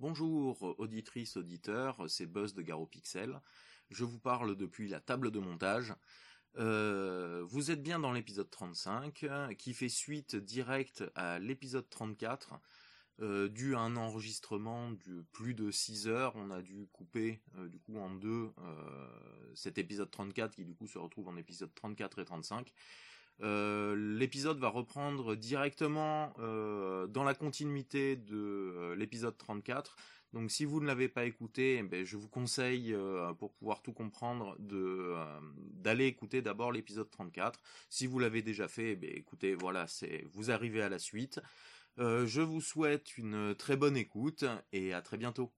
Bonjour auditrices, auditeurs, c'est Buzz de Garo Pixel. Je vous parle depuis la table de montage. Euh, vous êtes bien dans l'épisode 35 qui fait suite directe à l'épisode 34 euh, dû à un enregistrement de plus de 6 heures, on a dû couper euh, du coup en deux cet épisode 34 qui du coup se retrouve en épisode 34 et 35. L'épisode va reprendre directement dans la continuité de l'épisode 34. Donc si vous ne l'avez pas écouté, eh ben, je vous conseille pour pouvoir tout comprendre d'aller écouter d'abord l'épisode 34. Si vous l'avez déjà fait, eh ben, écoutez, voilà, c'est vous arrivez à la suite. Euh, je vous souhaite une très bonne écoute et à très bientôt.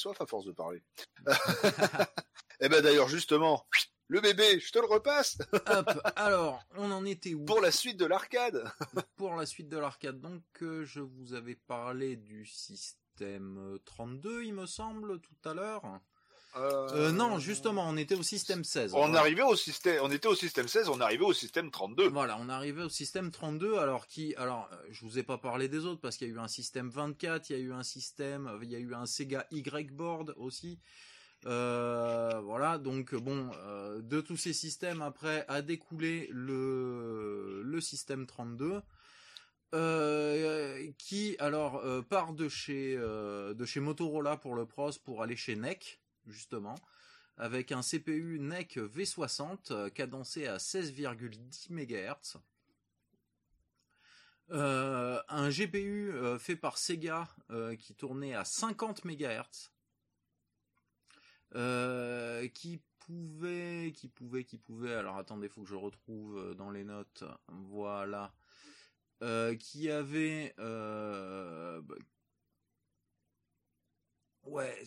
Soif à force de parler. eh ben d'ailleurs justement, le bébé, je te le repasse. Hop, alors, on en était où? Pour la suite de l'arcade. Pour la suite de l'arcade, donc euh, je vous avais parlé du système 32, il me semble, tout à l'heure. Euh, euh, non, justement, on était au système 16. On arrivait au système, on était au système 16, on arrivait au système 32. Voilà, on arrivait au système 32, alors qui, alors, euh, je vous ai pas parlé des autres parce qu'il y a eu un système 24, il y a eu un système, il y a eu un Sega Y board aussi. voilà, donc bon, de tous ces systèmes après a découlé le le système 32. qui alors part de chez de chez Motorola pour le Pros pour aller chez NEC justement, avec un CPU NEC V60 euh, cadencé à 16,10 MHz. Euh, un GPU euh, fait par Sega qui tournait à 50 MHz. qui pouvait, qui pouvait, qui pouvait. Alors attendez, faut que je retrouve dans les notes. Voilà. qui avait, bah, ouais,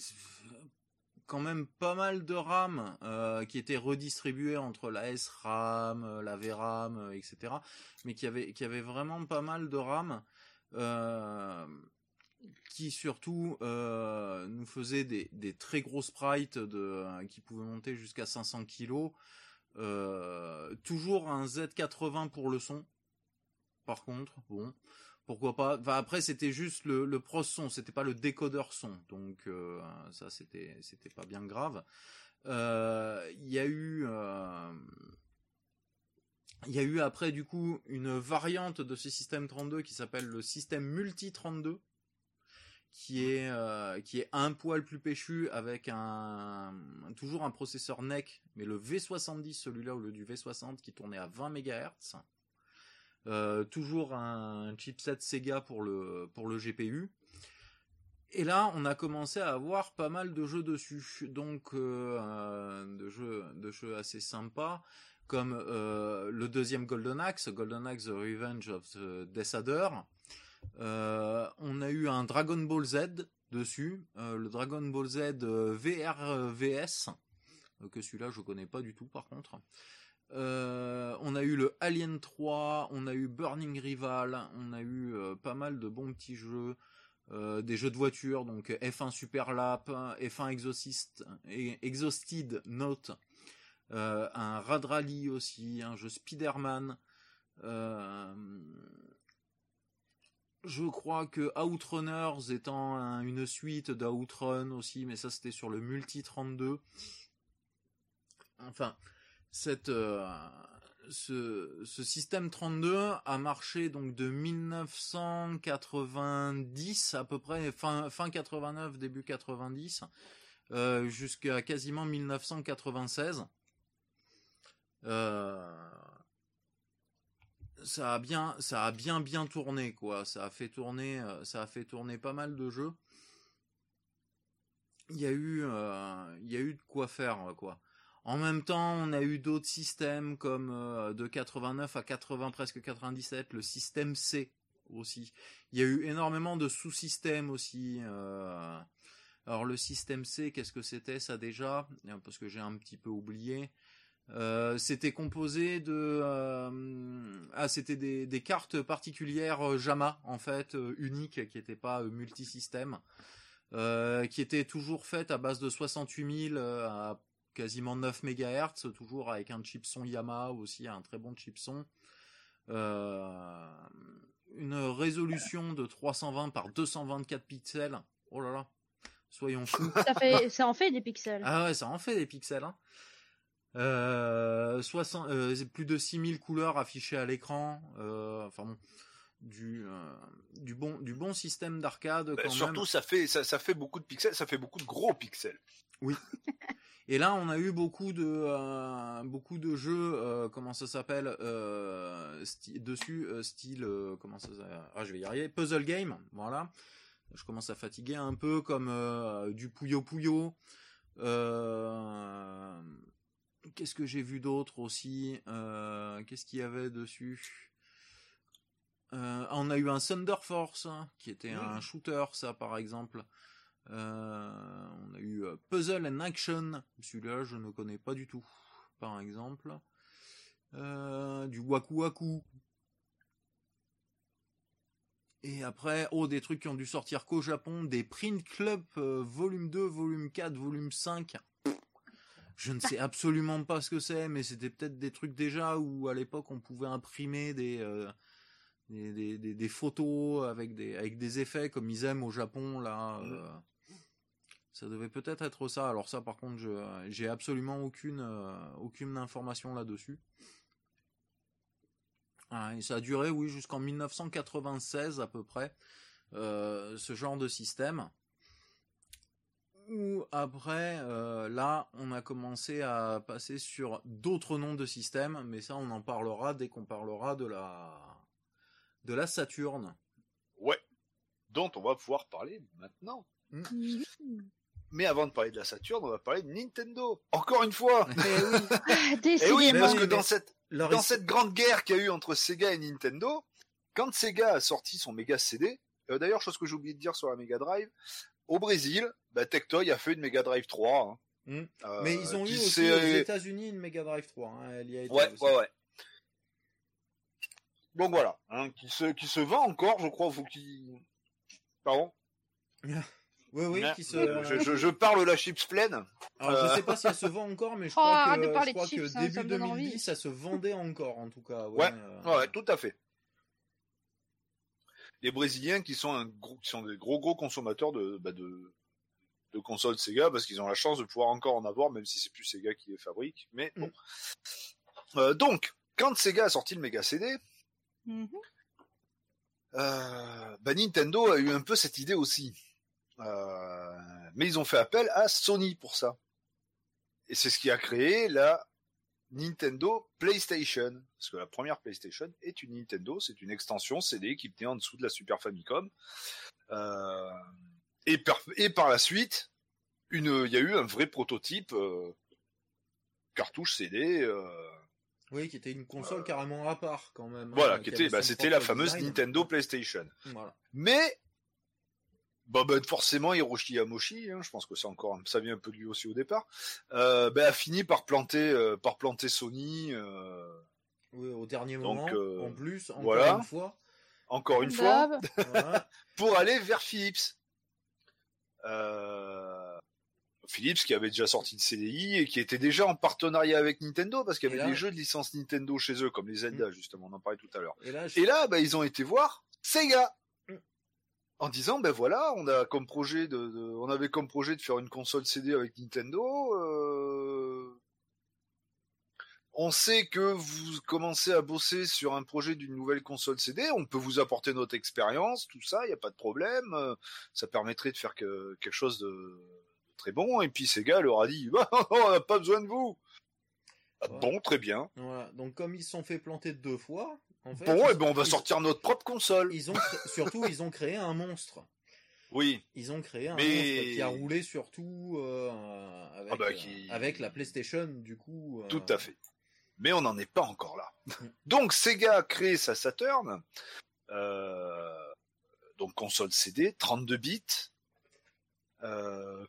quand même pas mal de RAM euh, qui étaient redistribuées entre la SRAM, euh, la VRAM, euh, etc. Mais qui avait vraiment pas mal de RAM qui surtout nous faisait des, très gros sprites qui pouvaient monter jusqu'à 500 kg. toujours un Z80 pour le son. Par contre, bon, pourquoi pas? Après, c'était juste le, le pros son, c'était pas le décodeur son, donc euh, ça, c'était, c'était pas bien grave. Euh, il y a eu, euh, il y a eu après du coup une variante de ce système 32 qui s'appelle le système multi 32 qui est qui est un poil plus péchu avec un toujours un processeur NEC mais le V70 celui-là au lieu du V60 qui tournait à 20 MHz euh, toujours un chipset Sega pour le GPU. Et là, on a commencé à avoir pas mal de jeux dessus, donc euh, de jeux de jeux assez sympas, comme euh, le deuxième Golden Axe, Golden Axe The Revenge of the Desader. on a eu un Dragon Ball Z dessus, le Dragon Ball Z VRVS, que celui-là je connais pas du tout par contre. Euh, on a eu le Alien 3, on a eu Burning Rival, on a eu euh, pas mal de bons petits jeux, euh, des jeux de voiture, donc F1 Super Lap, F1 Exhausted, Exhausted Note, un Rad Rally aussi, un jeu Spider-Man. je crois que Outrunners étant une suite d'Outrun aussi, mais ça c'était sur le Multi 32. Enfin, cette euh, ce, système 32 a marché donc de 1990 à peu près fin fin 89 début 90 euh, jusqu'à quasiment 1996 euh, ça a bien ça a bien bien tourné quoi. Ça a fait tourner ça a fait tourner pas mal de jeux. Il y a eu il y a eu de quoi faire quoi En même temps, on a eu d'autres systèmes comme euh, de 89 à 80, presque 97, le système C aussi. Il y a eu énormément de sous-systèmes aussi. Euh. Alors le système C, qu'est-ce que c'était ça déjà? Parce que j'ai un petit peu oublié. Euh, c'était composé de ah c'était des, des, cartes particulières JAMA en fait uniques qui n'étaient pas multisystèmes qui étaient toujours faites à base de 68 000 à quasiment 9 MHz, toujours avec un chip son Yamaha aussi, un très bon chip son. Euh, une résolution de 320 par 224 pixels. Oh là là, soyons fous. Ça, fait, ça en fait des pixels. Ah ouais, ça en fait des pixels. Hein. Euh, 60, euh, plus de 6000 couleurs affichées à l'écran. Enfin bon, du, euh, du, bon, du bon système d'arcade. Bah, surtout, ça fait, ça, ça fait beaucoup de pixels, ça fait beaucoup de gros pixels. Oui. Et là, on a eu beaucoup de euh, beaucoup de jeux, euh, comment ça s'appelle, dessus, style, comment ça Ah, je vais y arriver. Puzzle game, voilà. Je commence à fatiguer un peu, comme du Puyo Puyo. Qu'est-ce que j'ai vu d'autre aussi Qu'est-ce qu'il y avait dessus? On a eu un Thunder Force, hein, qui était un shooter, ça, par exemple. Euh, on a eu euh, Puzzle and Action, celui-là je ne connais pas du tout, par exemple. Euh, du Waku Waku. Et après, oh, des trucs qui ont dû sortir qu'au Japon, des Print Club volume 2, volume 4, volume 5. Je ne sais absolument pas ce que c'est, mais c'était peut-être des trucs déjà où à l'époque on pouvait imprimer des, des, des, photos avec des, avec des effets comme ils aiment au Japon là. Mm. Ça devait peut-être être ça. Alors ça, par contre, j'ai absolument aucune euh, aucune information là-dessus. Ah, ça a duré, oui, jusqu'en 1996 à peu près, euh, ce genre de système. Ou après, euh, là, on a commencé à passer sur d'autres noms de systèmes, mais ça, on en parlera dès qu'on parlera de la de la Saturne. Ouais, dont on va pouvoir parler maintenant. Mmh. Mais avant de parler de la Saturn, on va parler de Nintendo. Encore une fois. Et eh oui, et eh oui parce que dans cette dans cette grande guerre qu'il y a eu entre Sega et Nintendo, quand Sega a sorti son Mega CD, euh, d'ailleurs chose que j'ai oublié de dire sur la Mega Drive, au Brésil, bah, Tectoy a fait une Mega Drive 3. Hein. Hmm. Euh, Mais ils ont eu aussi aux États-Unis une Mega Drive 3. Hein. Elle y a été ouais, ouais, ouais. Donc voilà, hein, qui se qui se vend encore, je crois, faut qu'il. Pardon. Oui, oui, qui se... je, je, parle la chips pleine. Alors, je euh. sais pas si elle se vend encore, mais je crois oh, que, je crois que début 2010, ça se vendait encore, en tout cas. Ouais, ouais, ouais, tout à fait. Les Brésiliens qui sont un gros, qui sont des gros gros consommateurs de, bah de, de consoles Sega parce qu'ils ont la chance de pouvoir encore en avoir, même si c'est plus Sega qui les fabrique. Mais bon. Mm. Euh, donc, quand Sega a sorti le Mega CD, mm-hmm. euh, bah Nintendo a eu un peu cette idée aussi. Euh, mais ils ont fait appel à Sony pour ça. Et c'est ce qui a créé la Nintendo PlayStation. Parce que la première PlayStation est une Nintendo, c'est une extension CD qui tenait en dessous de la Super Famicom. Euh, et, par, la suite, il y a eu un vrai prototype cartouche CD. Euh, oui, qui était une console carrément à part quand même. Hein, voilà, qui, était, bah, c'était la fameuse Nintendo PlayStation. Voilà. Mais bah, bah, forcément Hiroshi Yamoshi, hein, je pense que c'est encore ça vient un peu de lui aussi au départ, euh, bah, a fini par planter euh, par planter Sony. Euh, oui, au dernier moment, en plus, encore une fois. Encore une fois, pour aller vers Philips. Philips qui avait déjà sorti de CDI et qui était déjà en partenariat avec Nintendo parce qu'il y avait des jeux de licence Nintendo chez eux comme les Zelda mm. justement, on en parlait tout à l'heure. Et là, bah, ils ont été voir Sega en disant ben voilà, on a comme projet de, on avait comme projet de faire une console CD avec Nintendo. Euh, on sait que vous commencez à bosser sur un projet d'une nouvelle console CD, on peut vous apporter notre expérience, tout ça, il n'y a pas de problème. Ça permettrait de faire quelque chose de, très bon. Et puis Sega leur a dit, bah, on n'a pas besoin de vous. Bon, très bien. Voilà. Donc comme ils se sont fait planter deux fois, bon, et eh ben on va sortir notre propre console. Ils ont surtout ils ont créé un monstre. Oui. Ils ont créé un monstre qui a roulé surtout euh, avec, ah bah, euh, avec, la PlayStation, du coup. Euh, Tout à fait. Mais on n'en est pas encore là. Mm. donc Sega crée sa Saturn, donc console CD, 32 bits,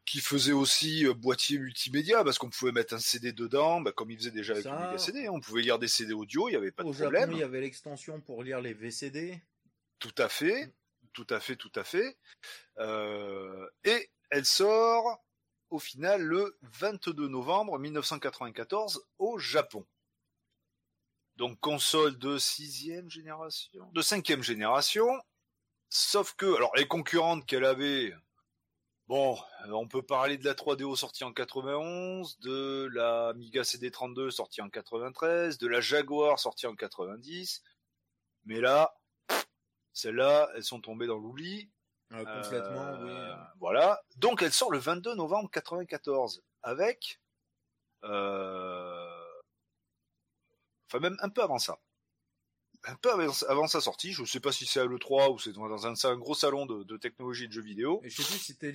qui faisait aussi boîtier multimédia parce qu'on pouvait mettre un CD dedans, bah, comme il faisait déjà avec le CD. Hein. On pouvait lire des CD audio, il n'y avait pas de problème. il y avait l'extension pour lire les VCD. Tout à fait. Tout à fait, tout à fait. Euh, et elle sort au final le 22 novembre 1994 au Japon. Donc console de sixième génération, de cinquième génération. Sauf que, alors les concurrentes qu'elle avait, bon, on peut parler de la 3DO sortie en 91, de la Amiga CD32 sortie en 93, de la Jaguar sortie en 90. Mais là, celles-là, elles sont tombées dans l'oubli. Ah, complètement, oui. Euh, voilà. Donc elle sort le 22 novembre 94 avec, euh... enfin même un peu avant ça un peu avant sa sortie. Je ne sais pas si c'est à l'E3 ou c'est dans un, gros salon de, technologie de jeux vidéo. Et je sais plus si c'était le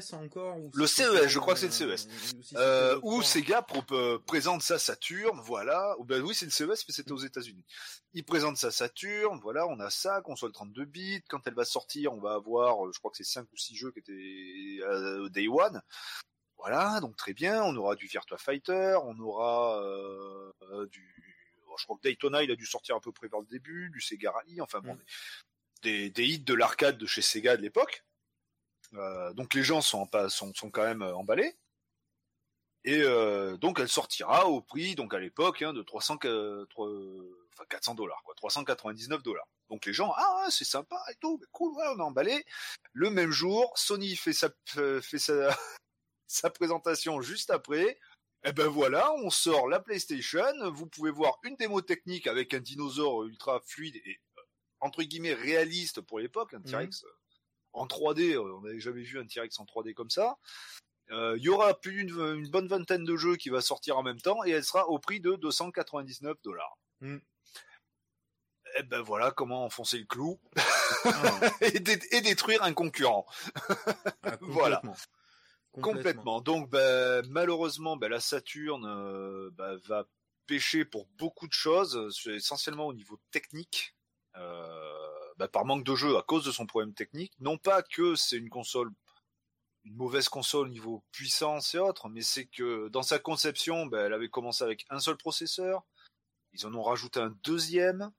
CES encore. Ou le CES, je crois que c'est le CES. Euh, où Sega euh, présente sa Saturn, voilà. Ben oui, c'est le CES, mais c'était aux États-Unis. Il présente sa Saturn, voilà, on a ça, console 32 bits. Quand elle va sortir, on va avoir, euh, je crois que c'est 5 ou 6 jeux qui étaient euh, Day One. Voilà, donc très bien. On aura du Virtua Fighter, on aura euh, du je crois que Daytona, il a dû sortir à peu près vers le début, du Sega Rally, enfin bon, mm. des, hits de l'arcade de chez Sega de l'époque. Euh, donc les gens sont, sont, sont quand même euh, emballés. Et euh, donc elle sortira au prix, donc à l'époque, hein, de 300, 400 dollars, quoi, 399 dollars. Donc les gens, ah c'est sympa et tout, cool, on est emballé. Le même jour, Sony fait sa, fait sa, sa présentation juste après. Eh ben voilà, on sort la PlayStation. Vous pouvez voir une démo technique avec un dinosaure ultra fluide et euh, entre guillemets réaliste pour l'époque, un T-Rex mhm. en 3D. Euh, on n'avait jamais vu un T-Rex en 3D comme ça. Euh, il y aura plus d'une une bonne vingtaine de jeux qui va sortir en même temps et elle sera au prix de 299 dollars. Mhm. Eh ben voilà comment enfoncer le clou ah. et, détruire un concurrent. Ah, voilà. Complètement. Donc bah, malheureusement, bah, la Saturne euh, bah, va pêcher pour beaucoup de choses, essentiellement au niveau technique, euh, par manque de jeu à cause de son problème technique. Non pas que c'est une console, une mauvaise console au niveau puissance et autres, mais c'est que dans sa conception, elle avait commencé avec un seul processeur. Ils en ont rajouté un deuxième.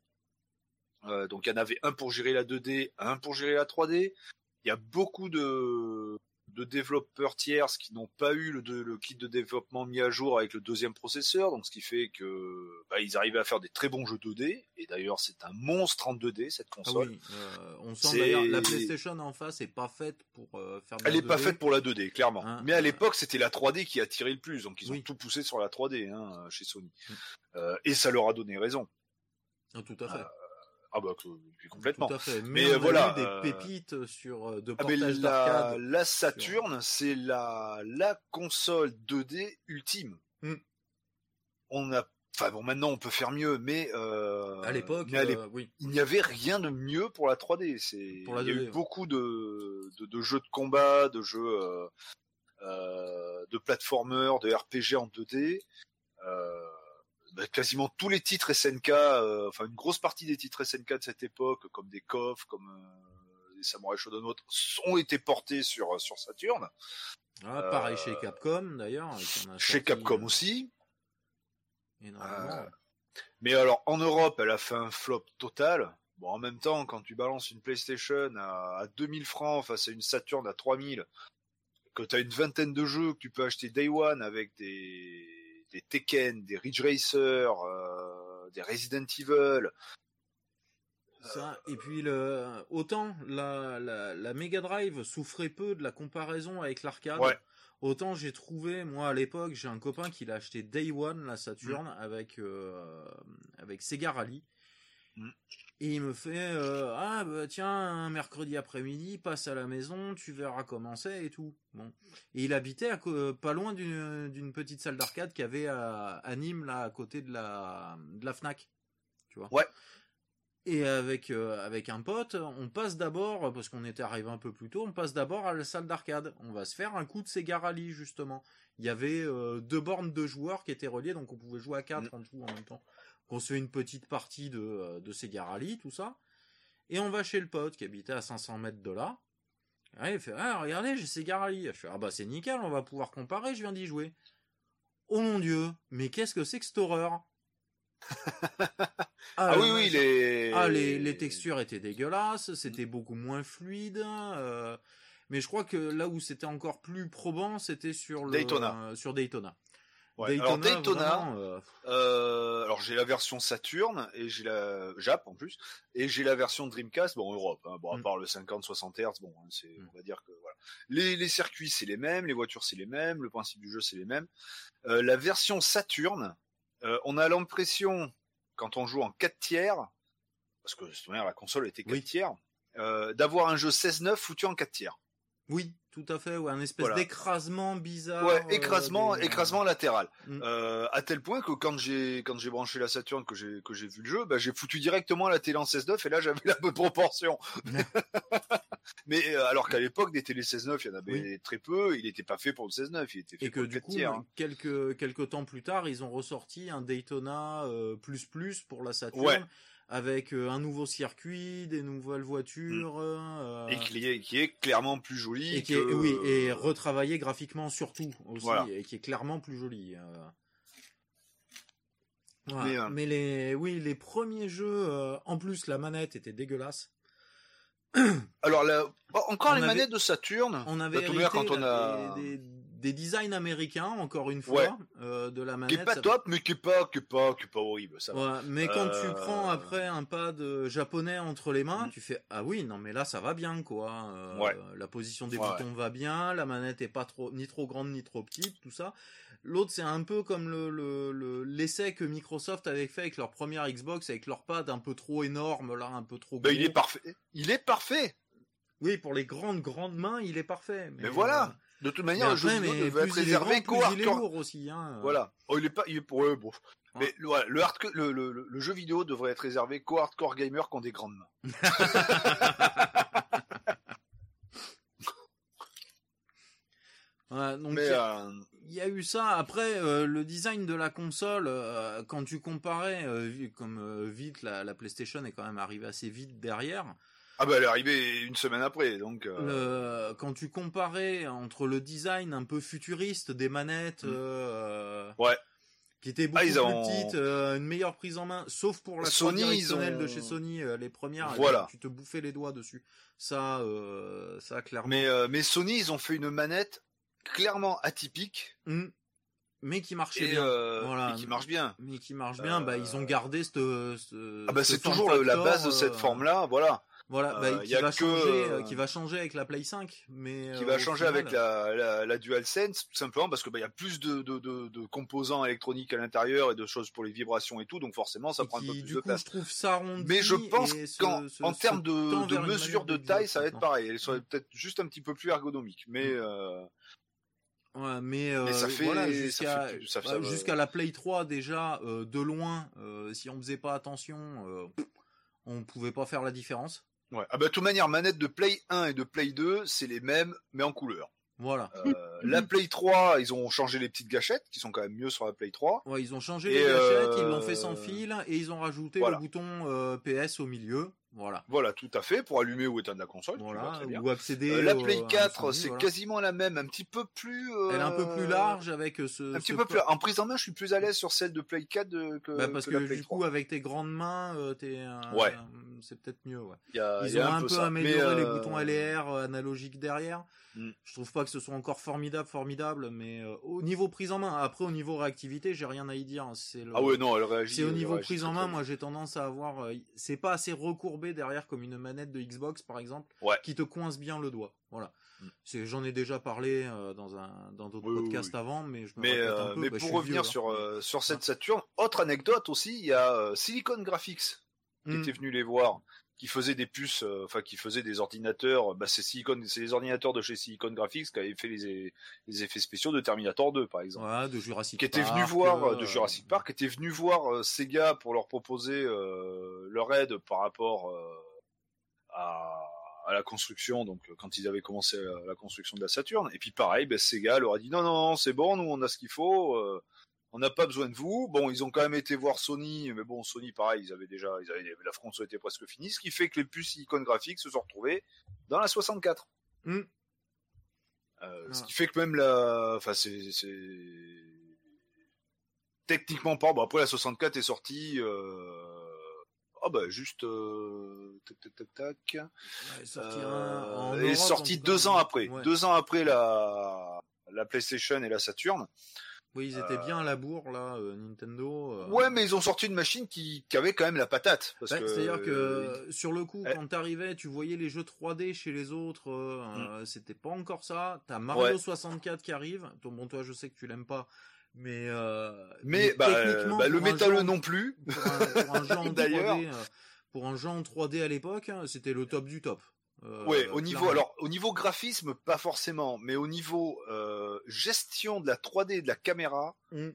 Euh, donc il y en avait un pour gérer la 2D, un pour gérer la 3D. Il y a beaucoup de de développeurs tiers qui n'ont pas eu le, kit de développement mis à jour avec le deuxième processeur, donc ce qui fait que bah, ils arrivaient à faire des très bons jeux 2D. Et d'ailleurs, c'est un monstre en 2D cette ah console. Euh, on sent d'ailleurs la PlayStation en face est pas faite pour euh, faire. Elle est pas faite pour la 2D, clairement. Hein, Mais à euh, l'époque, c'était la 3D qui a tiré le plus, donc ils ont tout poussé sur la 3D hein, chez Sony. Mm. et ça leur a donné raison. Ah, tout à fait. Ah bah complètement. Tout à fait. Mais, euh, voilà, des euh, pépites sur euh, de ah, portage la, la Saturn, c'est la la console 2D ultime. Hmm. On a Enfin bon, maintenant on peut faire mieux, mais euh, à l'époque, oui. il n'y avait rien de mieux pour la 3D. C'est, il y a eu beaucoup de, de, de, jeux de combat, de jeux euh, de platformers, de RPG en 2D. Euh, bah, quasiment tous les titres SNK, euh, enfin une grosse partie des titres SNK de cette époque, comme des KOF, comme euh, des Samurai Shodown ont été portés sur sur Saturn. Ah, pareil chez Capcom d'ailleurs. Chez Capcom aussi. mais alors en Europe, elle a fait un flop total. Bon, en même temps, quand tu balances une PlayStation à, à 2000 francs face à une Saturn à 3000, que tu as une vingtaine de jeux que tu peux acheter Day One avec des des Tekken, des Ridge Racer, euh, des Resident Evil. Ça, et puis le, autant la, la, Mega Drive souffrait peu de la comparaison avec l'arcade. Autant j'ai trouvé, moi à l'époque, j'ai un copain qui l'a acheté Day One, la Saturn, mm. avec, euh, avec Sega Rally. Mm. Et il me fait euh, ah bah tiens un mercredi après-midi passe à la maison tu verras comment c'est et tout bon et il habitait pas loin d'une petite salle d'arcade qui avait à, Nîmes là à côté de la de la Fnac tu vois ouais Et avec avec un pote, on passe d'abord parce qu'on était arrivé un peu plus tôt, on passe d'abord à la salle d'arcade. On va se faire un coup de Sega Rally justement. Il y avait deux bornes de joueurs qui étaient reliées, donc on pouvait jouer à quatre mm. en tout en même temps. On se fait une petite partie de de Sega Rally, tout ça. Et on va chez le pote qui habitait à 500 mètres de là. il fait ah regardez j'ai Sega Rally. Je fais ah bah c'est nickel, on va pouvoir comparer, je viens d'y jouer. Oh mon dieu, mais qu'est-ce que c'est que cette horreur? Ah, oui, oui, les... Ah, les, les textures étaient dégueulasses, c'était beaucoup moins fluide. Euh, mais je crois que là où c'était encore plus probant, c'était sur le Daytona. sur Daytona. Daytona alors Daytona, euh, euh, alors j'ai la version Saturn et j'ai la Jap en plus et j'ai la version Dreamcast bon Europe hein. bon à mm. part le 50-60 Hz bon hein, c'est mm. on va dire que voilà les, les circuits c'est les mêmes les voitures c'est les mêmes le principe du jeu c'est les mêmes la version Saturn euh, on a l'impression, quand on joue en 4 tiers, parce que la console était 4 tiers, euh, d'avoir un jeu 16-9 foutu en 4 tiers. Oui, tout à fait, ouais, un espèce d'écrasement bizarre. Ouais, écrasement, euh, écrasement latéral. Mm. à tel point que quand j'ai quand j'ai branché la Saturn, que j'ai que j'ai vu le jeu, bah, j'ai foutu directement la télé en 16-9 et là j'avais la bonne proportion. Mais euh, alors qu'à l'époque des télé 16-9, il y en avait très peu, il n'était pas fait pour le 16-9, il était fait et que du coup, hein. quelques quelques temps plus tard, ils ont ressorti un Daytona euh, plus plus pour la Saturn. Avec euh, un nouveau circuit, des nouvelles voitures, mm. et qui est, qui est clairement plus joli. Et qui est, oui, et retravaillé graphiquement surtout aussi, et qui est clairement plus joli. mais, mais, les, oui, les premiers jeux, en plus la manette était dégueulasse. Alors encore les manettes de Saturne. On avait hérité, quand on a des, designs américains encore une fois euh, de la manette. Qui est pas top, mais qui est pas, qui est pas, qui est pas horrible. Ça mais quand tu euh, prends après un pad japonais entre les mains, mm. tu fais ah oui non mais là ça va bien quoi. Euh, la position des boutons va bien, la manette est pas trop ni trop grande ni trop petite, tout ça. L'autre, c'est un peu comme le, l'essai que Microsoft avait fait avec leur première Xbox, avec leur pad un peu trop énorme, là, un peu trop ben, il est parfait. Il est parfait. Oui, pour les grandes, grandes mains, il est parfait. Mais, voilà. Euh, de toute manière, le jeu vidéo devait être réservé qu'au hardcore. aussi, hein. Voilà. Oh, il est pas, il est pour eux, bon. Mais le, le, le, le, jeu vidéo devrait être réservé qu'aux hardcore gamers qui ont des grandes mains. donc euh, il y, a eu ça. Après, euh, le design de la console, euh, quand tu comparais, comme vite, la, PlayStation est quand même arrivée assez vite derrière. Ah bah elle est arrivée une semaine après, donc. quand tu comparais entre le design un peu futuriste des manettes, mm. ouais. qui étaient beaucoup ah, plus petites, une meilleure prise en main, sauf pour la Sony directionnelle de chez Sony, les premières, voilà. tu te bouffais les doigts dessus. Ça, ça clairement. Mais mais Sony, ils ont fait une manette clairement atypique. Mmh. Mais qui marchait bien. Euh, voilà. qui marche bien. Mais qui marche bien. Bah, ils ont gardé ce. ah bah c'est toujours la base de cette euh, forme-là, voilà. Voilà, bah, qui, va changer, euh, qui va changer avec la Play 5, mais qui va changer avec la, la, la DualSense, tout simplement parce que bah, y a plus de, de, de, de, composants électroniques à l'intérieur et de choses pour les vibrations et tout, donc forcément ça prend un peu plus de place. Je trouve ça rond. Mais je pense qu'en en termes de, de mesure de, taille, ça va être pareil. Elle serait peut-être juste un petit peu plus ergonomique, mais. Mm. Euh... Ouais, mais, euh, ça fait, voilà, jusqu'à la Play 3 déjà euh, de loin, euh, si on faisait pas attention, on pouvait pas faire la différence. Ouais. Ah bah de toute manière, manette de Play 1 et de Play 2, c'est les mêmes mais en couleur. Voilà. La Play 3, ils ont changé les petites gâchettes qui sont quand même mieux sur la Play 3. Ouais, ils ont changé les gâchettes, ils l'ont fait sans fil et ils ont rajouté le bouton PS au milieu. Voilà. Voilà, tout à fait, pour allumer ou éteindre la console. Voilà, ou accéder. Euh, la Play 4, c'est quasiment la même, un petit peu plus. Elle est un peu plus euh, large avec euh, ce. Un petit peu plus. En prise en main, je suis plus à l'aise sur celle de Play 4 que. Bah parce que, du coup, avec tes grandes mains, t'es. ouais. c'est peut-être mieux, ouais. Ils ont un, peu, amélioré les boutons LR analogiques derrière. Mm. Je trouve pas que ce soit encore formidable, formidable, mais au niveau prise en main. Après, au niveau réactivité, j'ai rien à y dire. C'est Ah ouais, non, elle réagit. C'est au niveau prise en main, moi, j'ai tendance à avoir. c'est pas assez recourbé derrière comme une manette de Xbox par exemple, qui te coince bien le doigt. Voilà. Mm. C'est, j'en ai déjà parlé euh, dans un dans d'autres podcasts avant, mais je me mais, un peu. Mais bah, pour revenir sur euh, sur cette Saturn, autre anecdote aussi, il y a euh, Silicon Graphics qui mm. était venu les voir, qui faisait des puces, euh, enfin qui faisait des ordinateurs. Bah, c'est Silicon, c'est les ordinateurs de chez Silicon Graphics qui avaient fait les, les effets spéciaux de Terminator 2, par exemple. Ouais, de Jurassic qui était venu voir euh, de Jurassic Park, qui était venu voir Sega pour leur proposer leur aide par rapport à, à, la construction. Donc quand ils avaient commencé la, construction de la Saturn. Et puis pareil, bah, Sega leur a dit non non, non c'est bon, nous on a ce qu'il faut on n'a pas besoin de vous. Bon, ils ont quand même été voir Sony, mais bon, Sony, pareil, ils avaient déjà, ils avaient, la France était presque finie, ce qui fait que les puces iconographiques se sont retrouvées dans la 64. Hmm. Euh, ce ah. qui fait que même la, enfin, c'est, techniquement pas. Bon, après la 64 est sortie. Euh... Oh bah juste euh... tac tac tac tac. Ouais, sorti euh... est sorti deux ans après. Deux ans après la la PlayStation et la Saturn. Oui, ils étaient bien à la bourre là, euh, Nintendo. Euh. Ouais, mais ils ont sorti une machine qui, qui avait quand même la patate. Bah, c'est-à-dire que sur le coup, eh. quand t'arrivais, tu voyais les jeux 3D chez les autres, euh, mm. c'était pas encore ça. T'as Mario 64 qui arrive. bon, toi, je sais que tu l'aimes pas, mais mais, bah, bah le métalleux non plus. Pour un, jeu en 3D, pour un jeu en 3D à l'époque, hein, c'était le top du top. Euh, ouais, au niveau alors au niveau graphisme pas forcément, mais au niveau euh, gestion de la 3D et de la caméra, mm.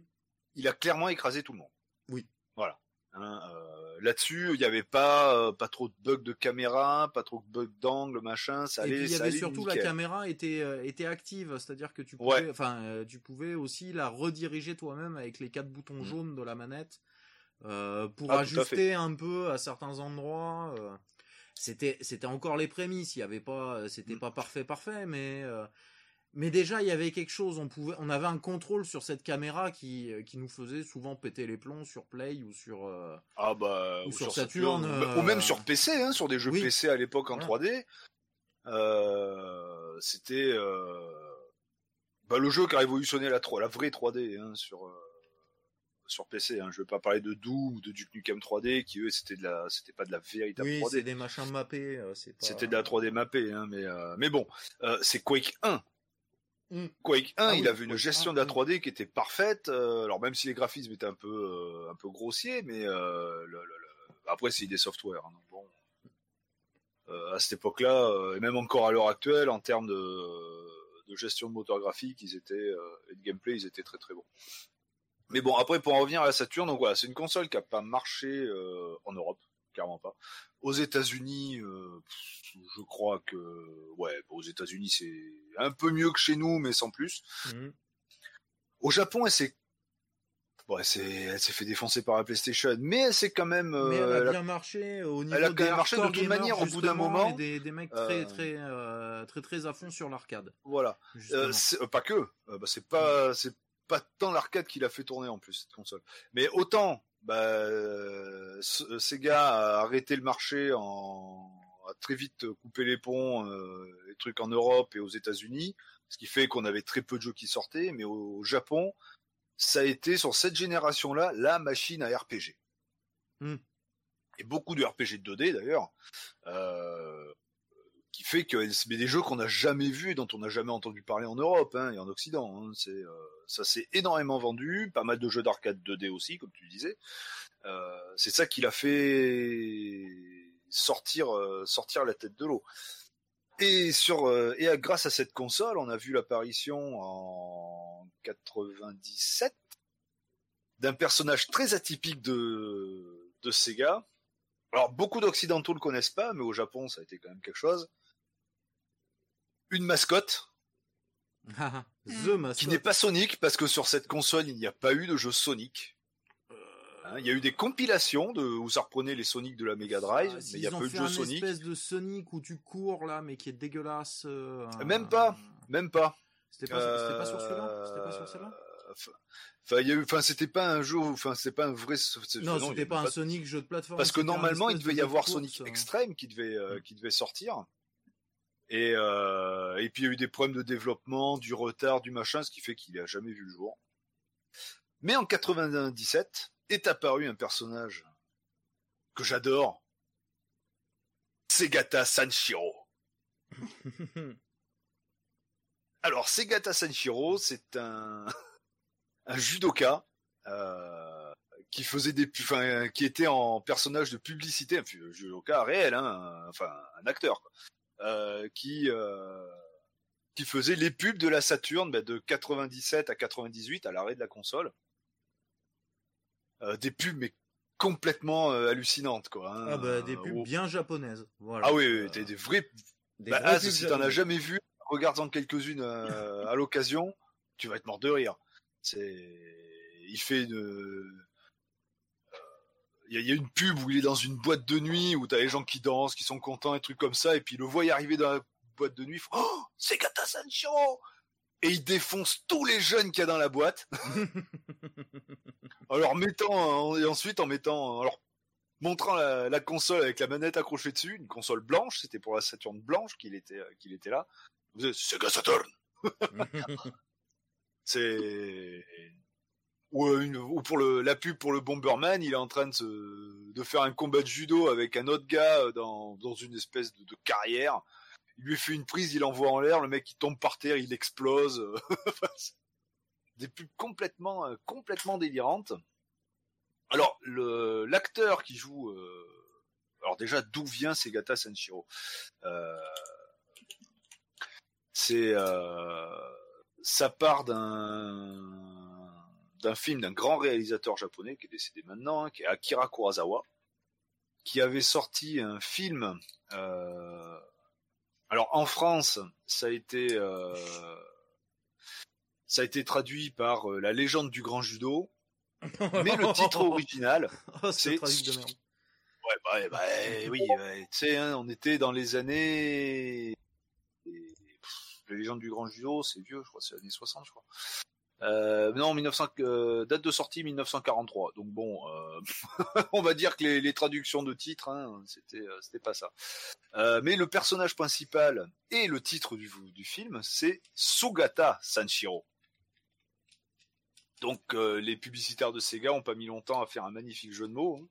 il a clairement écrasé tout le monde. Oui. Voilà. Hein, euh, Là-dessus, il n'y avait pas euh, pas trop de bugs de caméra, pas trop de bugs d'angle, machin. Ça allait. Et puis, il y avait surtout la caméra était était active, c'est-à-dire que tu pouvais, enfin, tu pouvais aussi la rediriger toi-même avec les quatre boutons mm. jaunes de la manette pour ah, ajuster un peu à certains endroits c'était c'était encore les prémices. Il y avait pas c'était mm. pas parfait parfait mais euh, mais déjà il y avait quelque chose. On pouvait on avait un contrôle sur cette caméra qui qui nous faisait souvent péter les plombs sur Play ou sur euh, ah bah ou, sur, Saturn, ou même sur PC hein, sur des jeux PC à l'époque en 3D euh, c'était bah, le jeu qui a révolutionné la 3 la vraie 3D hein, sur sur PC. Hein. Je veux pas parler de Doom ou de Duke Nukem 3D qui eux c'était de la, c'était pas de la véritable oui, 3D. c'est des machins mappés. Euh, c'était de la 3D mappée, hein, mais euh, mais bon, euh, c'est Quake 1. Hmm. Quake 1, ah il avait une gestion de la 3D qui était parfaite. alors même si les graphismes étaient un peu un peu grossiers, mais le, après c'est des softwares. Hein, bon, à cette époque-là, et même encore à l'heure actuelle, en termes de, de gestion de moteur graphique, ils étaient et de gameplay, ils étaient très très bons. Mais bon, après, pour en revenir à la Saturn, donc voilà, c'est une console qui a pas marché euh, en Europe, clairement pas. Aux États-Unis, euh, je crois que, ouais, aux États-Unis, c'est un peu mieux que chez nous, mais sans plus. Mhm. Au Japon, elle s'est Bon, elle s'est, fait défoncer par la PlayStation, mais elle s'est quand même. mais elle a bien marché au niveau elle a quand même marché de toute manière au bout d'un moment. Des, des mecs très, très, très, très, à fond sur l'arcade. Voilà. pas que. Bah, c'est pas, c'est pas tant l'arcade qui l'a fait tourner en plus cette console. Mais autant bah, Sega a arrêté le marché en a très vite coupé les ponts, euh, les trucs en Europe et aux États-Unis, ce qui fait qu'on avait très peu de jeux qui sortaient. Mais au, Japon, ça a été sur cette génération-là la machine à RPG. Hmm. Et beaucoup de RPG 2D d'ailleurs. Euh, qui fait que des jeux qu'on n'a jamais vus et dont on n'a jamais entendu parler en Europe hein, et en Occident. Hein. C'est euh, ça s'est énormément vendu, pas mal de jeux d'arcade 2D aussi, comme tu disais. Euh, c'est ça qui l'a fait sortir euh, sortir la tête de l'eau. Et sur et grâce à cette console, on a vu l'apparition en 97 d'un personnage très atypique de de Sega. Alors beaucoup d'occidentaux le connaissent pas, mais au Japon ça a été quand même quelque chose une mascotte. Qui n'est pas Sonic, parce que sur cette console, il n'y a pas eu de jeu Sonic. Hein, il y a eu des compilations de, où ça reprenait les Sonic de la Mega Drive, ah, mais il y a peu de jeux Sonic. une espèce de Sonic où tu cours là, mais qui est dégueulasse. Euh, même pas, même pas. C'était pas, pas, sur celui-là C'était pas sur celle-là Enfin, il y a eu, enfin, c'était pas un jeu, enfin, c'est pas un vrai. Non, c'était pas un Sonic jeu de plateforme. Parce que normalement, il devait y avoir Sonic Extreme qui devait, euh, qui devait sortir. Et, euh, et puis il y a eu des problèmes de développement, du retard, du machin, ce qui fait qu'il n'a jamais vu le jour. Mais en 97 est apparu un personnage que j'adore, Segata Sanshiro. Alors Segata Sanshiro, c'est un, un judoka euh, qui faisait des, enfin, qui était en personnage de publicité, un cas réel, hein, enfin un acteur, euh, qui euh, qui faisait les pubs de la Saturn bah, de 97 à 98 à l'arrêt de la console. Euh, des pubs mais complètement euh, hallucinantes quoi. Hein, ah bah des pubs bien japonaises. Voilà. Ah oui, des, des vrais. Des bah, si t'en as jamais vu, regarde-en quelques-unes à l'occasion, tu vas être mort de rire. C'est il fait une il y, a une pub où il est dans une boîte de nuit où t'as les gens qui dansent, qui sont contents, et trucs comme ça, et puis il le voit y arriver dans la boîte de nuit, il oh, c'est Gata Sancho Et il défonce tous les jeunes qu'il y a dans la boîte. en leur mettant, et ensuite en mettant, alors montrant la, console avec la manette accrochée dessus, une console blanche, c'était pour la Saturn blanche qu'il était, qu'il était là. Vous êtes Sega Saturn. c'est ou, pour le, la pub pour le Bomberman, il est en train de, se, de faire un combat de judo avec un autre gars euh, dans, dans une espèce de, de carrière. Il lui fait une prise, il envoie en l'air, le mec il tombe par terre, il explose. Des pubs complètement, euh, complètement délirantes. Alors l'acteur qui joue, euh, alors déjà d'où vient Segata Sanshiro? Euh, C'est ça part d'un d'un film d'un grand réalisateur japonais qui est décédé maintenant, hein, qui est Akira Kurosawa, qui avait sorti un film. Euh... Alors en France, ça a été euh... ça a été traduit par euh, La légende du grand judo, mais le titre original, oh, c'est de merde. Ouais, bah, bah oui, tu sais, hein, on était dans les années. La légende du grand judo, c'est vieux, je crois, c'est années 60, je crois. Euh, non, 1900, euh, date de sortie 1943. Donc bon, euh, on va dire que les, les traductions de titres, hein, c'était euh, c'était pas ça. Euh, mais le personnage principal et le titre du, du film, c'est Sugata Sanshiro. Donc les publicitaires de Sega ont pas mis longtemps à faire un magnifique jeu de mots. Hein.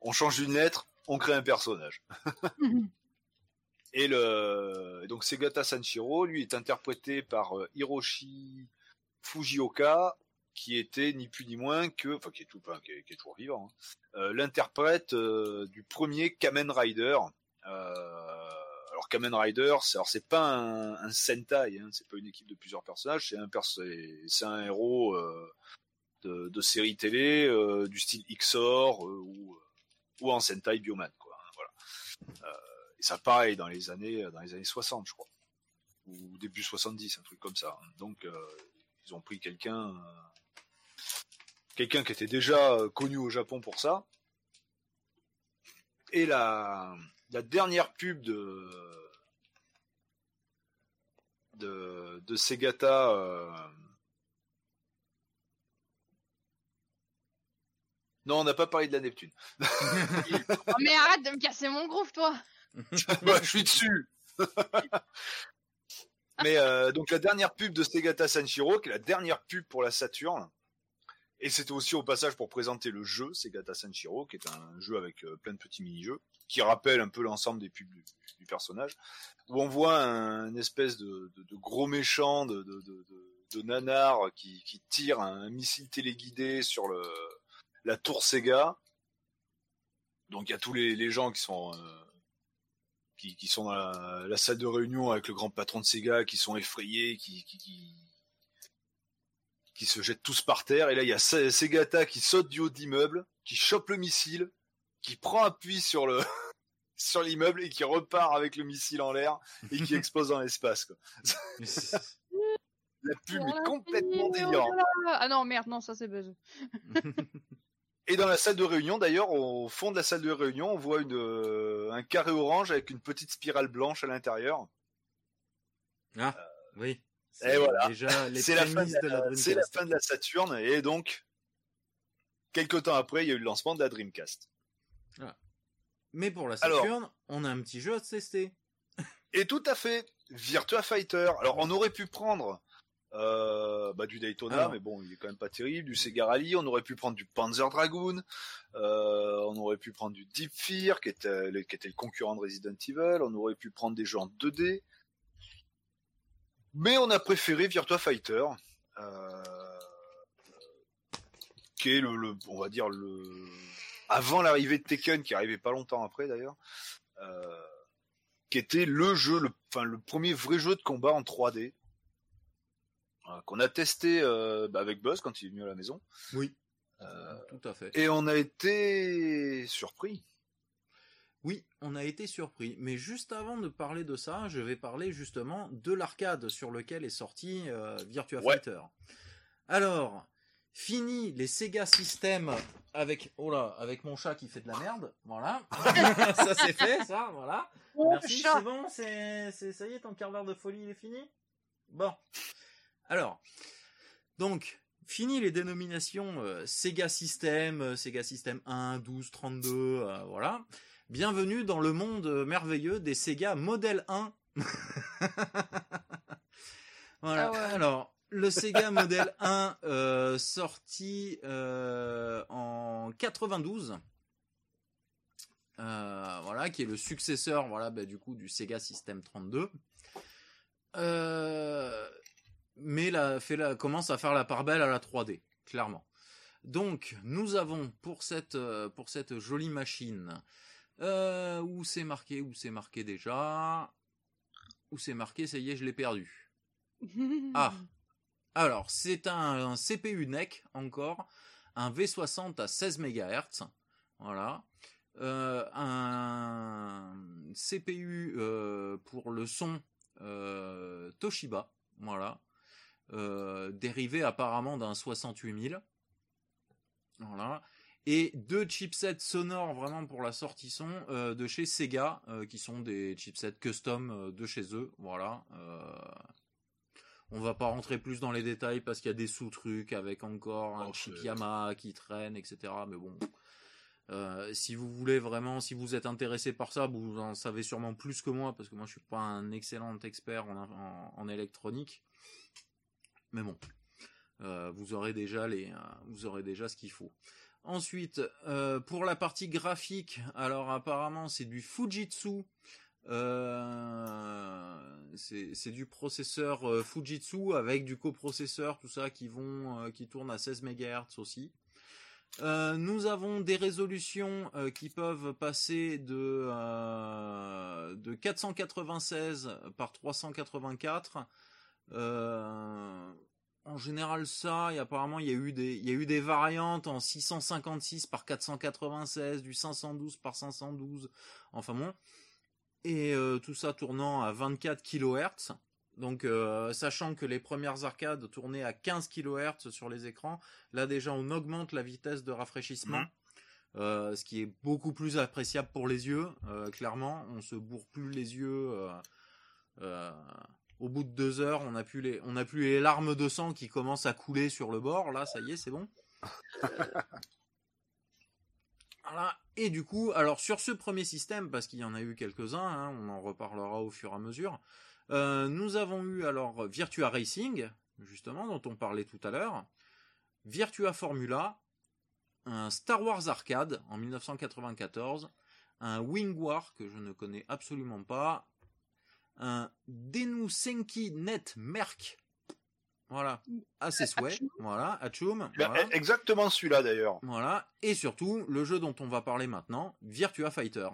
On change une lettre, on crée un personnage. et le donc Segata Sanshiro, lui, est interprété par Hiroshi Fujioka, qui était ni plus ni moins que, enfin qui est tout, qui est, toujours vivant, hein, euh, l'interprète euh, du premier Kamen Rider. Euh, alors Kamen Rider, c'est alors c'est pas un, Sentai, hein, c'est pas une équipe de plusieurs personnages, c'est un héros de, de, série télé du style XOR ou, ou en Sentai Bioman, quoi. Hein, voilà. et ça pareil dans les années dans les années 60, je crois, ou début 70, un truc comme ça. Donc ils ont pris quelqu'un, euh, quelqu'un qui était déjà euh, connu au Japon pour ça. Et la, la dernière pub de de, de Segata. Euh, non, on n'a pas parlé de la Neptune. oh, mais arrête de me casser mon groove, toi. je suis dessus. Mais euh, donc la dernière pub de Segata Sanshiro, qui est la dernière pub pour la Saturn, et c'était aussi au passage pour présenter le jeu Segata Sanshiro, qui est un jeu avec euh, plein de petits mini-jeux, qui rappelle un peu l'ensemble des pubs du, personnage, où on voit un, espèce de, gros méchant, de, nanar qui, tire un missile téléguidé sur la tour Sega. Donc il y a tous les, les gens qui sont euh, qui, qui sont dans la, salle de réunion avec le grand patron de Sega, qui sont effrayés, qui, qui, qui, se jettent tous par terre. Et là, il y a Segata qui saute du haut d'immeuble, qui chope le missile, qui prend appui sur le sur l'immeuble et qui repart avec le missile en l'air et qui explose dans l'espace. La pub est complètement délirante. Ah non, merde, non, ça c'est buzz. Et dans la salle de réunion, d'ailleurs, au fond de la salle de réunion, on voit une, euh, un carré orange avec une petite spirale blanche à l'intérieur. Ah, oui. Et voilà. C'est la, fin de la, la fin de la Saturne, et donc, quelques temps après, il y a eu le lancement de la Dreamcast. Ah. Mais pour la Saturne, on a un petit jeu à tester. et tout à fait. Virtua Fighter. Alors, on aurait pu prendre euh, bah, du Daytona, mais bon, il est quand même pas terrible. Du Sega Rally, on aurait pu prendre du Panzer Dragoon, euh, on aurait pu prendre du Deep Fear, qui était, le, qui était le concurrent de Resident Evil, on aurait pu prendre des jeux en 2D, mais on a préféré Virtua Fighter. Euh, qui est le, on va dire le, avant l'arrivée de Tekken, qui arrivait pas longtemps après d'ailleurs, qui était le jeu, le, enfin le premier vrai jeu de combat en 3D euh, qu'on a testé euh, bah, avec Buzz quand il est venu à la maison. Oui. Euh, tout à fait. Et on a été surpris. Oui, on a été surpris. Mais juste avant de parler de ça, je vais parler justement de l'arcade sur lequel est sorti Virtua Fighter. Alors, fini les Sega System avec oh là, avec mon chat qui fait de la merde, voilà. ça c'est fait, ça, voilà. Merci, c'est bon, c'est ça y est, ton quart d'heure de folie il est fini? Bon. Alors, donc, fini les dénominations euh, Sega System, euh, Sega System 1, 12, 32, voilà. Bienvenue dans le monde merveilleux des Sega Model 1. voilà. Ah Alors, le Sega Model 1 euh, sorti en 92. voilà, qui est le successeur, voilà, bah, du coup, du Sega System 32. Euh, mais la, fait la, commence à faire la part belle à la 3D, clairement. Donc, nous avons pour cette, euh, pour cette jolie machine, euh, où c'est marqué, où c'est marqué déjà, où c'est marqué, ça y est, je l'ai perdu. ah, alors c'est un, CPU NEC encore, un V60 à 16 MHz, voilà, euh, un CPU pour le son Toshiba, voilà, euh, dérivé apparemment d'un 68000. Voilà. Et deux chipsets sonores vraiment pour la sortie son euh, de chez Sega, euh, qui sont des chipsets custom de chez eux. Voilà. On va pas rentrer plus dans les détails parce qu'il y a des sous-trucs avec encore un oh, chip Yamaha qui traîne, etc. Mais bon, si vous voulez vraiment, si vous êtes intéressé par ça, vous en savez sûrement plus que moi parce que moi je suis pas un excellent expert en électronique. Mais bon, euh, vous aurez déjà les, euh, vous aurez déjà ce qu'il faut. Ensuite, euh, pour la partie graphique, alors apparemment c'est du Fujitsu. c'est du processeur Fujitsu avec du coprocesseur, tout ça qui vont, qui tourne à 16 MHz aussi. nous avons des résolutions qui peuvent passer de de 496 par 384 euh, en général ça, et apparemment il y a eu des, il y a eu des variantes en 656 par 496, du 512 par 512, enfin bon, et euh, tout ça tournant à 24 kHz. Donc, euh, sachant que les premières arcades tournaient à 15 kHz sur les écrans, là déjà on augmente la vitesse de rafraîchissement, mmh. ce qui est beaucoup plus appréciable pour les yeux. clairement, on se bourre plus les yeux au bout de deux heures, on a plus les, on a plus les larmes de sang qui commencent à couler sur le bord. Là, ça y est, c'est bon. voilà. Et du coup, alors sur ce premier système, parce qu'il y en a eu quelques-uns, hein, on en reparlera au fur et à mesure. Euh, nous avons eu alors Virtua Racing, justement, dont on parlait tout à l'heure, Virtua Formula, un Star Wars Arcade en 1994, un Wing War que je ne connais absolument pas, un Denusenki Net Merc. Voilà, à ses souhaits. Voilà, Achum. Ben, exactement celui-là d'ailleurs. Voilà, et surtout le jeu dont on va parler maintenant, Virtua Fighter.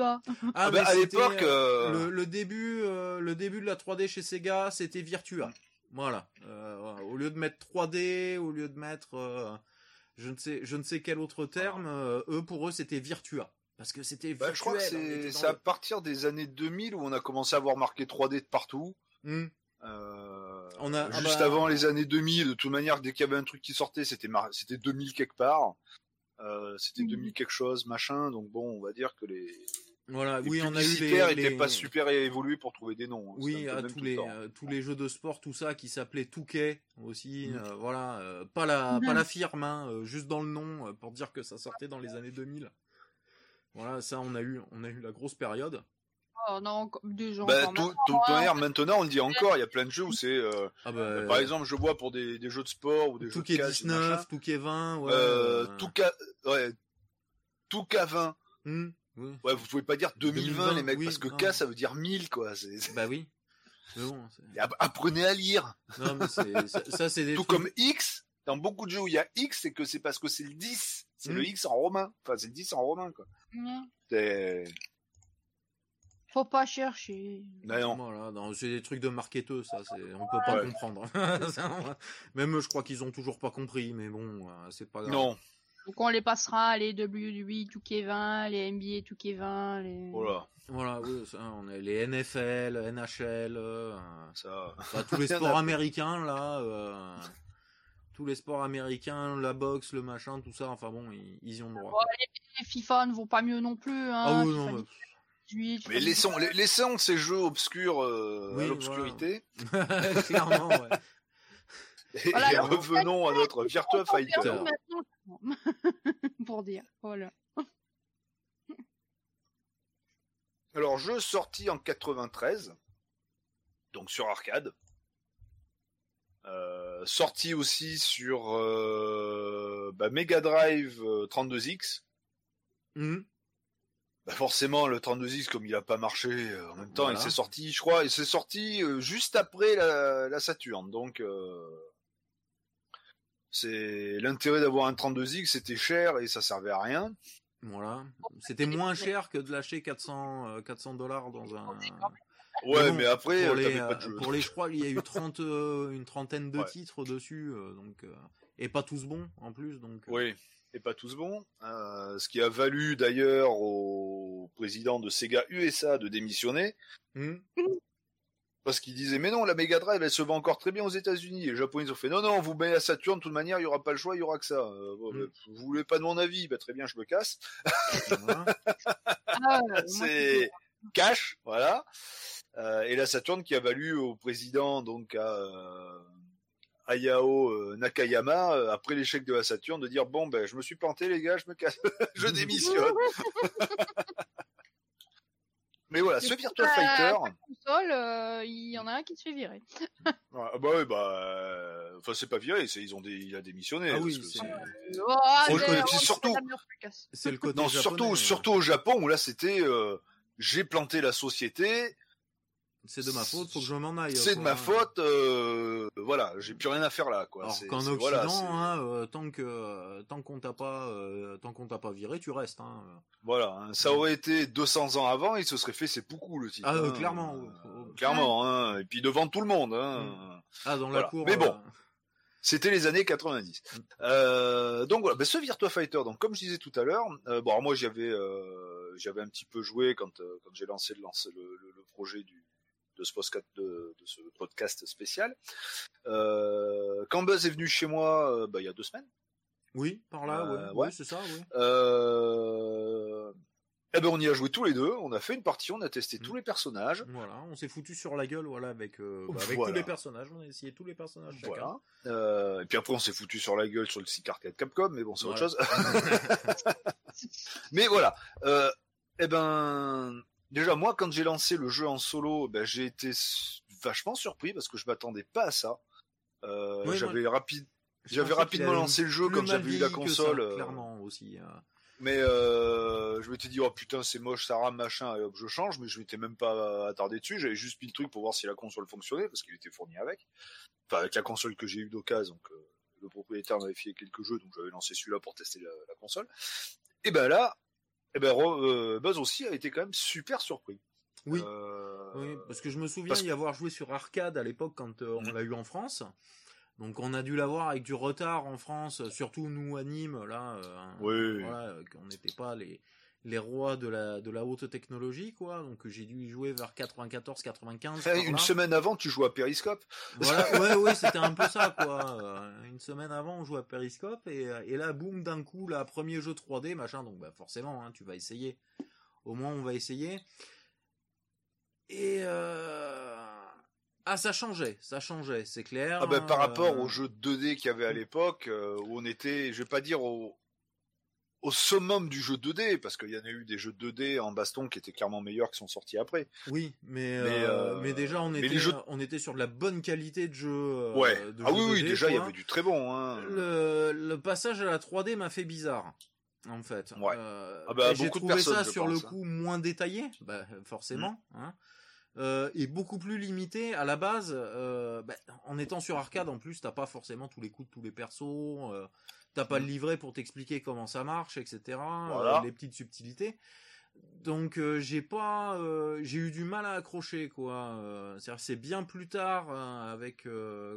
Ah, ah bah, à l'époque, euh, euh, le, début, euh, le début de la 3D chez Sega, c'était Virtua. Voilà. au lieu de mettre 3D, au lieu de mettre, je ne sais, je ne sais quel autre terme, eux pour eux c'était Virtua. Parce que c'était bah, je crois que c'est à partir des années 2000 où on a commencé à voir marqué 3D de partout. Hmm. on a, ah juste bah, avant les années 2000, de toute manière, dès qu'il y avait un truc qui sortait, c'était c'était 2000 quelque part. Euh, c'était 2000 mhm. quelque chose, machin. Donc bon, on va dire que les Voilà, oui, on a eu les, les... pas super évolués pour trouver des noms. Hein, oui, à tous les euh, tous les jeux de sport, tout ça qui s'appelait Touquet aussi. Mm. Euh, voilà, euh, pas la pas la firme, hein, juste dans le nom pour dire que ça sortait dans les années 2000. Voilà, ça on a eu on a eu la grosse période. Oh non, des gens. Bah, tout, tout hein. maintenant on dit encore, il y a plein de jeux où c'est. Ah bah, par exemple, je vois pour des, des jeux de sport ou des jeux de Touquet 19, Touquet 20, ouais. Euh, Touquet, ouais, Touquet 20. Ouais, vous pouvez pas dire 2020, les mecs, parce que K ça veut dire 1000 quoi. Bah oui. apprenez à lire. Non, mais ça, c'est des Tout comme X, dans beaucoup de jeux où il y a X, c'est que c'est parce que c'est le 10. C'est le hmm. X en romain. Enfin, c'est le 10 en romain, quoi. C'est... Faut pas chercher. Bah non. c'est des trucs de marketeux, ça. On peut pas comprendre. Même, je crois qu'ils ont toujours pas compris, mais bon, euh, c'est pas grave. Non. Donc on les passera, les WWE 2K20, les NBA 2K20, les... Voilà. Voilà, oui, ça, on a les NFL, NHL, euh, ça... tous les sports américains, là, euh, tous les sports américains, la boxe, le machin, tout ça, enfin bon, ils, y ont droit. les, FIFA ne vont pas mieux non plus, hein. Ah oui, non, mais laissons, laissons ces jeux obscurs euh, à l'obscurité. Clairement, ouais. Et, revenons à notre Virtua Fighter. Pour dire, voilà. Alors, jeu sorti en 93, donc sur arcade. Euh, sorti aussi sur euh, bah, Mega Drive 32X. Euh, mmh. Bah forcément, le 32X, comme il a pas marché, en même temps, il s'est sorti, je crois, il s'est sorti juste après la, la Saturn. Donc, c'est l'intérêt d'avoir un 32X, c'était cher et ça servait à rien. Voilà, c'était moins cher que de lâcher 400 400 euh, dollars dans un. Ouais, mais, après, pour les, pas de jeu. pour les, je crois, il y a eu 30, euh, une trentaine de titres dessus, euh, donc et pas tous bons en plus, donc. Oui, et pas tous bons. ce qui a valu d'ailleurs au président de Sega USA de démissionner. Mmh. Parce qu'ils disaient, mais non, la Mega Drive, elle se vend encore très bien aux États-Unis. Et les Japonais, ils ont fait, non, non, vous mettez la Saturn, de toute manière, il n'y aura pas le choix, il y aura que ça. Euh, mm. Vous voulez pas de mon avis bah, Très bien, je me casse. Ah, c'est cash, voilà. Euh, et la Saturn qui a valu au président, donc à euh, Ayao Nakayama, après l'échec de la Saturn, de dire, bon, ben, je me suis planté, les gars, je me casse, je démissionne. Mais voilà, ce Virtua Fighter. Euh, il y en a un qui se fait virer. ah bah oui, bah, euh, enfin c'est pas viré, c'est ils ont des, il a démissionné. Ah oui, c'est. c'est surtout. C'est le côté. Non, surtout, surtout au Japon où là c'était, euh, j'ai planté la société, c'est de ma faute, faut que je m'en aille. C'est de ma faute, euh, voilà, j'ai plus rien à faire là, quoi. Alors qu'en Occident, hein, euh, tant que tant qu'on t'a pas euh, tant qu'on t'a pas viré, tu restes. Hein. Voilà, hein. ça aurait été 200 ans avant, il se serait fait c'est beaucoup le titre. Ah hein. clairement, clairement, hein. et puis devant tout le monde. Hein. Mm. Ah dans la cour. Mais bon. C'était les années 90. Mm. donc voilà, ben, ce Virtua Fighter, donc comme je disais tout à l'heure, bon moi j'avais j'avais un petit peu joué quand quand j'ai lancé le, le, le, projet du de ce podcast, de, ce podcast spécial. Euh, quand Buzz est venu chez moi, euh, bah, il y a deux semaines. Oui, par là, euh, ouais, c'est ça. Oui. Eh ben on y a joué tous les deux, on a fait une partie, on a testé tous mm. les personnages. Voilà, on s'est foutu sur la gueule, voilà, avec, bah, avec tous les personnages, on a essayé tous les personnages chacun. Voilà. et puis après on s'est foutu sur la gueule sur le site arcade Capcom, mais bon c'est autre chose. mais voilà. eh ben Déjà, moi, quand j'ai lancé le jeu en solo, ben, j'ai été vachement surpris parce que je m'attendais pas à ça. Euh, j'avais rapide, j'avais rapidement lancé le jeu comme j'avais eu la console. Euh. clairement aussi. Hein. Mais euh, je m'étais dit oh putain c'est moche, ça rame machin, et hop je change. Mais je m'étais même pas attardé dessus. J'avais juste mis le truc pour voir si la console fonctionnait parce qu'il était fourni avec. Enfin avec la console que j'ai eu d'occasion. Donc euh, le propriétaire m'avait filé quelques jeux, donc j'avais lancé celui-là pour tester la, la console. Et ben là, eh ben euh, Buzz aussi a été quand même super surpris. Oui. Euh, oui parce que je me souviens y avoir joué sur arcade à l'époque quand euh, on mm. l'a eu en France. Donc on a dû l'avoir avec du retard en France, surtout nous à Nîmes là. oui. Voilà, on n'était pas les les rois de la de la haute technologie quoi. Donc j'ai dû y jouer vers 94 95 une semaine avant tu jouais à Periscope. Voilà ouais ouais c'était un peu ça quoi. Euh, une semaine avant on jouait à Periscope et, et là boum d'un coup là premier jeu 3D machin. Donc bah forcément hein, tu vas essayer. Au moins, on va essayer. Et ah, ça changeait, ça changeait, c'est clair. Ah ben, par rapport aux jeux 2D qu'il y avait à l'époque, où on était, je vais pas dire au, au summum du jeu 2D, parce qu'il y en a eu des jeux 2D en baston qui étaient clairement meilleurs qui sont sortis après. Oui, mais mais, euh, euh, déjà on était on était sur de la bonne qualité de jeu. Euh, ouais. ah oui oui, déjà il y avait du très bon. Hein. Le, passage à la 3D m'a fait bizarre. En fait, ouais. ah bah, j'ai trouvé ça sur le hein. coup moins détaillé, bah, forcément, mm. hein. et beaucoup plus limité à la base. Bah, en étant sur arcade, en plus, t'as pas forcément tous les coups de tous les persos. T'as pas le mm. livret pour t'expliquer comment ça marche, etc. Euh, les petites subtilités. Donc euh, j'ai pas, euh, j'ai eu du mal à accrocher quoi. c'est bien plus tard avec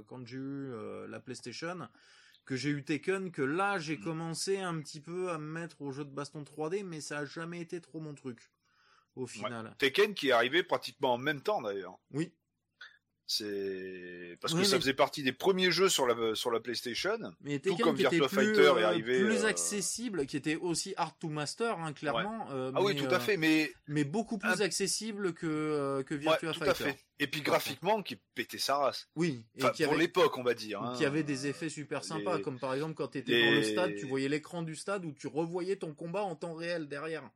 quand j'ai eu la PlayStation que j'ai eu Tekken que là j'ai mm. commencé un petit peu à me mettre au jeu de baston 3D, mais ça a jamais été trop mon truc au final. Tekken qui est arrivé pratiquement en même temps d'ailleurs. Oui. C'est parce que ça faisait partie des premiers jeux sur la sur la PlayStation. Mais tout comme Virtua Fighter est euh, arrivé plus euh, accessible, qui était aussi hard to master, hein, clairement. Euh, ah oui, tout à fait, mais mais beaucoup plus accessible que que Virtua Fighter. Tout à fait. Et puis graphiquement, qui pétait sa race. Oui. Et pour l'époque, on va dire. Hein. Qui avait des effets super sympas, comme par exemple quand tu étais dans le stade, tu voyais l'écran du stade où tu revoyais ton combat en temps réel derrière.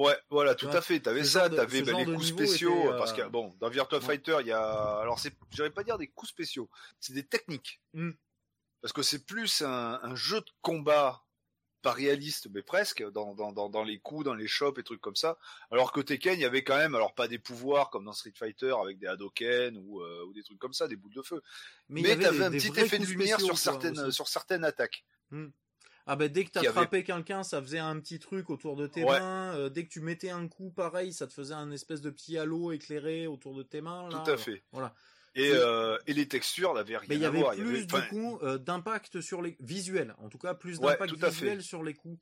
Ouais, voilà, tout à fait. T'avais ça, t'avais bah, les coups spéciaux, parce que bon, dans Virtua Fighter, il y a, alors c'est, j'aurais pas dire des coups spéciaux, c'est des techniques, hmm. parce que c'est plus un, jeu de combat, pas réaliste, mais presque, dans, dans, dans, les coups, dans les chops et trucs comme ça. Alors que Tekken, il y avait quand même, alors pas des pouvoirs comme dans Street Fighter avec des Hadoken ou, euh, ou des trucs comme ça, des boules de feu, mais, mais t'avais un petit effet de lumière sur certaines, sur certaines attaques. Hmm. Ah bah dès que t'as frappé quelqu'un, ça faisait un petit truc autour de tes mains. Euh, dès que tu mettais un coup, pareil, ça te faisait un espèce de petit halo éclairé autour de tes mains. Tout à fait. Voilà. Et, euh, et les textures n'avaient rien Mais il y avait plus du coup euh, d'impact sur les visuels, en tout cas plus d'impact visuel sur les coups.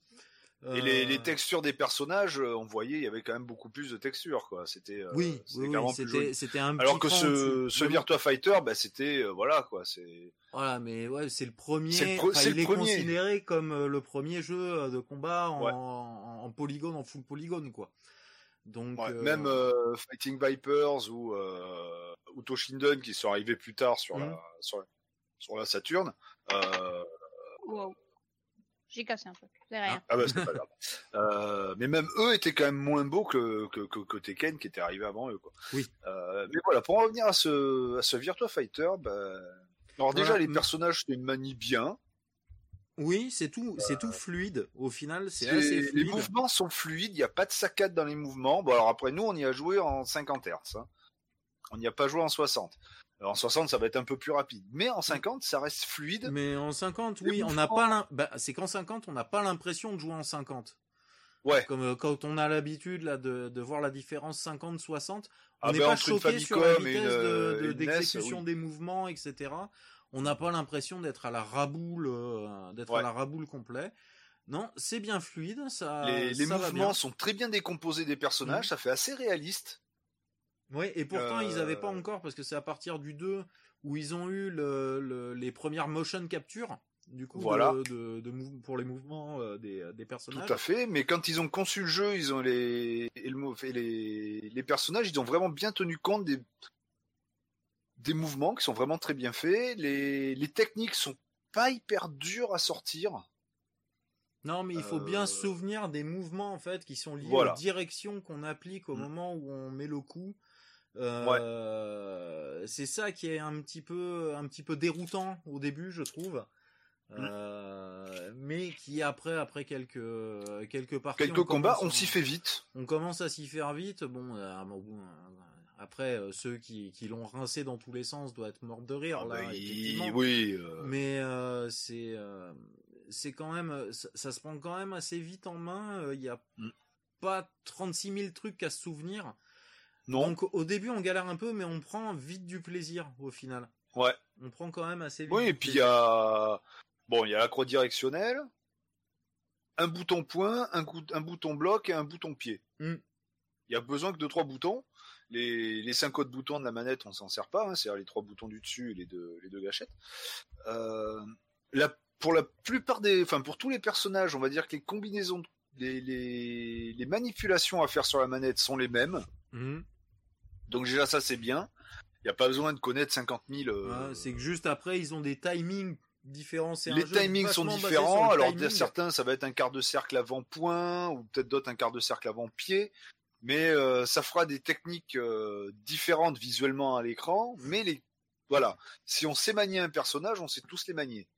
Et les, les, euh. textures des personnages, euh, on voyait, il y avait quand même beaucoup plus de textures, quoi. C'était euh, oui, c'était c'était un Alors que ce, ce Virtua Fighter, bah c'était voilà quoi, c'est. Voilà, mais ouais, c'est le premier. C'est le, il est considéré comme le premier jeu de combat en, en, polygone, en full polygone, quoi. Donc même Fighting Vipers ou ou Toshinden qui sont arrivés plus tard sur la mmh. sur la, sur la Saturn. Wow. J'ai cassé un peu. C'est rien. Ah, bah, c'est pas grave. Euh, mais même eux étaient quand même moins beaux que, que, que, Tekken qui était arrivé avant eux, quoi. Oui. Euh, mais voilà, pour en revenir à ce, à ce Virtua Fighter, bah... alors déjà, les personnages, c'est une manie bien. Oui, c'est tout, c'est tout fluide. Au final, c'est assez fluide. Les mouvements sont fluides, il n'y a pas de saccade dans les mouvements. Bon, alors après, nous, on y a joué en 50 Hz. Hein. On n'y a pas joué en 60. En 60, ça va être un peu plus rapide. Mais en 50, ça reste fluide. Mais en 50, oui, on n'a pas bah, c'est qu'en 50, on n'a pas l'impression de jouer en 50. Ouais. Comme euh, quand on a l'habitude là de, de voir la différence 50-60, on n'est ah, ben, pas choqué sur la vitesse de, d'exécution des mouvements, etc. On n'a pas l'impression d'être à la raboule, euh, d'être à la raboule complet. Non, c'est bien fluide, ça. Les, les mouvements sont très bien décomposés des personnages, mm. ça fait assez réaliste. Oui, et pourtant ils n'avaient pas euh. encore, parce que c'est à partir du 2 où ils ont eu le, les premières motion capture du coup de, de, pour les mouvements euh, des, des, personnages. Tout à fait, mais quand ils ont conçu le jeu, ils ont les les, les personnages, ils ont vraiment bien tenu compte des des mouvements qui sont vraiment très bien faits. Les, les techniques sont pas hyper dures à sortir. Non, mais il faut bien se euh. souvenir des mouvements en fait qui sont liés aux directions qu'on applique au mm. moment où on met le coup. Euh, c'est ça qui est un petit peu un petit peu déroutant au début, je trouve. Mmh. Euh, mais qui après après quelques quelques parties quelques combats on s'y fait vite. on commence à s'y faire vite. Bon, euh, après ceux qui, qui l'ont rincé dans tous les sens doivent être morts de rire ah là bah, oui mais c'est c'est quand même ça, se prend quand même assez vite en main. Il y a mmh. pas 36 000 trucs à se souvenir donc au début on galère un peu, mais on prend vite du plaisir au final. Ouais. On prend quand même assez vite. Oui, et puis il y a bon, il y a la croix directionnelle, un bouton point, un, un bouton bloc et un bouton pied. Hmm. Il y a besoin que de trois boutons. Les, les cinq autres boutons de la manette, on s'en sert pas, hein, c'est-à-dire les trois boutons du dessus et les deux, les deux gâchettes. Euh, la, pour la plupart des, enfin pour tous les personnages, on va dire que les combinaisons les, les, manipulations à faire sur la manette sont les mêmes. Mhm. Donc déjà ça c'est bien. Il n'y a pas besoin de connaître 50 000. Euh, c'est que juste après ils ont des timings différents. Les timings sont différents. Alors certains ça va être un quart de cercle avant-point ou peut-être d'autres un quart de cercle avant-pied. Mais euh, ça fera des techniques euh, différentes visuellement à l'écran. Mais les voilà, si on sait manier un personnage, on sait tous les manier.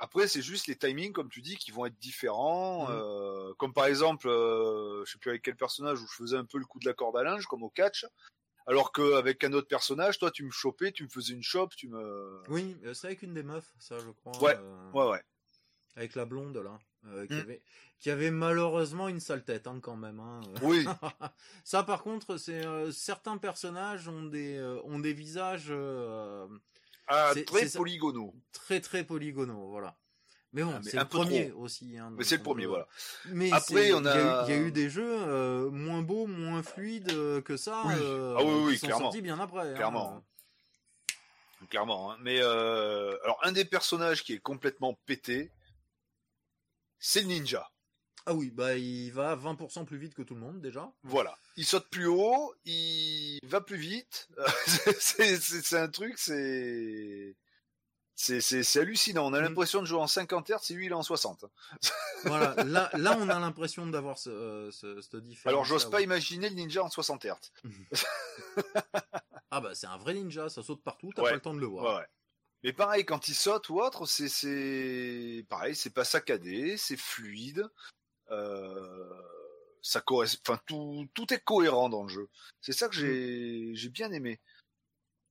Après, c'est juste les timings, comme tu dis, qui vont être différents. Mmh. Euh, comme par exemple, euh, je sais plus avec quel personnage où je faisais un peu le coup de la corde à linge, comme au catch. Alors qu'avec un autre personnage, toi, tu me chopais, tu me faisais une chope, tu me. Oui, euh, c'est avec une des meufs, ça, je crois. Ouais, ouais, ouais. Avec la blonde là, qui, mmh. avait, qui avait malheureusement une sale tête hein, quand même. Hein. Oui. ça, par contre, c'est certains personnages ont des ont des visages ah, très polygonaux. Très très polygonaux, voilà. Mais bon, ah, c'est le premier aussi. Hein, mais c'est le premier, voilà. Mais après, on a... Il y, a eu des jeux euh, moins beaux, moins fluides euh, que ça. Oui. Euh, ah oui, oui, qui clairement. Sont sortis bien après. Hein. Clairement. Clairement. Hein. Mais alors, un des personnages qui est complètement pété, c'est le ninja. Ah oui, bah il va 20% plus vite que tout le monde déjà. Voilà. Il saute plus haut, il va plus vite. c'est un truc, c'est c'est hallucinant. On a mm. l'impression de jouer en 50 Hz et lui il est en 60. voilà, là, là on a l'impression d'avoir ce, ce, cette différence. Alors j'ose pas imaginer le ninja en 60 Hz. ah bah c'est un vrai ninja, ça saute partout, t'as pas le temps de le voir. Ouais, Mais pareil, quand il saute ou autre, c'est pareil, c'est pas saccadé, c'est fluide. Euh, ça enfin tout, tout est cohérent dans le jeu. C'est ça que mm. j'ai, j'ai bien aimé.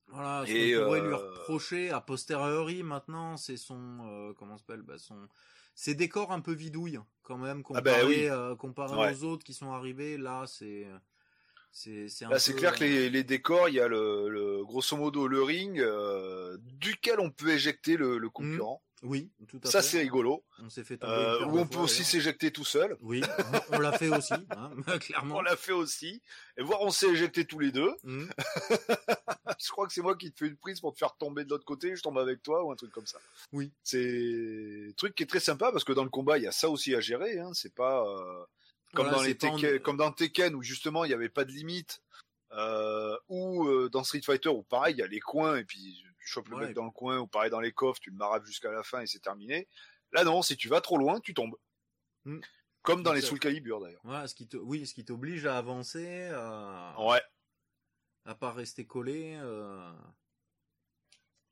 Voilà, ce qu'on pourrait lui euh, reprocher a posteriori maintenant, c'est son, euh, comment s'appelle, bah son, ses décors un peu vidouilles quand même ah bah comparé, comparé aux autres qui sont arrivés. Là, c'est, c'est, c'est clair que les, les, décors, il y a le, le, grosso modo le ring duquel on peut éjecter le, le mm. concurrent. Oui, tout à ça, c'est rigolo. On s'est fait euh, Ou on peut aussi s'éjecter tout seul. Oui, on l'a fait aussi, hein, clairement. On l'a fait aussi. Et voir, on s'est éjecté tous les deux. Mmh. je crois que c'est moi qui te fais une prise pour te faire tomber de l'autre côté, je tombe avec toi ou un truc comme ça. Oui. C'est un truc qui est très sympa parce que dans le combat, il y a ça aussi à gérer. Hein. C'est pas euh, comme dans les Tekken, comme dans Tekken où justement il n'y avait pas de limite. Euh, ou euh, dans Street Fighter où pareil il y a les coins et puis tu chopes le mec dans le coin ou pareil dans les coffres, tu le marabes jusqu'à la fin et c'est terminé. Là non, si tu vas trop loin, tu tombes. Hmm. Comme dans les Soul Calibur d'ailleurs. Ouais, ce qui te, oui, ce qui t'oblige à avancer. À... Ouais. À pas rester collé. Euh...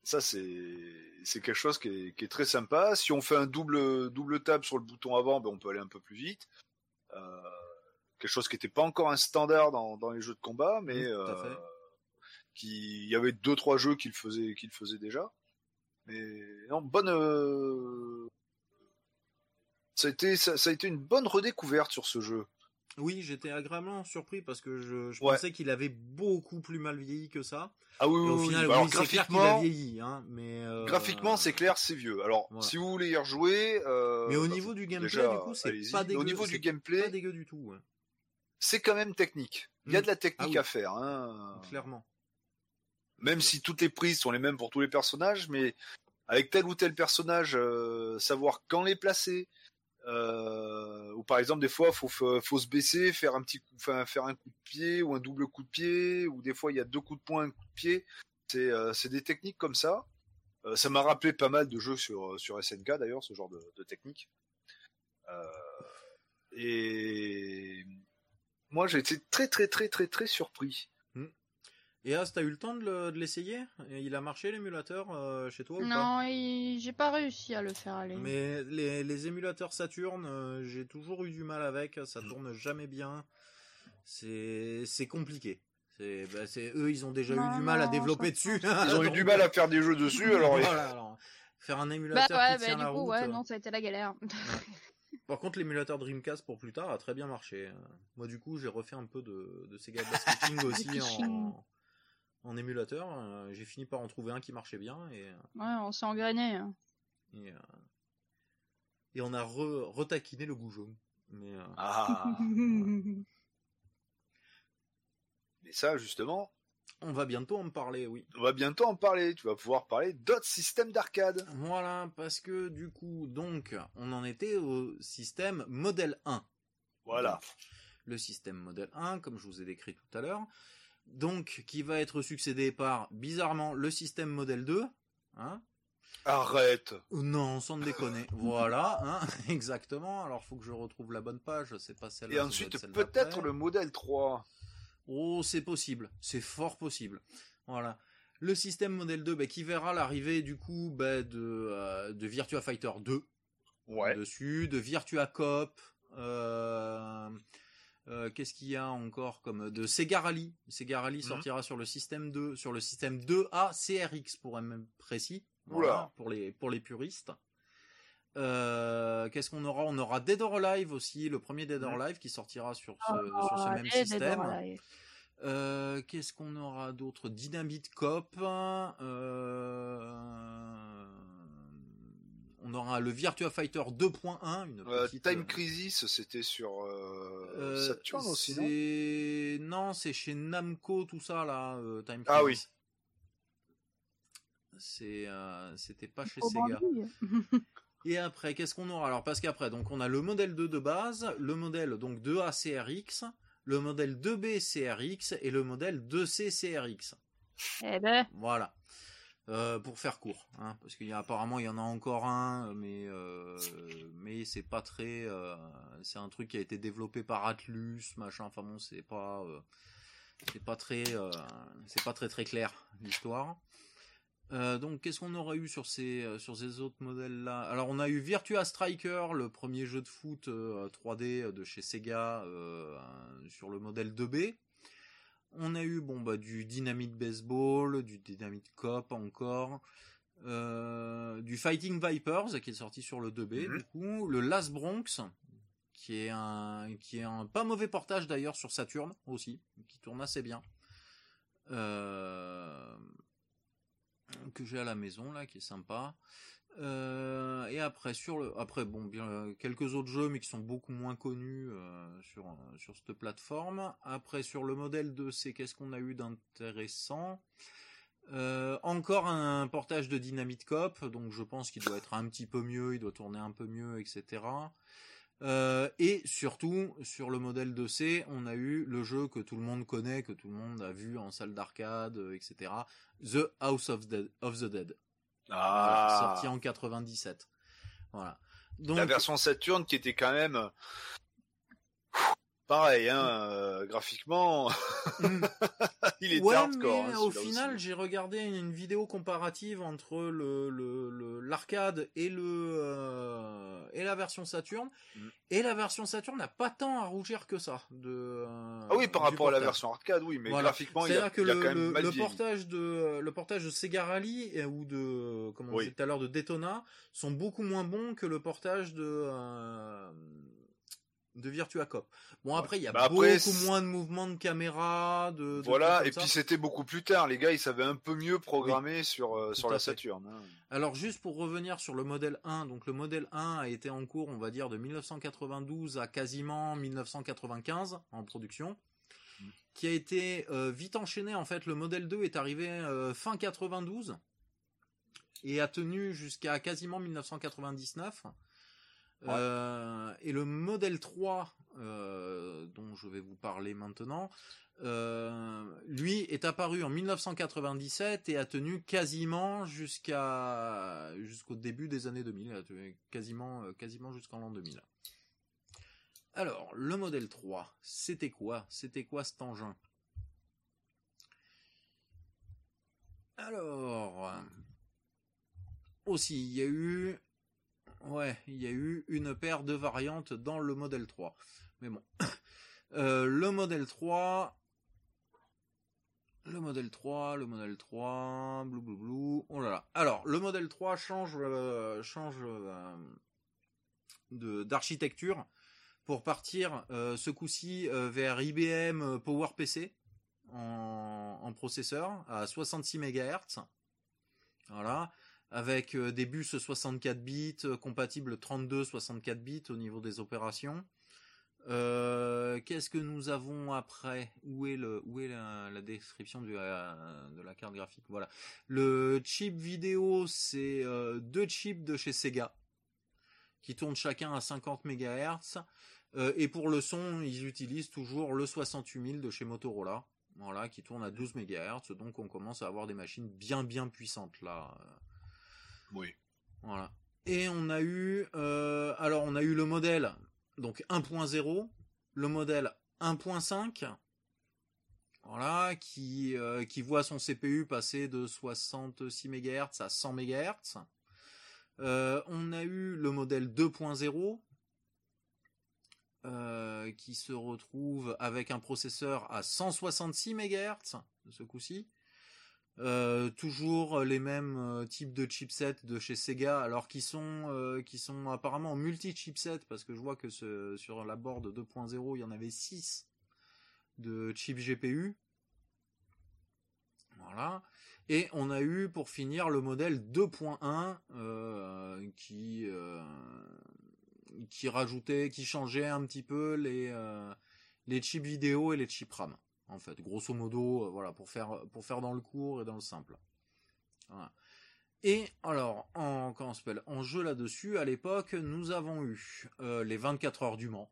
Ça c'est c'est quelque chose qui est, qui est, très sympa. Si on fait un double double tap sur le bouton avant, ben on peut aller un peu plus vite. Quelque chose qui n'était pas encore un standard dans, dans les jeux de combat, mais euh, qui il y avait deux trois jeux qui le faisaient qui le faisaient déjà. Mais non bonne euh... ça a été ça, a été une bonne redécouverte sur ce jeu oui j'étais agréablement surpris parce que je, je pensais qu'il avait beaucoup plus mal vieilli que ça ah oui, au final, oui, graphiquement, clair a vieilli, hein, mais euh... graphiquement, c'est clair, c'est vieux. Alors, si vous voulez y rejouer, euh... mais au niveau du gameplay, du coup, c'est pas dégueu. Au niveau du gameplay, pas dégueu du tout. C'est quand même technique. Il y a hmm. de la technique ah à faire, hein. Clairement même si toutes les prises sont les mêmes pour tous les personnages, mais avec tel ou tel personnage, euh, savoir quand les placer. Euh, ou par exemple des fois faut faut se baisser, faire un petit coup, faire un coup de pied ou un double coup de pied, ou des fois il y a deux coups de poing, un coup de pied. C'est euh, c'est des techniques comme ça. Euh, ça m'a rappelé pas mal de jeux sur sur SNK d'ailleurs ce genre de, de technique. et moi j'ai été très très très très très surpris. Et As, t'as eu le temps de l'essayer? Il a marché l'émulateur euh, chez toi ou Non, j'ai pas réussi à le faire aller. Mais les, émulateurs Saturn, euh, j'ai toujours eu du mal avec, ça tourne jamais bien. C'est compliqué. Bah, c'est eux, ils ont déjà eu du mal à développer dessus. Ils ont eu du mal à faire des jeux dessus, alors. voilà, faire un émulateur bah, qui tient bah, la route. Ouais, non, ça a été la galère. Par contre, l'émulateur Dreamcast pour plus tard a très bien marché. Moi, du coup, j'ai refait un peu de, de Sega Basketing aussi en, en émulateur. Euh, j'ai fini par en trouver un qui marchait bien et. Euh, ouais, on s'est engrainé. Hein. Et, euh, et, on a retaquiné le goujon. Mais. Ah. Mais ça, justement. On va bientôt en parler, oui. On va bientôt en parler. Tu vas pouvoir parler d'autres systèmes d'arcade. Voilà, parce que du coup, donc, on en était au système modèle 1. Voilà. le système modèle 1, comme je vous ai décrit tout à l'heure. Donc, qui va être succédé par, bizarrement, le système modèle 2. Hein Arrête. Non, sans déconner. voilà, hein, exactement. Alors, faut que je retrouve la bonne page. C'est pas celle-là. Et ensuite, peut-être le modèle 3. Oh, c'est possible. C'est fort possible. Voilà. Le système modèle 2, bah, qui verra l'arrivée du coup bah, de, euh, de Virtua Fighter 2 ouais. dessus, de Virtua Cop. Euh, euh, qu'est-ce qu'il y a encore comme de Sega Rally Sega Rally mhm. sortira sur le système 2, sur le système 2A CRX pour être même précis. Voilà, pour les pour les puristes. Qu'est-ce qu'on aura? On aura Dead or Alive aussi, le premier Dead or Alive qui sortira sur ce, oh, sur ce même système. Euh, qu'est-ce qu'on aura d'autre? Dynamite Cop. Euh, on aura le Virtua Fighter 2.1. Une euh, Time Crisis, c'était sur Saturn aussi, non Non, c'est chez Namco, tout ça là. Time Crisis. Ah oui. C'est, c'était pas chez Sega. Et après, qu'est-ce qu'on aura? Alors parce qu'après, donc on a le modèle 2 de base, le modèle donc 2A CRX, le modèle 2B CRX et le modèle 2C CRX. Eh ben. Voilà. Euh, pour faire court, hein, parce qu'il il y en a encore un, mais euh, c'est pas très, euh, c'est un truc qui a été développé par Atlus, machin. Enfin bon, c'est pas, c'est pas très, c'est pas très très clair l'histoire. Donc, qu'est-ce qu'on aurait eu sur ces autres modèles-là? Alors, on a eu Virtua Striker, le premier jeu de foot 3D euh, de chez Sega sur le modèle 2B. On a eu bon bah du Dynamite Baseball, du Dynamite Cop encore, du Fighting Vipers qui est sorti sur le 2B mhm. du coup, le Last Bronx qui est un qui est un pas mauvais portage d'ailleurs sur Saturn aussi, qui tourne assez bien. Euh, que j'ai à la maison là, qui est sympa. Euh, et après sur le, après bon bien quelques autres jeux mais qui sont beaucoup moins connus euh, sur sur cette plateforme. Après sur le modèle 2 c'est qu'est-ce qu'on a eu d'intéressant? Euh, encore un portage de Dynamite Cop, donc je pense qu'il doit être un petit peu mieux, il doit tourner un peu mieux, etc. Euh, et surtout, sur le modèle 2C, on a eu le jeu que tout le monde connaît, que tout le monde a vu en salle d'arcade, euh, etc. The House of, of the Dead. Ah. sorti en 97. Voilà. Donc, la version Saturn qui était quand même pareil, hein, euh, graphiquement, mm. il est ouais, hardcore. Mais hein, au final, j'ai regardé une vidéo comparative entre le l'arcade et le euh, et la version Saturn, mm. et la version Saturn n'a pas tant à rougir que ça. De euh, ah oui, par rapport à la version arcade, oui, mais graphiquement, il y a, que le, quand même le, portage de le portage de Sega Rally ou de comment on disait tout à l'heure de Daytona sont beaucoup moins bons que le portage de de Virtua Cop. Bon après il y a bah, beaucoup moins de mouvements de caméra, de, voilà et puis c'était beaucoup plus tard. Les gars ils savaient un peu mieux programmer sur euh, sur la Saturn. Hein. Alors juste pour revenir sur le modèle 1, donc le modèle 1 a été en cours on va dire de 1992 à quasiment 1995 en production, mm. qui a été euh, vite enchaîné en fait. Le modèle 2 est arrivé euh, fin 92 et a tenu jusqu'à quasiment 1999. Euh, et le modèle 3, euh, dont je vais vous parler maintenant, euh, lui est apparu en 1997 et a tenu quasiment jusqu'à jusqu'au début des années 2000, quasiment quasiment jusqu'en l'an 2000. Alors, le modèle 3, c'était quoi? C'était quoi cet engin? Alors, aussi, il y a eu Ouais, il y a eu une paire de variantes dans le modèle 3. Mais bon. Euh, le modèle 3. Le modèle 3, le modèle 3, blou blou blou. Oh là là. Alors, le modèle 3 change, euh, change euh, d'architecture pour partir ce coup-ci vers IBM PowerPC en, en processeur à 66 MHz. Voilà avec euh, des bus 64 bits euh, compatibles 32 64 bits au niveau des opérations. Euh, qu'est-ce que nous avons après? Où est le où est la, description de la carte graphique? Voilà. Le chip vidéo, c'est deux chips de chez Sega qui tournent chacun à 50 MHz. et pour le son, ils utilisent toujours le 68000 de chez Motorola, voilà, qui tourne à 12 MHz. Donc on commence à avoir des machines bien bien puissantes là. Oui. Voilà. Et on a eu, alors on a eu le modèle donc 1.0, le modèle 1.5 voilà, qui, euh, qui voit son CPU passer de 66 MHz à 100 MHz. Euh, on a eu le modèle 2.0 euh, qui se retrouve avec un processeur à 166 MHz ce coup-ci. Toujours les mêmes types de chipsets de chez Sega, alors qui sont apparemment multi-chipsets parce que je vois que sur la board 2.0 il y en avait 6 de chip GPU. Voilà. Et on a eu pour finir le modèle 2.1 euh, qui euh, rajoutait, qui changeait un petit peu les euh, les chips vidéo et les chips RAM. En fait, grosso modo, voilà, pour faire pour faire dans le court et dans le simple. Et alors, en, comment s'appelle, en jeu là-dessus, à l'époque, nous avons eu les 24 heures du Mans,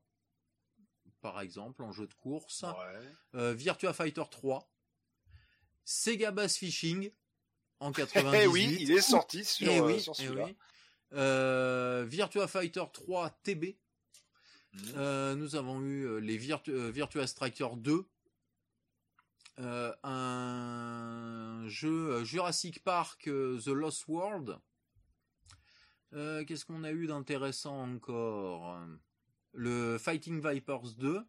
par exemple, en jeu de course. Euh, Virtua Fighter 3. Sega Bass Fishing en 98. Eh oui, il est sorti sur, eh euh, sur eh. Euh, Virtua Fighter 3 TB. Mhm. nous avons eu les Virtua Striker 2. Un jeu Jurassic Park The Lost World. Qu'est-ce qu'on a eu d'intéressant encore? Le Fighting Vipers 2,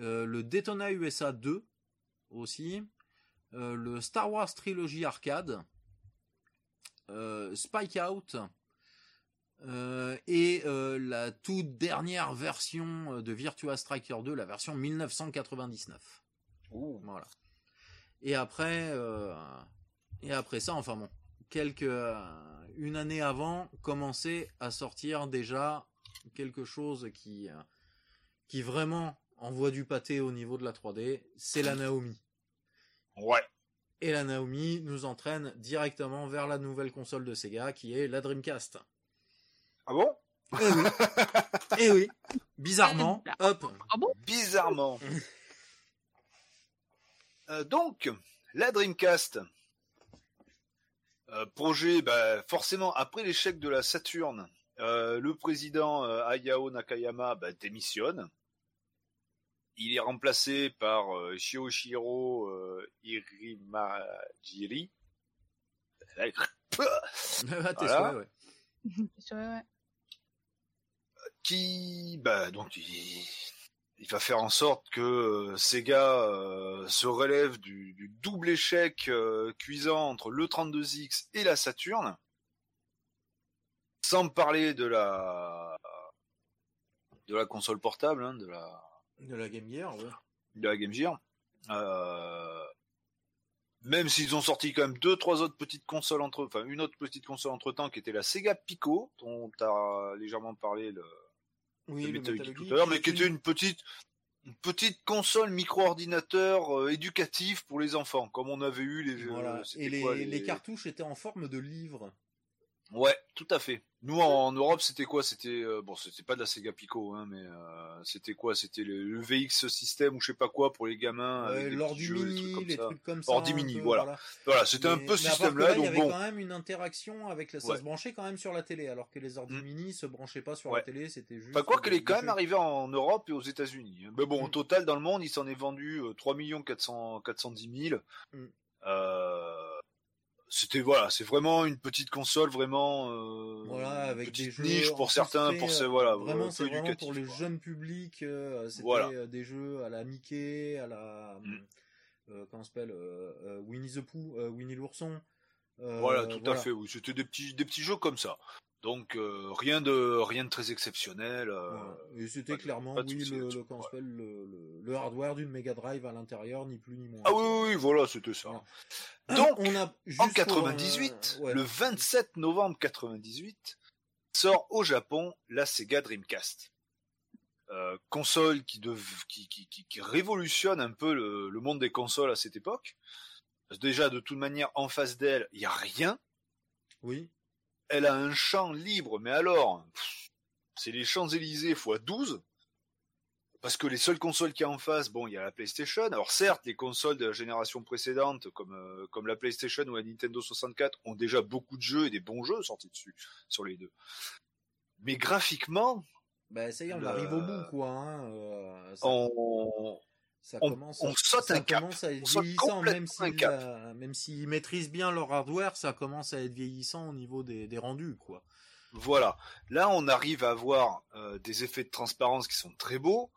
euh, le Daytona USA 2 aussi, euh, le Star Wars Trilogy Arcade, euh, Spike Out, et la toute dernière version de Virtua Striker 2, la version 1999. Voilà. Et après, et après ça, enfin bon, quelques, une année avant, commençait à sortir déjà quelque chose qui, euh, qui vraiment envoie du pâté au niveau de la 3D, c'est la Naomi. Ouais. Et la Naomi nous entraîne directement vers la nouvelle console de Sega qui est la Dreamcast. Ah bon? Eh oui. eh oui. Bizarrement. Hop. Ah bon? Bizarrement. Euh, donc, la Dreamcast. Euh, projet, bah, forcément, après l'échec de la Saturn, euh, le président euh, Hayao Nakayama bah, démissionne. Il est remplacé par euh, Shioshiro Irimajiri. Qui, bah, donc, il, va faire en sorte que Sega se relève du, du double échec cuisant entre le 32X et la Saturn sans parler de la de la console portable, hein, de la de la Game Gear, ouais. De la Game Gear. Euh, même s'ils ont sorti quand même deux, trois autres petites consoles entre, enfin une autre petite console entre temps qui était la Sega Pico, dont tu as légèrement parlé le, oui, le tout à l'heure, mais qui était une petite, une petite console micro-ordinateur euh, éducatif pour les enfants, comme on avait eu les. Voilà. Et les, les, cartouches étaient en forme de livre. Ouais, tout à fait. Nous en, Europe, c'était quoi? C'était euh, bon, c'était pas de la Sega Pico, hein, mais euh, c'était quoi? C'était le, VX système ou je sais pas quoi pour les gamins. Ouais, l'ordi les trucs comme ça. Ordi mini, voilà. Voilà, c'était un peu ce système-là. Il y avait quand même une interaction avec la, ça se branchait quand même sur la télé, alors que les ordi mm. mini se branchaient pas sur la télé, c'était juste. Pas quoi qu'elle est quand même arrivée en Europe et aux États-Unis. Hein. Mais bon, au mm. total dans le monde, il s'en est vendu 3 400 410 000. Euh, c'était voilà, c'est vraiment une petite console vraiment euh, voilà avec des jeux niche pour certains, pour ces voilà vraiment c'est vraiment pour les jeunes publics. Euh, c'était euh, des jeux à la Mickey, à la mm. euh, comment s'appelle euh, Winnie the Pooh, Winnie l'ourson. voilà, tout à fait. Oui, c'était des petits des petits jeux comme ça. Donc euh, rien de rien de très exceptionnel. Euh, Et c'était clairement oui le, le, le, hardware d'une Mega Drive à l'intérieur, ni plus ni moins. Ah oui oui voilà c'était ça. Donc on a en 98, euh, le 27 novembre 98, sort au Japon la Sega Dreamcast. console qui, qui, qui, qui, révolutionne un peu le, le monde des consoles à cette époque. Déjà de toute manière en face d'elle il y a rien. Oui elle a un champ libre, mais alors, c'est les Champs-Élysées x 12. parce que les seules consoles qu'il y a en face, bon, il y a la PlayStation. Alors certes, les consoles de la génération précédente, comme euh, comme la PlayStation ou la Nintendo 64, ont déjà beaucoup de jeux et des bons jeux sortis dessus sur les deux. Mais graphiquement, ben ça y est, on arrive au bout, quoi. Hein, euh, on, ça commence, on, saute un cap. à être vieillissant, même s'ils même s'ils maîtrisent bien leur hardware, ça commence à être vieillissant au niveau des, des rendus, quoi. Voilà. Là, on arrive à avoir euh, des effets de transparence qui sont très beaux,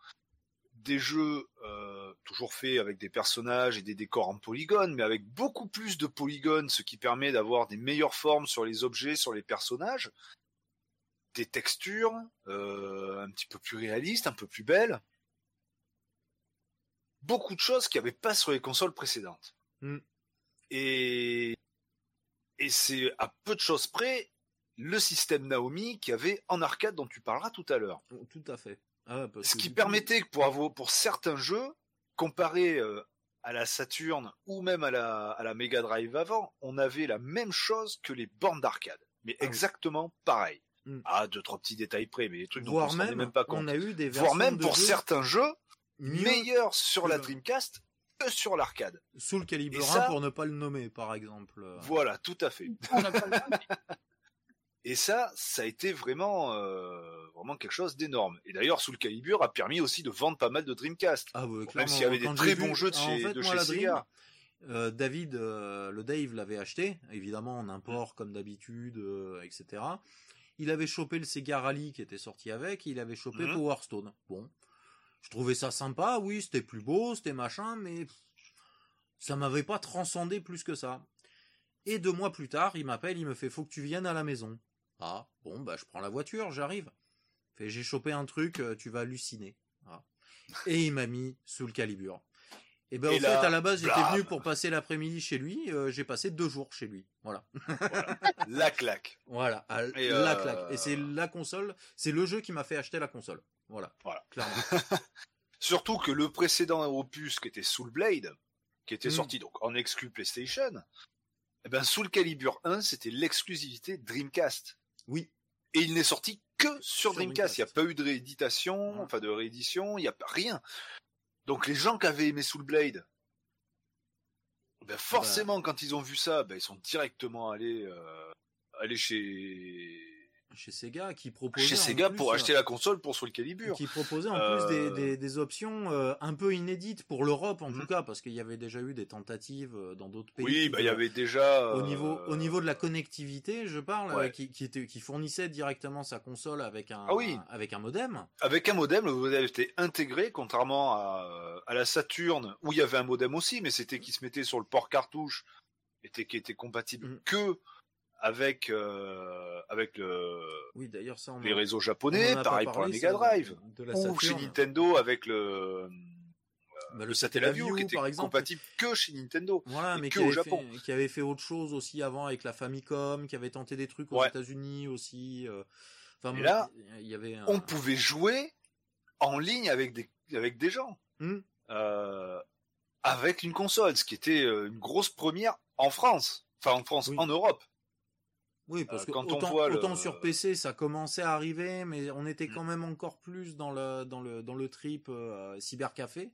des jeux euh, toujours faits avec des personnages et des décors en polygones, mais avec beaucoup plus de polygones, ce qui permet d'avoir des meilleures formes sur les objets, sur les personnages, des textures euh, un petit peu plus réalistes, un peu plus belles. Beaucoup de choses qu'il n'y avait pas sur les consoles précédentes. Mm. Et, et c'est à peu de choses près le système Naomi qui avait en arcade dont tu parleras tout à l'heure. Oh, tout à fait. Ah Ce qui permettait pour avoir, pour certains jeux, comparé euh, à la Saturn ou même à la, à la Mega Drive avant, on avait la même chose que les bornes d'arcade. Mais ah exactement pareil. Hmm. Ah, deux, trois petits détails près, mais les trucs dont on même, même pas compte. On a eu des Voire même pour certains jeux, meilleurs sur la Dreamcast que sur l'arcade. Sous le calibre 1 pour ne pas le nommer, par exemple. Voilà, tout à fait. Et ça, ça a été vraiment, euh, vraiment quelque chose d'énorme. Et d'ailleurs, Soul Calibur a permis aussi de vendre pas mal de Dreamcast. Ah Même s'il y avait des très bons jeux de chez, de chez Sega. Euh, David, euh, le Dave l'avait acheté, évidemment en import comme d'habitude, etc. Il avait chopé le Sega Rally qui était sorti avec, il avait chopé mmh. Power Stone. Bon, je trouvais ça sympa, oui, c'était plus beau, c'était machin, mais ça m'avait pas transcendé plus que ça. Et deux mois plus tard, il m'appelle, il me fait faut que tu viennes à la maison. Ah, bon, bah, je prends la voiture, j'arrive. Fait, j'ai chopé un truc, euh, tu vas halluciner. Ah. Et il m'a mis sous le calibre. Et ben, en fait, à la base, j'étais venu pour passer l'après-midi chez lui, euh, j'ai passé deux jours chez lui. Voilà. La claque. Voilà. la claque. Et c'est euh, la console, c'est le jeu qui m'a fait acheter la console. Voilà. Voilà. Clairement. Surtout que le précédent opus qui était Soul Blade, qui était hmm. sorti donc en exclu PlayStation, eh ben Soul Calibur 1, c'était l'exclusivité Dreamcast. Oui. Et il n'est sorti que sur, Dreamcast. Il n'y a pas eu de rééditation, enfin de réédition, il n'y a rien. Donc les gens qui avaient aimé Soul Blade, ben forcément quand ils ont vu ça, ben ils sont directement allés euh, aller chez chez Sega qui proposait chez Sega pour acheter la console pour Soul Calibur qui proposait en plus des, euh. des, des options euh, un peu inédites pour l'Europe en tout mhm. cas parce qu'il y avait déjà eu des tentatives euh, dans d'autres pays oui bah il y avait déjà au niveau au niveau de la connectivité je parle qui qui, était, qui fournissait directement sa console avec un ah avec un modem avec un modem le modem était intégré contrairement à, à la Saturn où il y avait un modem aussi mais c'était qui se mettait sur le port cartouche était qui était compatible mm. que avec euh, avec le oui d'ailleurs ça les réseaux japonais pareil pour la Mega Drive. ou chez Nintendo avec le bah, le Satellaview qui était par exemple. compatible que chez Nintendo voilà mais que qui, au avait Japon. Fait, qui avait fait autre chose aussi avant avec la Famicom qui avait tenté des trucs aux États-Unis aussi euh... enfin Et là il y avait un... on pouvait jouer en ligne avec des avec des gens. Hmm. euh, avec une console ce qui était euh, une grosse première en France. Enfin en France en Europe oui, parce euh, que quand autant, on voit autant sur PC ça commençait à arriver, mais on était mm. quand même encore plus dans le dans le dans le trip euh, cybercafé.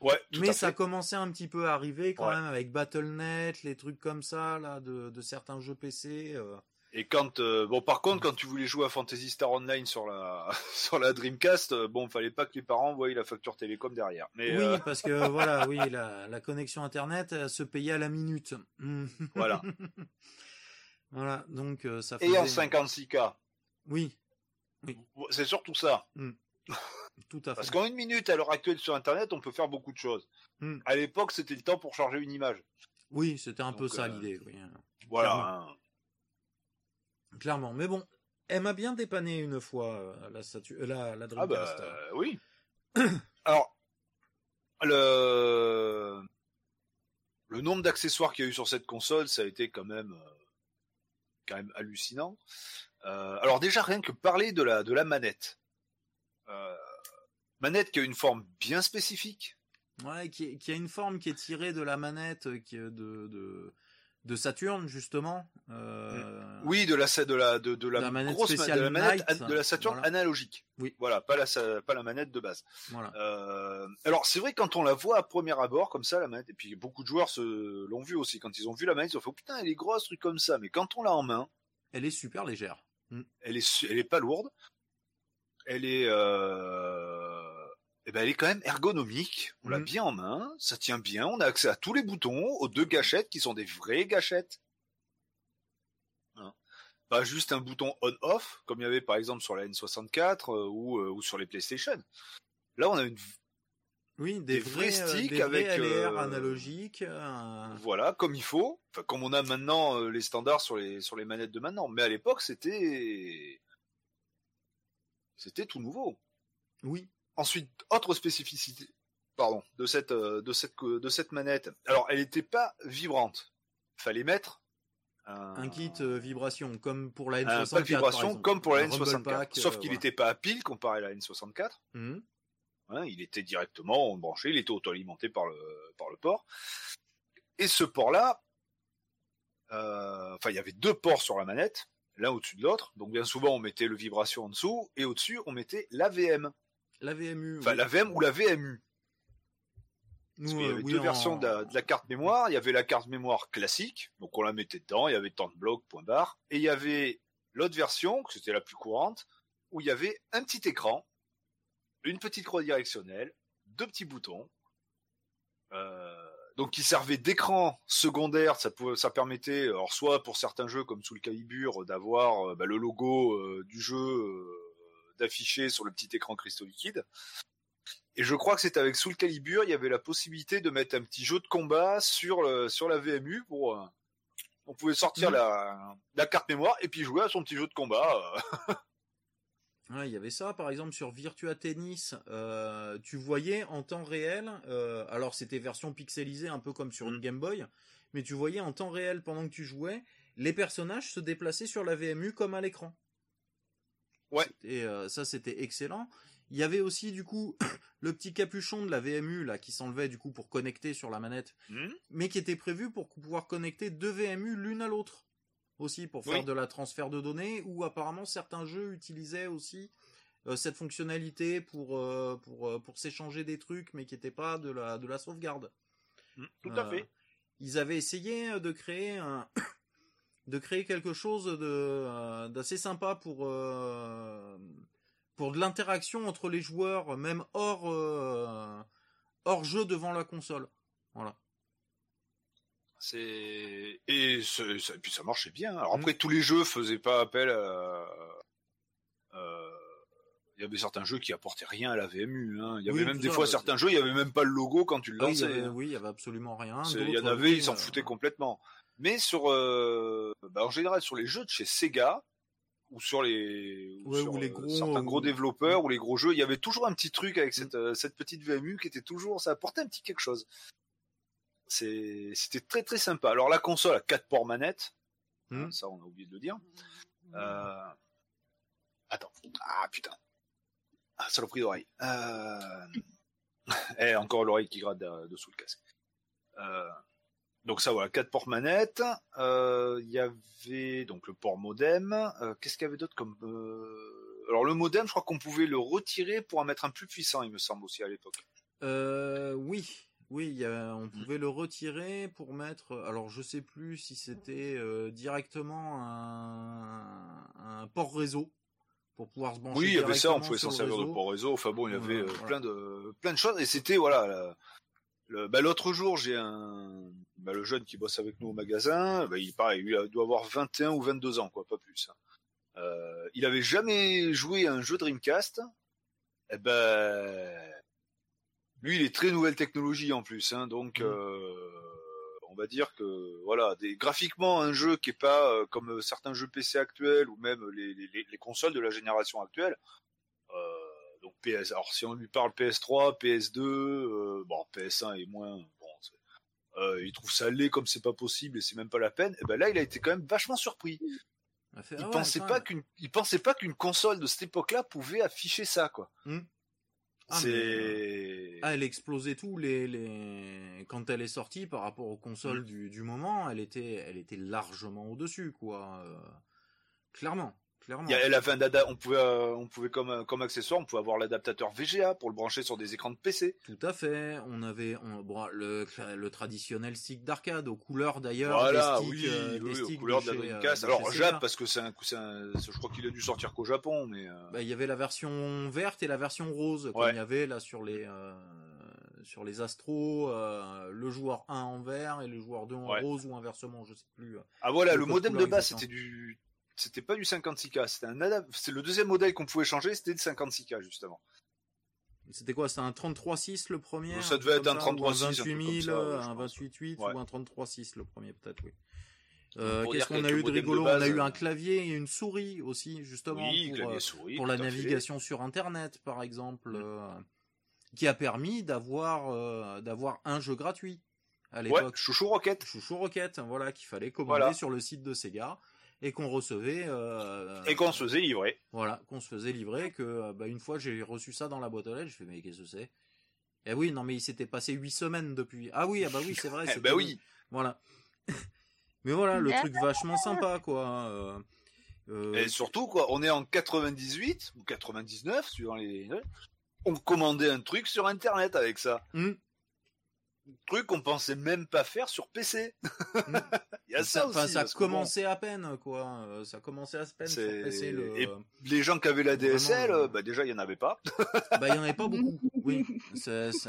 Ouais. mais ça commençait un petit peu à arriver quand même avec Battle.net, les trucs comme ça là de, de certains jeux PC. Euh. Et quand bon par contre quand tu voulais jouer à Fantasy Star Online sur la sur la Dreamcast, bon fallait pas que les parents voient la facture télécom derrière. Mais oui parce que voilà oui la, la connexion internet se payait à la minute. voilà. Voilà, donc euh, ça fait. Et en 56K. Oui. C'est surtout ça. Hmm. Tout à fait. Parce qu'en une minute, à l'heure actuelle sur Internet, on peut faire beaucoup de choses. Hmm. À l'époque, c'était le temps pour charger une image. Oui, c'était un peu ça euh, l'idée. Voilà. Hein. Clairement. Mais bon, elle m'a bien dépanné une fois euh, la, statue, la, la Ah bah oui. Alors, le le nombre d'accessoires qu'il y a eu sur cette console, ça a été quand même quand même hallucinant. Euh, alors déjà rien que parler de la de la manette, euh, manette qui a une forme bien spécifique. Ouais, qui, qui, a une forme qui est tirée de la manette, qui de, de de Saturn justement. Euh... Oui, de la de la de, de la, manette grosse de la manette de la Saturn voilà. analogique. Oui. Voilà, pas la pas la manette de base. Voilà. Euh, alors c'est vrai quand on la voit à premier abord comme ça la manette et puis beaucoup de joueurs se l'ont vu aussi quand ils ont vu la manette ils ont fait oh, putain elle est grosse truc comme ça mais quand on l'a en main Elle est super légère. Mm. elle est elle est pas lourde elle est euh... eh ben elle est quand même ergonomique on l'a Mhm. bien en main ça tient bien on a accès à tous les boutons aux deux gâchettes qui sont des vraies gâchettes Hein. pas juste un bouton on-off comme il y avait par exemple sur la N64 euh, ou, euh, ou sur les PlayStation là on a une Oui, des, Des vrais vrais, euh, sticks des avec, LR analogiques. Voilà, comme il faut, enfin, comme on a maintenant les standards sur les sur les manettes de maintenant. Mais à l'époque, c'était c'était tout nouveau. Oui. Ensuite, autre spécificité, pardon, de cette euh, de cette de cette manette. Alors, elle n'était pas vibrante. Fallait mettre un, Un kit euh, vibration, comme pour la un N64. pack vibration comme pour la Un Rumble N64. Pack, Sauf euh, qu'il n'était pas à pile comparé à la N64. Mhm. Hein, il était directement branché, il était auto-alimenté par le, par le port. Et ce port-là, euh, enfin, il y avait deux ports sur la manette, l'un au-dessus de l'autre. Donc, bien souvent, on mettait le vibration en dessous, et au-dessus, on mettait la VM. La VMU. Enfin, oui. la VM ou la VMU. Nous, qu'il y euh, avait oui, deux en- versions de la, de la carte mémoire. Il y avait la carte mémoire classique, donc on la mettait dedans, il y avait tant de blocs, point barre. Et il y avait l'autre version, que c'était la plus courante, où il y avait un petit écran, une petite croix directionnelle, deux petits boutons, euh, donc qui servait d'écran secondaire. Ça, pouvait, ça permettait, alors soit pour certains jeux comme sous le Calibur, d'avoir euh, bah, le logo euh, du jeu d'afficher sur le petit écran cristaux liquide. Et je crois que c'est avec Soul Calibur, il y avait la possibilité de mettre un petit jeu de combat sur le, sur la VMU pour. euh, on pouvait sortir Mhm. la, la carte mémoire et puis jouer à son petit jeu de combat. euh. Ouais, il y avait ça, par exemple, sur Virtua Tennis, euh, tu voyais en temps réel, euh, alors c'était version pixelisée, un peu comme sur une Mm. Game Boy, mais tu voyais en temps réel, pendant que tu jouais, les personnages se déplacer sur la VMU comme à l'écran. Ouais. Et ça, c'était excellent. Il y avait aussi, du coup, le petit capuchon de la VMU, là, qui s'enlevait, du coup, pour connecter sur la manette, Hmm mais qui était prévu pour pouvoir connecter deux VMU l'une à l'autre aussi pour faire Oui. de la transfert de données ou apparemment certains jeux utilisaient aussi euh, cette fonctionnalité pour euh, pour euh, pour s'échanger des trucs mais qui n'étaient pas de la de la sauvegarde. Hmm, Tout à Euh, fait. Ils avaient essayé de créer un de créer quelque chose de euh, d'assez sympa pour euh, pour de l'interaction entre les joueurs même hors euh, hors jeu devant la console. Voilà. C'est et, ce- ça- et puis ça marchait bien. Alors Mm. après tous les jeux faisaient pas appel à. Il y avait certains jeux qui apportaient rien à la VMU. Hein. Il y avait Oui, même des ça, fois certains jeux, il y avait même pas le logo quand tu le Ah oui, il y lançais. avait, hein. oui, il y avait absolument rien. Il y en avait, ils s'en foutaient complètement. Mais sur, euh, bah, en général, sur les jeux de chez Sega ou sur les, ou Ouais, sur, ou les euh, gros, certains gros ou- développeurs ou les gros jeux, il y avait toujours un petit truc avec cette, euh, cette petite VMU qui était toujours, ça apportait un petit quelque chose. C'était très très sympa. Alors la console a quatre ports manettes, hein, Hmm. ça on a oublié de le dire. Euh... Attends, ah putain, ah saloperie d'oreille. Euh... Eh, encore l'oreille qui gratte de- dessous le casque. Euh, donc ça voilà, quatre ports manettes. Euh, Il y avait donc le port modem. Euh, Qu'est-ce qu'il y avait d'autre comme euh, Alors le modem, je crois qu'on pouvait le retirer pour en mettre un plus puissant, il me semble aussi à l'époque. Oui, oui, y a- Mm. on pouvait le retirer pour mettre. Alors, je sais plus si c'était directement un, un port réseau pour pouvoir se brancher. Oui, il y avait ça, on pouvait s'en servir de port réseau. Enfin bon, il y avait voilà. plein de plein de choses et c'était voilà. la- bah, l'autre jour, j'ai un bah, le jeune qui bosse avec nous au magasin. Bah, il pareil, lui, il doit avoir 21 ou 22 ans, quoi, pas plus. hein. Euh, il avait jamais joué à un jeu Dreamcast. Eh ben, lui, il est très nouvelle technologie en plus, hein, donc. Mhm. euh, on va dire que voilà, des, graphiquement un jeu qui est pas euh, comme certains jeux PC actuels ou même les, les, les consoles de la génération actuelle. Euh, donc PS. Alors si on lui parle PS3, PS2, euh, bon PS1 est moins. Bon, c'est- euh, il trouve ça laid comme c'est pas possible et c'est même pas la peine. Et ben là, il a été quand même vachement surpris. On a fait, Il ah ouais, pensait pas qu'une, il pensait pas qu'une console de cette époque-là pouvait afficher ça quoi. Hmm. Ah, c'est. Ah, elle explosait tout les, les quand elle est sortie par rapport aux consoles mm. du, du moment, elle était elle était largement au dessus quoi. clairement. Clairement. elle avait on pouvait, euh, on pouvait comme, euh, comme accessoire, on pouvait avoir l'adaptateur VGA pour le brancher sur des écrans de PC. Tout à fait. On avait, bon, le, le traditionnel stick d'arcade aux couleurs d'ailleurs. Voilà, oui, euh, aux couleurs de la Dreamcast. Alors Jap parce que c'est un, un, je crois qu'il a dû sortir qu'au Japon, mais. Bah, il y avait la version verte et la version rose, comme il y avait là sur les, sur les Astros, le joueur 1 en vert et le joueur 2 en rose ou inversement, je sais plus. Ah voilà, le modem de base c'était du c'était pas du 56K, c'était un c'est le deuxième modèle qu'on pouvait changer, c'était le 56K justement. C'était quoi C'était un 33.6 le premier Ça devait être un 33.6, un 28 un 28.8 ou un 33.6 le premier peut-être, oui. Euh, Qu'est-ce qu'on a eu de rigolo? On a eu un clavier et une souris aussi, justement, pour, euh, pour la navigation sur Internet, par exemple, mm. euh, qui a permis d'avoir euh, d'avoir un jeu gratuit à l'époque. Ouais, Chouchou Rocket. Chouchou Rocket, voilà, qu'il fallait commander sur le site de Sega et qu'on recevait euh, et qu'on se faisait livrer. Voilà, qu'on se faisait livrer que euh, bah, une fois j'ai reçu ça dans la boîte aux lettres, je fais mais qu'est-ce que c'est? Eh oui, non mais il s'était passé huit semaines depuis. Ah oui, ah bah oui, c'est vrai, eh bah oui. Voilà. mais voilà, le truc vachement sympa quoi. Euh, et surtout quoi, on est en 98 ou 99 suivant les on commandait un truc sur internet avec ça. Mmh truc qu'on pensait même pas faire sur PC. Mm. Il y a ça, aussi. Ça commençait à peine, quoi. Euh, ça commençait à peine sur PC. Et les gens qui avaient la DSL, euh, bah déjà il y en avait pas. bah il y en avait pas beaucoup. Oui.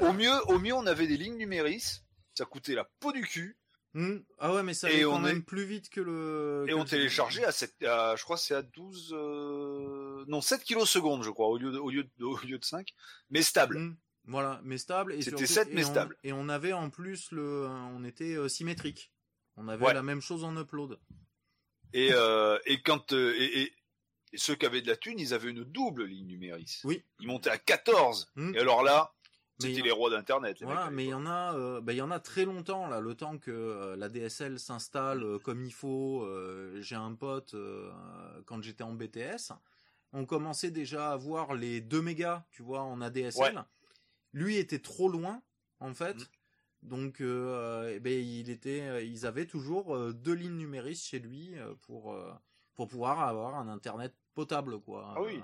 Au mieux, au mieux on avait des lignes numériques. Ça coûtait la peau du cul. Mm. Ah ouais, mais ça allait quand même plus vite que le. Et on téléchargeait à 7, je crois c'est à 12, euh, non 7 kilos secondes, je crois, au lieu de, au lieu de, au lieu de 5, mais stable. Mm. Voilà, mais stable. C'était 7 mais stable. Et on avait en plus le, on était euh, symétrique. On avait la même chose en upload. Et euh, et quand euh, et, et, ceux qui avaient de la thune, ils avaient une double ligne numérique. Oui. Ils montaient à 14. Hmm. Et alors là, c'était les rois d'internet. Voilà, mais il y en a, bah, il y en a très longtemps là, le temps que la DSL s'installe comme il faut. J'ai un pote quand j'étais en BTS, on commençait déjà à voir les 2 mégas, tu vois, en ADSL. Lui était trop loin, en fait. Mm. Donc, euh, eh ben, il était, euh, ils avaient toujours euh, deux lignes numériques chez lui pour pour pouvoir avoir un internet potable, quoi. Ah oui.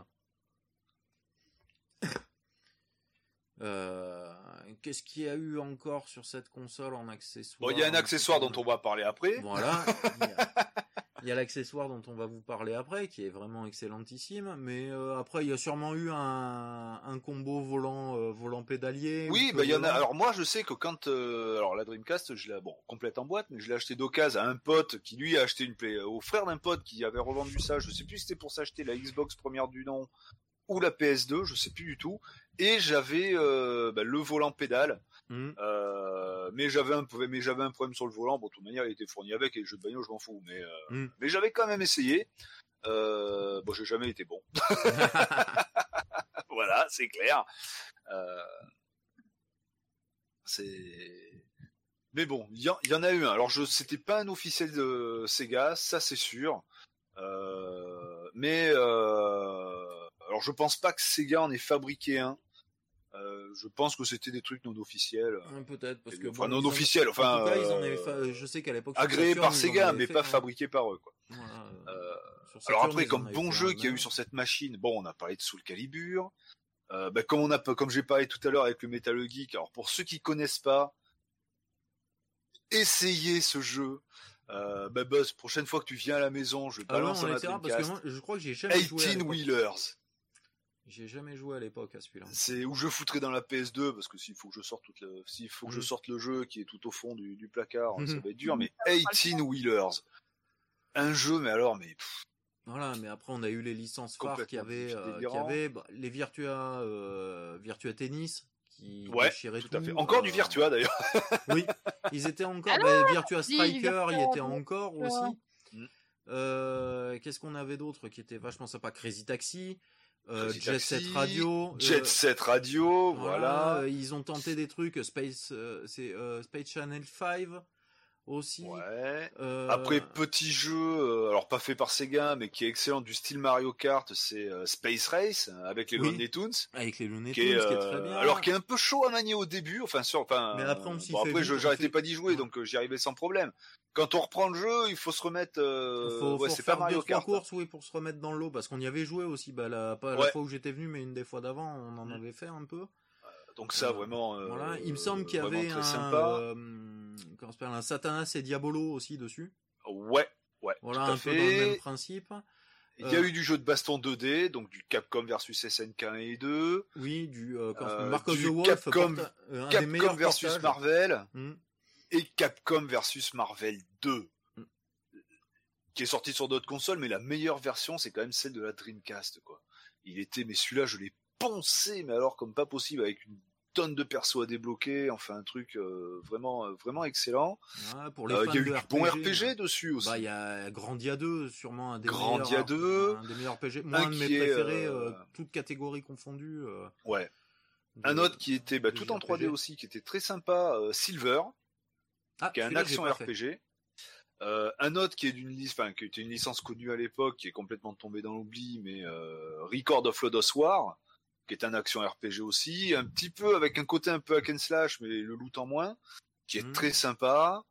Qu'est-ce qu'il y a eu encore sur cette console en accessoire Bon, il y a un accessoire dont on va parler après. Voilà. Il y a l'accessoire dont on va vous parler après, qui est vraiment excellentissime. Mais euh, après, il y a sûrement eu un, un combo volant euh, volant pédalier. Oui, bah il y en a. Alors moi, je sais que quand euh, alors la Dreamcast, je l'ai bon complète en boîte, mais je l'ai acheté d'occasion à un pote qui lui a acheté une play au frère d'un pote qui avait revendu ça. Je sais plus si c'était pour s'acheter la Xbox première du nom ou la PS2, je sais plus du tout. Et j'avais bah, le volant pédale. Mmh. Euh, mais j'avais un mais j'avais un problème sur le volant. Bon, de toute manière, il était fourni avec et le jeu de bagnole, je m'en fous. Mais euh, mmh. mais j'avais quand même essayé. Euh, bon, j'ai jamais été bon. voilà, c'est clair. Euh, c'est. Mais bon, il y, en a eu un. Alors, je c'était pas un officiel de Sega, ça c'est sûr. Mais alors, je pense pas que Sega en ait fabriqué un. Euh, je pense que c'était des trucs non officiels. Peut-être parce que enfin non officiels. Enfin, euh, je sais qu'à l'époque agréés par Sega, mais pas fabriqués par eux. Quoi. Euh, alors après, comme bon jeu qu'il y a eu sur cette machine, bon, on a parlé de Soul Calibur. Bah, comme on a, comme j'ai parlé tout à l'heure avec le Metal Geek. Alors pour ceux qui connaissent pas, essayez ce jeu. Euh, bah Buzz, prochaine fois que tu viens à la maison, je balance ah non, parce que moi, je crois que j'ai jamais 18 Wheelers. J'ai jamais joué à l'époque à celui-là. C'est où je foutrais dans la PS2 parce que s'il faut que je sorte toute le, s'il faut que je mm. sorte le jeu qui est tout au fond du, placard, ça va être dur. Mais 18 Wheelers, un jeu, mais alors, mais. Voilà, mais après on a eu les licences phares qui avaient, euh, qui avaient bah, les Virtua, euh, Virtua Tennis qui ouais, tout, à fait. Encore du euh, Virtua d'ailleurs. oui, ils étaient encore. Ah bah, Virtua Striker, il était encore aussi. Mm. Qu'est-ce qu'on avait d'autre qui était vachement sympa? Crazy Taxi. Euh, Jet Set Radio. Jet euh, Set Radio, voilà. Ils ont tenté des trucs, Space, c'est Space Channel 5 aussi. Ouais. Euh, Après petit jeu, euh, alors pas fait par Sega, mais qui est excellent du style Mario Kart, c'est euh, Space Race avec les Looney Tunes. Avec les Looney Tunes, qui est, très bien. Alors qui est un peu chaud à manier au début, enfin sur, enfin. Mais après on s'y bon, après j'arrêtais pas d'y jouer, donc j'y arrivais sans problème. Quand on reprend le jeu, il faut se remettre. faut, ouais, c'est pas Mario Kart. courses, oui, pour se remettre dans l'eau, parce qu'on y avait joué aussi. Bah, la, pas la fois où j'étais venu, mais une des fois d'avant, on en mm. avait fait un peu. Donc ça, vraiment. voilà, il me semble qu'il y avait un. Sympa comment s'appelle un Satanas et Diabolo aussi dessus. Ouais, ouais. Voilà un peu dans le même principe. Il y a euh, eu du jeu de baston 2D, donc du Capcom versus SNK 1 et 2. Oui, du euh, euh Mark of the Wolf, Capcom, Capcom versus Marvel. Hmm. Et Capcom versus Marvel 2. Hmm. Qui est sorti sur d'autres consoles, mais la meilleure version, c'est quand même celle de la Dreamcast, quoi. Il était, mais celui-là, je l'ai poncé, mais alors comme pas possible, avec une tonnes de persos à débloquer, enfin un truc euh, vraiment euh, vraiment excellent. pour les euh, il y a eu du bon RPG dessus aussi. Bah il y a Grandia 2 sûrement un des Grandia 2, un des meilleurs RPG, moi un, de mes préférés toutes catégories confondues. ouais. un autre qui était bah, tout en 3D aussi qui était très sympa Silver ah, qui est un action RPG. un autre qui est d'une liste, enfin qui était une licence connue à l'époque, qui est complètement tombée dans l'oubli, mais Record of Lodos War, qui est un action RPG aussi, un petit peu avec un côté un peu hack and slash, mais le loot en moins, qui est mmh. très sympa.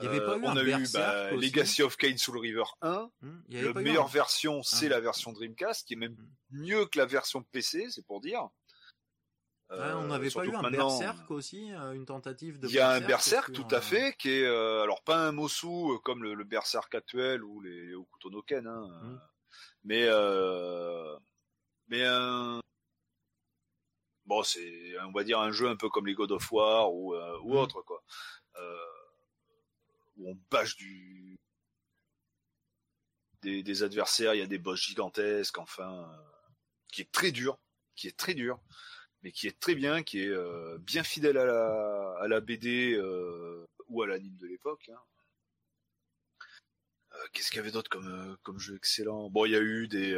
Il y avait pas eu on a eu bah, Legacy of Kain Soul River 1. Mmh. La meilleure version, c'est la version Dreamcast, qui est même mmh. mieux que la version PC, c'est pour dire. On n'avait pas eu un Berserk aussi, euh, une tentative de. Il y a un Berserk, tout à fait, qui est euh, alors pas un Mosu euh, comme le, Berserk actuel ou les Okuto no Ken, hein, mais mais un bon, c'est, on va dire, un jeu un peu comme les God of War ou, euh, ou mm. autre, quoi. Euh, où on bâche du, des, des, adversaires, il y a des boss gigantesques, enfin, euh, qui est très dur, qui est très dur, mais qui est très bien, qui est euh, bien fidèle à la, à la BD euh, ou à l'anime de l'époque. Hein. Qu'est-ce qu'il y avait d'autre comme, comme jeu excellent? Bon, il y a eu des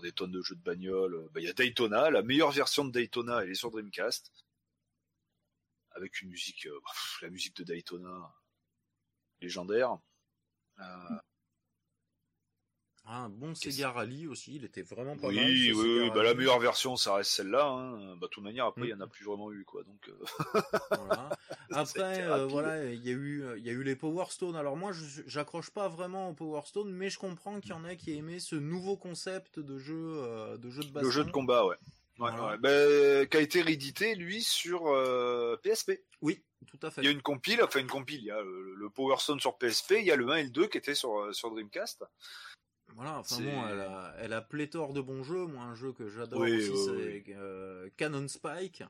des tonnes de jeux de bagnole. Bah, il y a Daytona, la meilleure version de Daytona, elle est sur Dreamcast. Avec une musique, euh, la musique de Daytona, légendaire. Euh, un bon Sega Rally aussi, il était vraiment pas oui, mal. Oui, oui, bah, la meilleure version, ça reste celle-là. Hein. Bah, de toute manière, après, il y en a mm. plus vraiment eu, quoi. Donc, euh, voilà. Après, euh, voilà, il y a eu, il y a eu les Power Stone. Alors moi, j'accroche pas vraiment aux Power Stone, mais je comprends qu'il y en a qui aimaient ce nouveau concept de jeu, euh, de jeu de baston. Le jeu de combat, ouais. Ouais, ouais. Bah, qui a été réédité lui sur PSP. Oui, tout à fait. Il y a une compile, enfin une compile, il y a le, le Power Stone sur PSP, il y a le 1 et le 2 qui étaient sur sur Dreamcast. Voilà, enfin bon, elle a, elle a pléthore de bons jeux. Moi, un jeu que j'adore aussi, c'est euh, Canon Spike,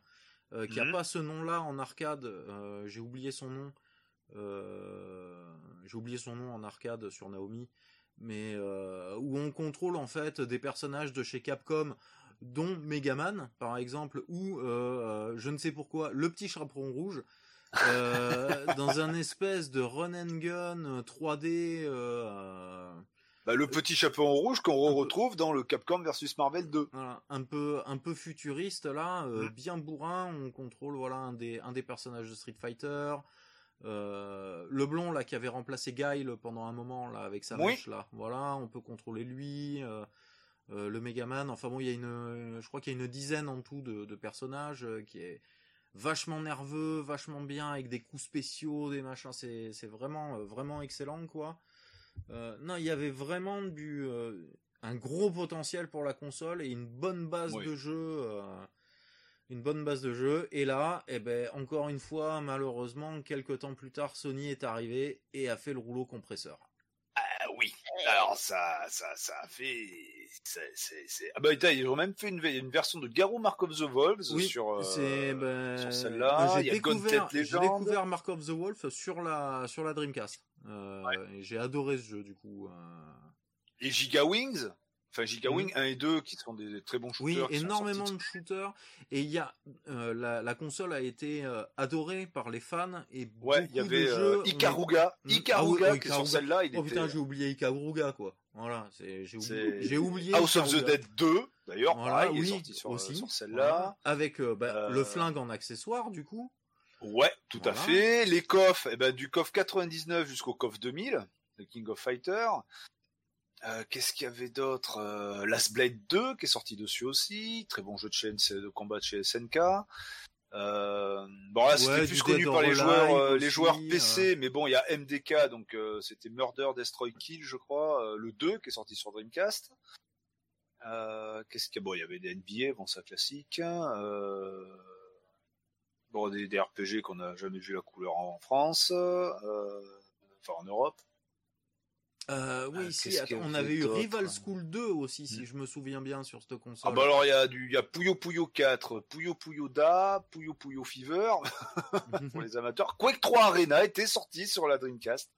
euh, qui a mhm. pas ce nom-là en arcade. Euh, j'ai oublié son nom. j'ai oublié son nom en arcade sur Naomi, mais où on contrôle en fait des personnages de chez Capcom, dont Megaman, par exemple, ou je ne sais pourquoi le petit chaperon rouge. dans un espèce de run and gun 3D bah, le petit chapeau en rouge qu'on retrouve dans le Capcom versus Marvel 2. Voilà, un peu un peu futuriste là, euh, mm. bien bourrin. On contrôle voilà un des un des personnages de Street Fighter. Euh, le blond là qui avait remplacé Guile pendant un moment là avec sa mèche là. Voilà, on peut contrôler lui. Euh, le Megaman. Enfin bon, il y a une, je crois qu'il y a une dizaine en tout de, de personnages qui est vachement nerveux, vachement bien avec des coups spéciaux, des machins. C'est c'est vraiment vraiment excellent quoi. Euh, non, il y avait vraiment du euh, un gros potentiel pour la console et une bonne base de jeu. Euh, une bonne base de jeu. Et là, eh ben, encore une fois, malheureusement, quelques temps plus tard, Sony est arrivé et a fait le rouleau compresseur. Ah oui. Alors ça, ça, ça a fait. C'est, Ah bah ils ont même fait une, une version de Garou Mark of the Wolves sur, ben, sur celle-là. J'ai découvert, découvert Mark of the Wolf sur la sur la Dreamcast. Euh, j'ai adoré ce jeu du coup. Euh. Et Giga Wings Enfin, Giga Wing 1 et 2 qui sont des, très bons shooters. Oui, énormément de shooters. Et il y a euh, la, la, console a été euh, adorée par les fans et ouais, il y avait euh, Ikaruga, hmm. Ikaruga, ah, qui sur celle-là, il oh, putain, j'ai oublié Ikaruga quoi. Voilà, j'ai oublié, oublié. House of the Dead 2 d'ailleurs, voilà, pareil, oui, est sorti sur, aussi, sur celle-là. Avec bah, le flingue en accessoire du coup. Ouais, tout à fait. Les coffres, eh ben, du coffre 99 jusqu'au coffre 2000, The King of Fighter. Euh, qu'est-ce qu'il y avait d'autre euh, Last Blade 2 qui est sorti dessus aussi, très bon jeu de, chaîne, de combat de chez SNK. Euh, bon là c'était plus connu par les joueurs, les joueurs PC, mais bon il y a MDK donc c'était Murder Destroy Kill je crois, le 2 qui est sorti sur Dreamcast. Qu'est-ce qu'il y a? Bon il y avait des NBA, bon ça classique. Bon des, des RPG qu'on n'a jamais vu la couleur en France, enfin en Europe. Euh, oui, ah, on avait eu Rival School 2 aussi, si hmm. je me souviens bien, sur cette console. Ah bah alors il y a du, il y a Puyo Puyo 4, Puyo Puyo Da, Puyo Puyo Fever, pour les amateurs. Quake 3 Arena était sorti sur la Dreamcast.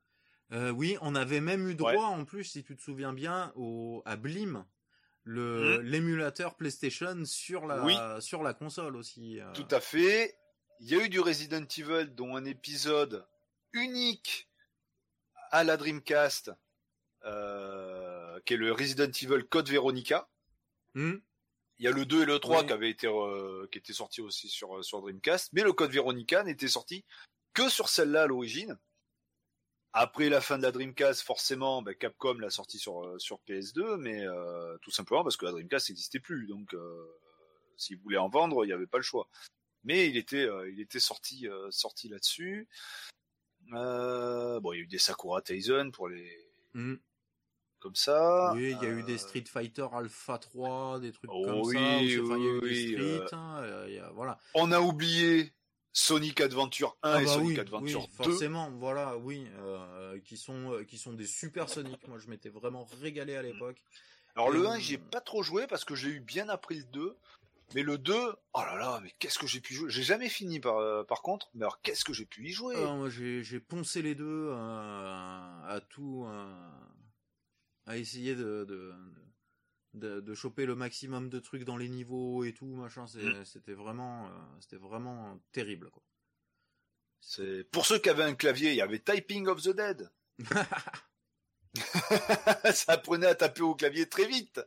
Euh, oui, on avait même eu droit, en plus, si tu te souviens bien, au, à Blim, le, hmm. l'émulateur PlayStation sur la, sur la console aussi. Euh. Tout à fait. Il y a eu du Resident Evil, dont un épisode unique à la Dreamcast euh, qui est le Resident Evil Code Veronica. Hmm. Il y a le 2 et le 3 qui avaient été euh, qui étaient sortis aussi sur sur Dreamcast, mais le Code Veronica n'était sorti que sur celle-là à l'origine. Après la fin de la Dreamcast, forcément, ben, Capcom l'a sorti sur euh, sur PS2, mais tout simplement parce que la Dreamcast n'existait plus. Donc, s'ils voulaient en vendre, il n'y avait pas le choix. Mais il était il était sorti sorti là-dessus. bon, il y a eu des Sakura Taisen pour les hmm comme ça. Oui, il y a eu des euh, Street Fighter Alpha 3, des trucs comme ça. il y a eu des Street, euh, hein, euh, voilà. On a oublié Sonic Adventure 1 ah et bah Sonic Adventure oui, 2. Forcément, voilà, oui, qui sont qui sont des super Sonic. Moi, je m'étais vraiment régalé à l'époque. Alors le 1, j'ai pas trop joué parce que j'ai eu bien appris le 2. Mais le 2, oh là là, mais qu'est-ce que j'ai pu jouer? J'ai jamais fini par, par contre, mais alors qu'est-ce que j'ai pu y jouer? Ah, Moi j'ai poncé les deux à tout, à essayer de, de, de, choper le maximum de trucs dans les niveaux et tout, machin. Mm. C'était vraiment, euh, c'était vraiment terrible, quoi. C'est pour ceux qui avaient un clavier, il y avait Typing of the Dead. Ça apprenait à taper au clavier très vite.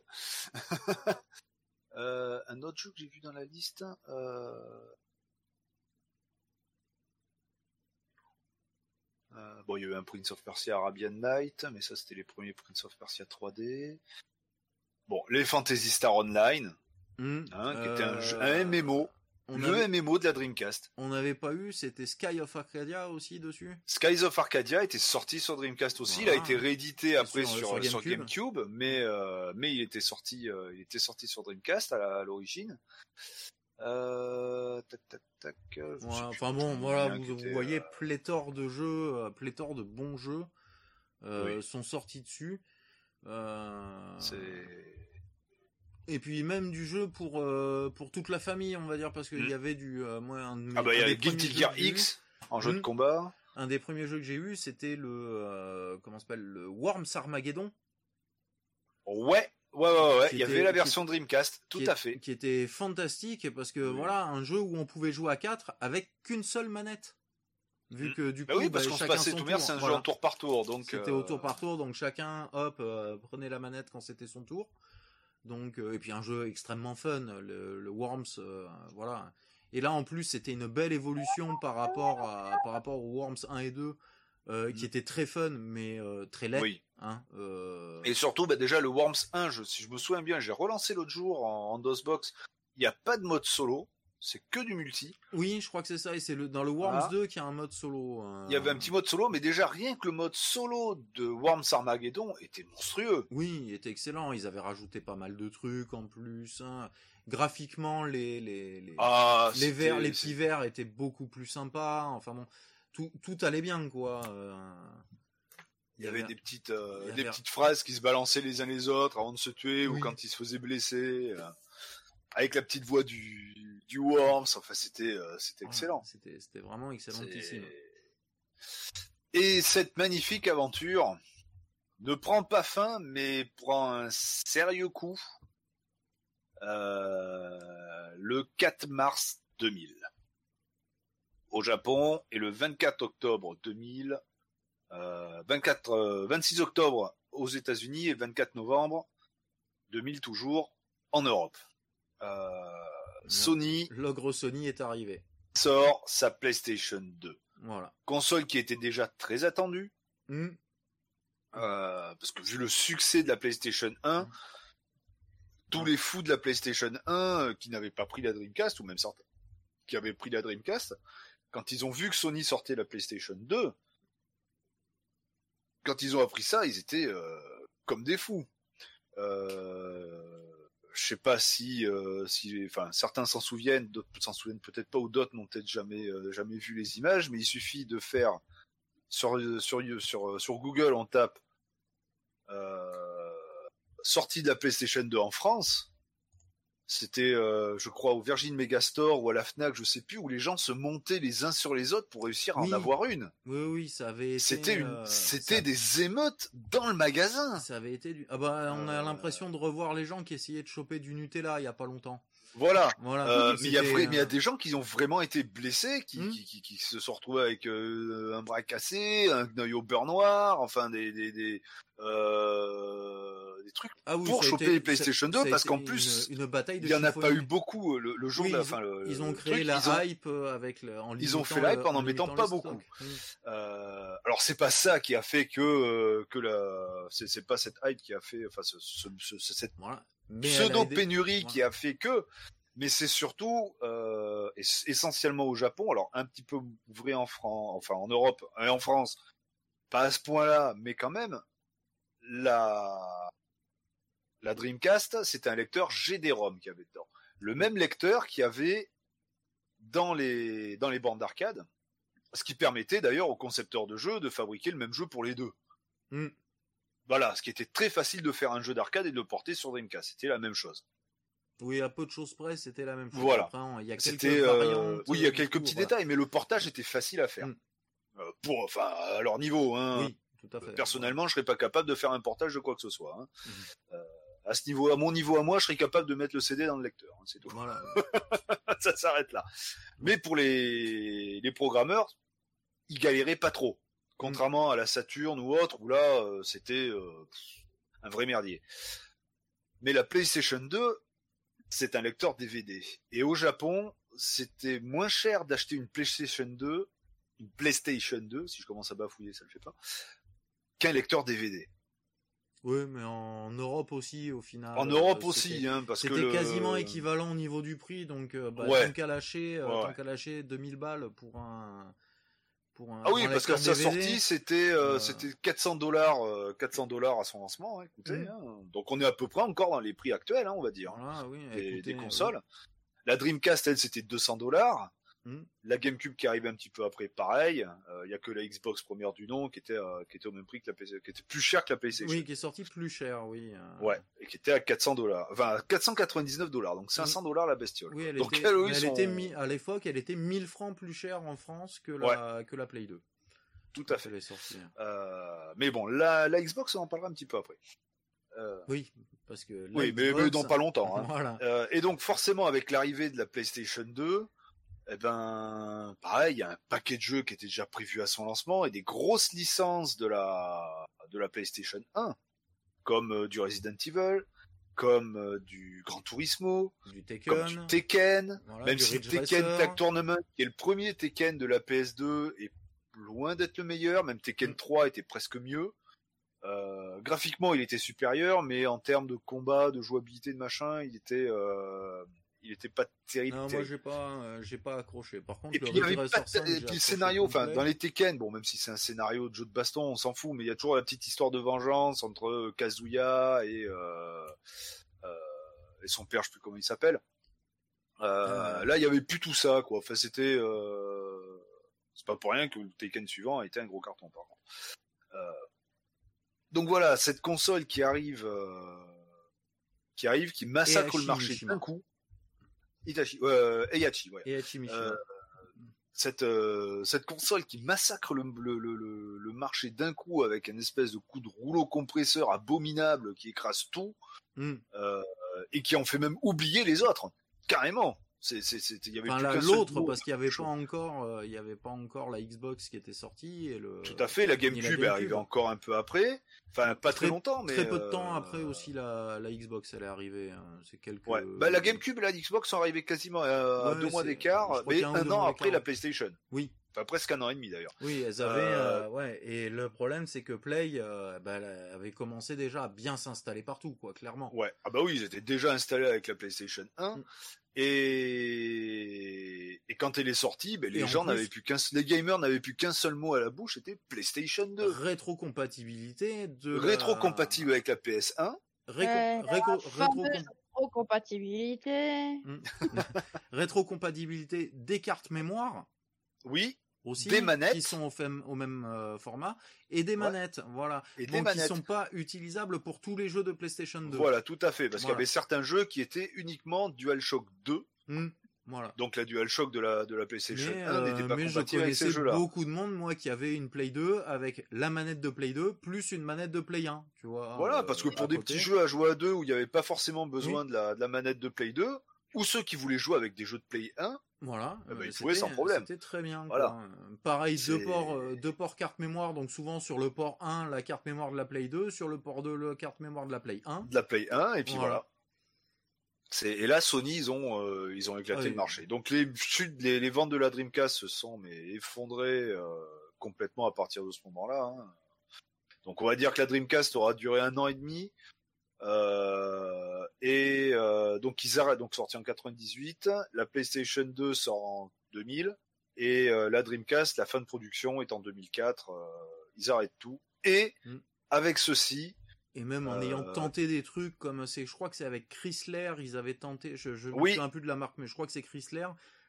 euh, un autre jeu que j'ai vu dans la liste. Euh... Euh, bon, il y avait un Prince of Persia Arabian Night, mais ça c'était les premiers Prince of Persia 3D. Bon, les Fantasy Star Online, hmm. hein, qui était un, jeu, un MMO. On le MMO de la Dreamcast. On n'avait pas eu, c'était Sky of Arcadia aussi dessus? Skies of Arcadia était sorti sur Dreamcast aussi, il a été réédité après sur, sur, GameCube. mais, euh, mais il était sorti, euh, il était sorti sur Dreamcast à l'origine. Euh, enfin bon, voilà, vous, voyez euh, pléthore de jeux, euh, pléthore de bons jeux sont sortis dessus. Et puis même du jeu pour pour toute la famille, on va dire, parce qu'il y hmm. avait du moi un, ah bah il y avait Guilty Gear X en jeu de hmm. combat. Un des premiers jeux que j'ai eu, c'était le comment s'appelle le Worms Armageddon. Ouais, Ouais, ouais, ouais. Il y avait la version Dreamcast, tout à fait. Qui était fantastique parce que voilà, un jeu où on pouvait jouer à 4 avec qu'une seule manette. Vu mm. que du bah coup, oui, parce bah, qu'on se passait tout c'est un jeu en tour par tour, donc. C'était au tour euh, par tour, donc chacun, hop, euh, prenait la manette quand c'était son tour. Donc, euh, et puis un jeu extrêmement fun, le, le Worms, voilà. Et là, en plus, c'était une belle évolution par rapport à, par rapport aux Worms 1 et 2, euh, qui mm. était très fun mais euh, très laid. Oui. Hein, euh... Et surtout, bah, déjà le Worms 1, je, si je me souviens bien, j'ai relancé l'autre jour en, en DOSBox. Il n'y a pas de mode solo, c'est que du multi. Oui, je crois que c'est ça. Et c'est le, dans le Worms 2 qu'il y a un mode solo. Hein. Il y avait un petit mode solo, mais déjà rien que le mode solo de Worms Armageddon était monstrueux. Oui, il était excellent. Ils avaient rajouté pas mal de trucs en plus. Hein. Graphiquement, les les les, ah, les verts, les petits verts étaient beaucoup plus sympas. Enfin bon, tout, tout allait bien, quoi. Euh, il y, avait, des petites, euh, des petites phrases qui se balançaient les uns les autres avant de se tuer ou quand ils se faisaient blesser, euh, avec la petite voix du, du Worms. Enfin, c'était, c'était excellent. C'était, c'était vraiment excellentissime. Et cette magnifique aventure ne prend pas fin, mais prend un sérieux coup le 4 mars 2000 au Japon et le 24 octobre 2000, euh, 24, 26 euh, octobre aux États-Unis et 24 novembre 2000 toujours en Europe. Euh, Sony. L'ogre Sony est arrivé. sort sa PlayStation 2. Voilà. Console qui était déjà très attendue. Hmm. Euh, parce que vu le succès de la PlayStation 1, hmm. tous les fous de la PlayStation 1 euh, qui n'avaient pas pris la Dreamcast, ou même certains qui avaient pris la Dreamcast, quand ils ont vu que Sony sortait la PlayStation 2, quand ils ont appris ça, ils étaient euh, comme des fous. Euh, je sais pas si, euh, si, certains s'en souviennent, d'autres s'en souviennent peut-être pas, ou d'autres n'ont peut-être jamais, euh, jamais vu les images, mais il suffit de faire sur sur sur sur Google, on tape sortie de la PlayStation 2 en France, c'était, euh, je crois, au Virgin Megastore ou à la Fnac, je sais plus, où les gens se montaient les uns sur les autres pour réussir à en avoir une. Oui, oui, ça avait. Été, c'était une, euh, c'était des émeutes dans le magasin. Ça avait été du. Ah bah, on a euh. l'impression de revoir les gens qui essayaient de choper du Nutella il y a pas longtemps. Voilà. voilà. mais il y a y a des gens qui ont vraiment été blessés, qui, hmm. qui, qui, qui, se sont retrouvés avec un bras cassé, un œil au beurre noir, enfin des des, des euh, des trucs ah pour choper les PlayStation 2 parce qu'en plus une, bataille il y en a pas eu beaucoup le, le jour de la fin ils ont créé la hype euh, avec le, en ils ont fait la hype en en mettant pas beaucoup mm. euh, alors c'est pas ça qui a fait que euh, que la c'est pas cette hype qui a fait enfin ce, ce, ce, cette pénurie qui a fait que mais c'est surtout euh, essentiellement au Japon alors un petit peu vrai en France enfin en Europe et en France pas à ce point-là mais quand même la, la Dreamcast, c'était un lecteur GD-ROM qui avait dedans. Le même lecteur qui avait dans les, dans les bornes d'arcade, ce qui permettait d'ailleurs aux concepteurs de jeux de fabriquer le même jeu pour les deux. Hmm. Voilà, ce qui était très facile de faire un jeu d'arcade et de le porter sur Dreamcast. C'était la même chose. Oui, à peu de choses près, c'était la même chose. Voilà. il y a quelques euh, oui, il y a quelques petits détails, mais le portage était facile à faire. Hmm. Euh, pour, enfin, à leur niveau, hein. Oui. Personnellement, je serais pas capable de faire un portage de quoi que ce soit. Hein. Euh, à ce niveau, à mon niveau à moi, je serais capable de mettre le CD dans le lecteur. Hein, c'est tout. ça s'arrête là. Mais pour les, les programmeurs, ils galéraient pas trop. Contrairement à la Saturn ou autre, où là, euh, c'était euh, un vrai merdier. Mais la PlayStation 2, c'est un lecteur DVD. Et au Japon, c'était moins cher d'acheter une PlayStation 2, une PlayStation 2, si je commence à bafouiller, ça le fait pas, qu'un lecteur DVD. Oui, mais en Europe aussi, au final. En Europe aussi, hein, parce que c'était quasiment équivalent au niveau du prix, donc euh, bah, tant qu'à lâcher, euh, qu'à lâcher 2000 balles pour un, pour un. Ah oui, parce qu'à sa sortie, c'était euh, c'était 400 dollars, 400 dollars à son lancement. Hein, écoutez, mm. hein. donc on est à peu près encore dans les prix actuels, hein, on va dire, voilà, oui, des, des, consoles. La Dreamcast, elle, c'était 200 dollars. Hmm. La GameCube qui arrive un petit peu après, pareil. Il euh, y a que la Xbox première du nom qui était euh, qui était au même prix que la PC, qui était plus cher que la PlayStation. Oui, qui est sortie plus cher, oui. Euh. Ouais, et qui était à 400 dollars, enfin 499 dollars, donc 500 dollars la bestiole. Oui, elle était, à l'époque, elle était 1000 francs plus chère en France que la que la Play 2. Tout à fait. Elle est mais bon, la, la Xbox, on en parlera un petit peu après. Oui, parce que. Oui, mais, mais, dans pas longtemps. Hein. voilà. et donc forcément, avec l'arrivée de la PlayStation 2, eh ben, pareil, il y a un paquet de jeux qui était déjà prévu à son lancement et des grosses licences de la de la PlayStation 1, comme euh, du Resident Evil, comme euh, du Gran Turismo, du Tekken, comme du Tekken même si Tekken Tag Tournament, qui est le premier Tekken de la PS2, est loin d'être le meilleur, même Tekken 3 mm. était presque mieux. Euh, graphiquement, il était supérieur, mais en termes de combat, de jouabilité, de machin, il était euh, il était pas terrible. Non, moi j'ai pas, euh, j'ai pas accroché. Par contre, et puis, le scénario, enfin, dans les Tekken, bon, même si c'est un scénario de jeu de baston, on s'en fout, mais il y a toujours la petite histoire de vengeance entre euh, Kazuya et, euh, euh, et son père, je sais plus comment il s'appelle. Euh, Là, il y avait plus tout ça, quoi. Enfin, c'était, c'est pas pour rien que le Tekken suivant a été un gros carton, par contre. donc voilà, cette console qui arrive, qui arrive, qui massacre le marché d'un coup. Itachi, euh, ouais. euh, cette euh, cette console qui massacre le, le, le, le marché d'un coup avec un espèce de coup de rouleau compresseur abominable qui écrase tout mm. euh, et qui en fait même oublier les autres carrément C'est, il y avait l'autre parce qu'il y avait pas encore, euh, il y avait pas encore la Xbox qui était sortie et le. Tout à fait, la GameCube est arrivée encore un peu après. Enfin, pas très, longtemps, mais très peu de temps après aussi la, la Xbox elle est arrivée. Hein. C'est quelques. Ouais. Bah, la GameCube et la Xbox sont arrivées quasiment à deux mois d'écart, mais un, an après la PlayStation. Oui. Enfin, presque un an et demi d'ailleurs. Oui, elles avaient. Euh, euh, ouais, et le problème, c'est que Play euh, bah, avait commencé déjà à bien s'installer partout, quoi, clairement. Ouais, ah bah oui, ils étaient déjà installés avec la PlayStation 1. Mm. Et... et quand elle est sortie, ben, les gens n'avaient plus qu'un, les gamers n'avaient plus qu'un seul mot à la bouche, c'était PlayStation 2. Rétrocompatibilité de. Rétrocompatible avec la PS1. Rétrocompatibilité. Mm. Rétrocompatibilité des cartes mémoire. Oui. Aussi, des manettes qui sont au, même euh, format et des manettes, voilà. Et Donc, des sont pas utilisables pour tous les jeux de PlayStation 2. Voilà, tout à fait, parce qu'il y avait certains jeux qui étaient uniquement DualShock 2. Hmm, voilà. Donc la DualShock de la de la PlayStation 1 euh, n'était pas mais compatible avec ces jeux-là. beaucoup de monde, moi, qui avait une Play 2 avec la manette de Play 2 plus une manette de Play 1, tu vois. Voilà, parce que euh, pour des petits jeux à jouer à deux où il n'y avait pas forcément besoin de, la, de la manette de Play 2, ou ceux qui voulaient jouer avec des jeux de Play 1, voilà. Eh ben, il sans problème. C'était très bien. Voilà. Pareil, deux ports, euh, deux ports carte mémoire. Donc souvent sur le port 1, la carte mémoire de la Play 2, sur le port 2, la carte mémoire de la Play 1. De la Play 1, et puis voilà. C'est et là Sony ils ont euh, ils ont éclaté le marché. Donc les, les, les ventes de la Dreamcast se sont mais effondrées euh, complètement à partir de ce moment-là. Hein. Donc on va dire que la Dreamcast aura duré un an et demi. Euh, et euh, donc ils arrêtent donc sorti en 98, la PlayStation 2 sort en 2000 et euh, la Dreamcast, la fin de production est en 2004. ils arrêtent tout et mm. avec ceci. Et même en ayant tenté des trucs comme c'est, je crois que c'est avec Chrysler, ils avaient tenté. Je, je oui. un peu de la marque, mais je crois que c'est Chrysler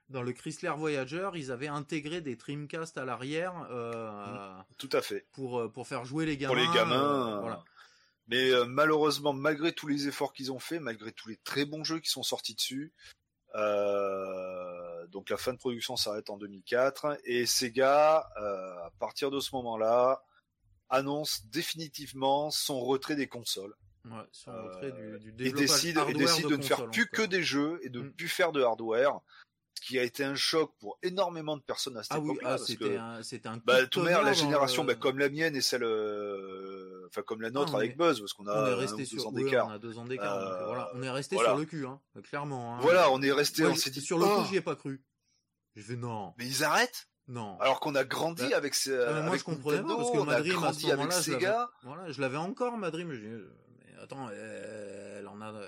dans le Chrysler Voyager, ils avaient intégré des Dreamcast à l'arrière. Mm. Tout à fait. Pour pour faire jouer les gamins. Pour les gamins. voilà. Mais euh, malheureusement, malgré tous les efforts qu'ils ont fait, malgré tous les très bons jeux qui sont sortis dessus, euh, donc la fin de production s'arrête en 2004 et Sega, euh, à partir de ce moment-là, annonce définitivement son retrait des consoles. Ouais, son retrait du, du et décide, et décide de, ne faire plus que des jeux et de ne mm. plus faire de hardware qui a été un choc pour énormément de personnes à cette ah époque-là. Oui, ah, c'était un, un bah, tout la génération, bah, comme la mienne et celle, euh, enfin comme la nôtre avec Buzz, parce qu'on a, on est resté sur, deux ans d'écart. on a deux ans d'écart. Euh, voilà, on est resté sur le cul, hein, clairement. Hein. Voilà, on est resté, on s'est dit sur le coup, oh j'y ai pas cru. Je fais non. Mais ils arrêtent? Non. Alors qu'on a grandi bah, avec, ces, ah, moi, je comprenais pas parce que on a grandi avec Sega. Voilà, je l'avais encore ma Dream. Mais attends,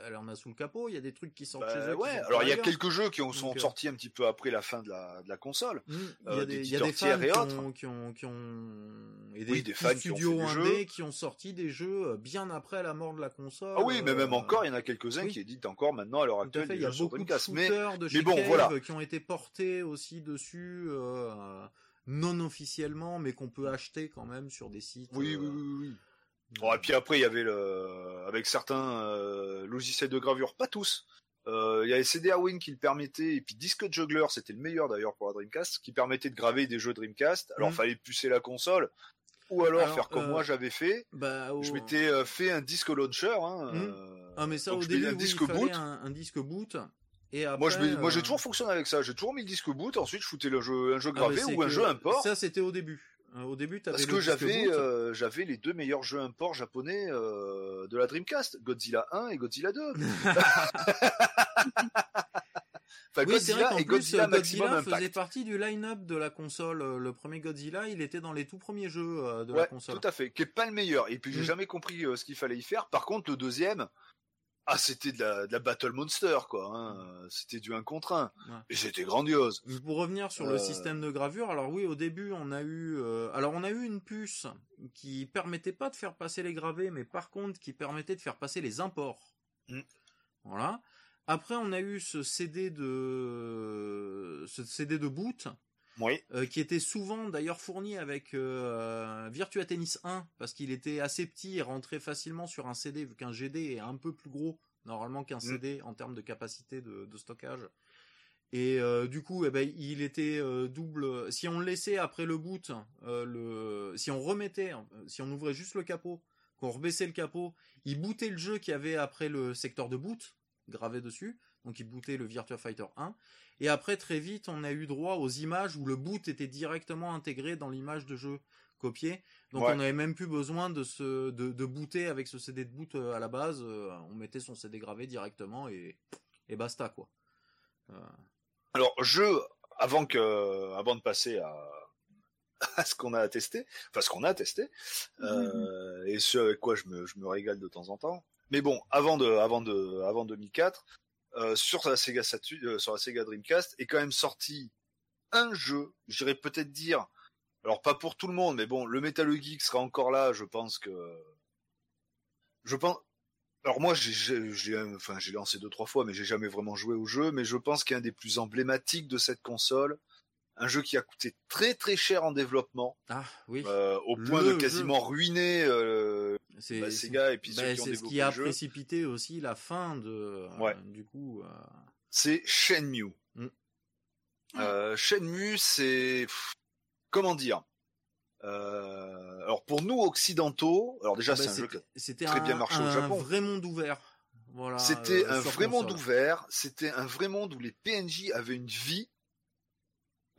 elle en a sous le capot. Il y a des trucs qui sortent chez bah eux. Ouais. Alors il y a quelques jeux qui ont, sont euh, sortis un petit peu après la fin de la, de la console. Mmh. il y a des, y a des fans et autres. Qui ont, qui ont, et des, oui, des fans studios qui ont, indés qui ont sorti des jeux euh, bien après la mort de la console. Ah oui, mais même euh, encore, il y en a quelques-uns qui éditent encore maintenant à l'heure actuelle. il y a beaucoup de mais, de chez mais bon, voilà. qui ont été portés aussi dessus. non officiellement, mais qu'on peut acheter quand même sur des sites. Oui, oui, oui, oui. Bon, et puis après, il y avait le, avec certains euh, logiciels de gravure, pas tous. Euh, il y avait CD Win qui le permettait, et puis Disc Juggler, c'était le meilleur d'ailleurs pour la Dreamcast, qui permettait de graver des jeux Dreamcast. Alors, il mm. fallait pucer la console, ou alors, faire comme euh, moi j'avais fait. Bah, Je m'étais fait un disque launcher. Hein, mm. ah, mais ça, au début, un disque boot. Un, disque boot. Et moi, moi, j'ai toujours fonctionné avec ça. J'ai toujours mis le disque boot. Ensuite, je foutais le jeu, un jeu ah, gravé ou un jeu import. Ça, c'était au début. Euh, au début, Parce que j'avais euh, j'avais les deux meilleurs jeux import japonais euh, de la Dreamcast, Godzilla 1 et Godzilla 2. Enfin, oui, vrai qu'en plus, Godzilla, Godzilla faisait partie du line-up de la console. Le premier Godzilla, il était dans les tout premiers jeux de la console. Tout à fait, qui est pas le meilleur. Et puis j'ai mm. jamais compris ce qu'il fallait y faire. Par contre, le deuxième, ah, c'était de la, de la Battle Monster, quoi. Hein. C'était du 1 contre 1. Et c'était grandiose. Pour revenir sur le euh. système de gravure, alors oui, au début, on a eu, euh, alors on a eu une puce qui permettait pas de faire passer les gravés, mais par contre qui permettait de faire passer les imports. Mm. Voilà. Après, on a eu ce CD de, ce CD de boot oui. Euh, qui était souvent d'ailleurs fourni avec euh, Virtua Tennis 1 parce qu'il était assez petit et rentrait facilement sur un CD vu qu'un GD est un peu plus gros normalement qu'un mm. CD en termes de capacité de, stockage. Et euh, du coup, eh ben, il était double. Si on laissait après le boot, le, si on remettait, si on ouvrait juste le capot, qu'on rebaissait le capot, il bootait le jeu qu'il y avait après le secteur de boot gravé dessus. Donc il bootait le Virtua Fighter 1. Et après, très vite, on a eu droit aux images où le boot était directement intégré dans l'image de jeu copiée. Donc on n'avait même plus besoin de se de, booter avec ce CD de boot euh, à la base. Euh, on mettait son CD gravé directement et, et basta quoi. Euh. Alors jeu avant que avant de passer à, à ce qu'on a testé, enfin ce qu'on a testé, et ce avec quoi je me, je me régale de temps en temps. Mais bon, avant de avant de avant 2004, sur la Sega Saturn, sur la Sega Dreamcast est quand même sorti un jeu, j'irais peut-être dire alors pas pour tout le monde, mais bon, le Metal Geek sera encore là, je pense que. Je pense. Alors moi, j'ai, enfin, j'ai lancé deux trois fois, mais j'ai jamais vraiment joué au jeu. Mais je pense qu'un des plus emblématiques de cette console, un jeu qui a coûté très très cher en développement, ah oui, euh, au point de quasiment ruiner euh, bah, Sega et puis ceux bah, qui ont ce qui a précipité aussi la fin de. Ouais. du coup. Euh... C'est Shenmue. Mm. Euh, Shenmue, c'est comment dire euh, alors pour nous occidentaux, alors déjà ah bah, c'est un jeu qui très bien marché au Japon. Un vrai monde ouvert. Voilà, c'était euh, un vrai monde ouvert. C'était un vrai monde où les PNJ avaient une vie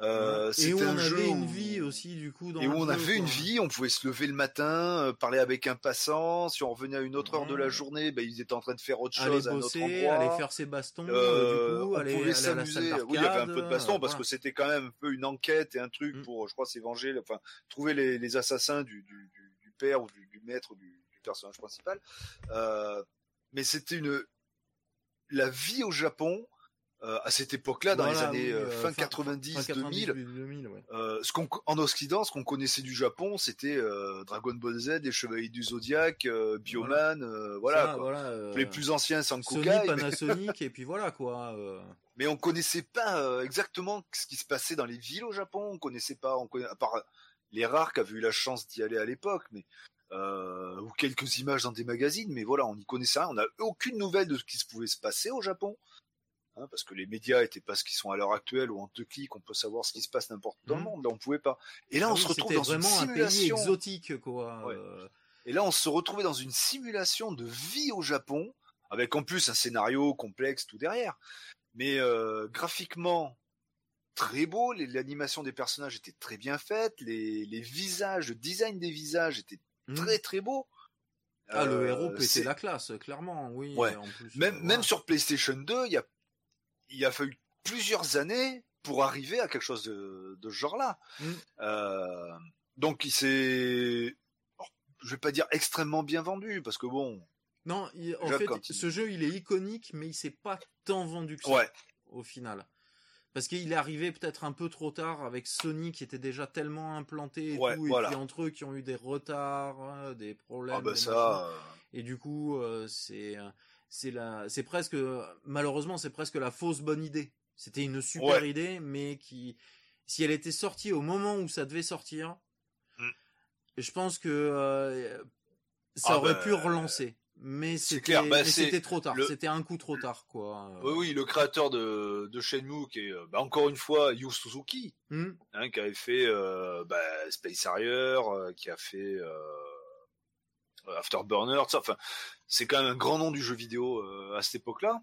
euh, et où on avait une vie aussi du coup. Dans et où on avait une vie, on pouvait se lever le matin, euh, parler avec un passant. Si on revenait à une autre heure de la journée, ben ils étaient en train de faire autre chose aller bosser, à notre endroit. Aller faire ses bastons. Euh, du coup, on aller, pouvait s'amuser. Oui, il y avait un peu de baston parce que c'était quand même un peu une enquête et un truc mm. pour, je crois, s'évanger, enfin trouver les, les assassins du, du, du, père ou du, du maître du, du, personnage principal. Euh, mais c'était une la vie au Japon euh, à cette époque-là, dans les années euh, euh, fin, 90, 2000, ce qu'on en Occident, ce qu'on connaissait du Japon, c'était Dragon Ball Z, les Chevaliers du Zodiac, Bioman, voilà, les plus anciens Sankokai, Sony, Panasonic, et puis voilà quoi. Mais on connaissait pas exactement ce qui se passait dans les villes au Japon. On connaissait pas, on à part les rares qui avaient eu la chance d'y aller à l'époque, mais ou quelques images dans des magazines, mais voilà, on n'y connaissait rien. On n'a aucune nouvelle de ce qui se pouvait se passer au Japon. Hein, parce que les médias étaient pas ce qu'ils sont à l'heure actuelle où en deux clics on peut savoir ce qui se passe n'importe où dans le mmh. monde. Là, on pouvait pas. Et là, ah on se retrouve dans vraiment une simulation un pays exotique, quoi. Euh. Et là, on se retrouvait dans une simulation de vie au Japon, avec en plus un scénario complexe tout derrière. Mais euh, graphiquement, très beau. L'animation des personnages était très bien faite. Les, les visages, le design des visages était mmh. très très beau. Ah, le héros euh, pétait la classe, clairement, oui. Ouais. En plus, même, même sur PlayStation 2, il y a il a fallu plusieurs années pour arriver à quelque chose de, de ce genre-là. Mm. Euh, donc il s'est, je vais pas dire extrêmement bien vendu parce que bon. Non, en fait, ce jeu il est iconique, mais il s'est pas tant vendu que ça au final. Parce qu'il est arrivé peut-être un peu trop tard avec Sony qui était déjà tellement implanté et tout, et puis entre eux qui ont eu des retards, hein, des problèmes. Ah bah ça. Et du coup, euh, c'est c'est la, c'est presque, malheureusement, c'est presque la fausse bonne idée. C'était une super idée, mais qui, si elle était sortie au moment où ça devait sortir, mm. je pense que euh, ça ah aurait pu bah, relancer. Mais c'était, bah, c'était trop tard. C'était un coup trop tard, quoi. Oui, oui, le créateur de, de Shenmue, qui est euh, bah, encore une fois Yu Suzuki, mm. hein, qui avait fait euh, Space Harrier, qui a fait Afterburner, ça. Enfin, c'est quand même un grand nom du jeu vidéo euh, à cette époque-là.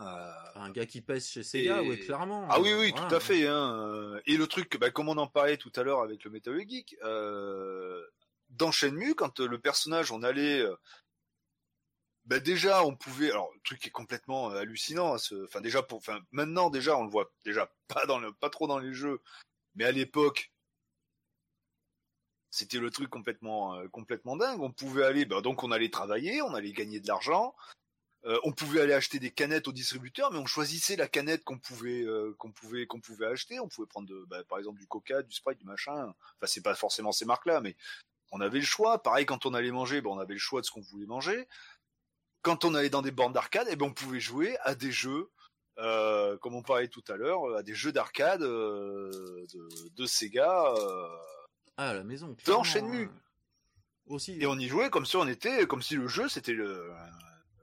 Euh, un gars qui pèse chez Sega, oui, clairement. Ah oui, oui, tout à fait. Hein. Et le truc, bah, comme on en parlait tout à l'heure avec le Metal Geek, euh, dans Shenmue, quand le personnage, on allait, bah déjà, on pouvait. Alors, le truc est complètement hallucinant. Enfin, déjà pour, enfin, maintenant déjà, on le voit déjà pas dans le, pas trop dans les jeux, mais à l'époque, c'était le truc complètement euh, complètement dingue. On pouvait aller, bah, donc on allait travailler, on allait gagner de l'argent. Euh, on pouvait aller acheter des canettes au distributeur, mais on choisissait la canette qu'on pouvait euh, qu'on pouvait acheter. On pouvait prendre bah, par exemple du Coca, du Sprite, du machin. Enfin, c'est pas forcément ces marques-là, mais on avait le choix. Pareil, quand on allait manger, bah, on avait le choix de ce qu'on voulait manger. Quand on allait dans des bornes d'arcade, eh ben, on pouvait jouer à des jeux, comme on parlait tout à l'heure, à des jeux d'arcade de, de, Sega. Ah, à la maison. Dans Shenmue. Hein. Aussi. Et on y jouait comme si on était, comme si le jeu c'était le,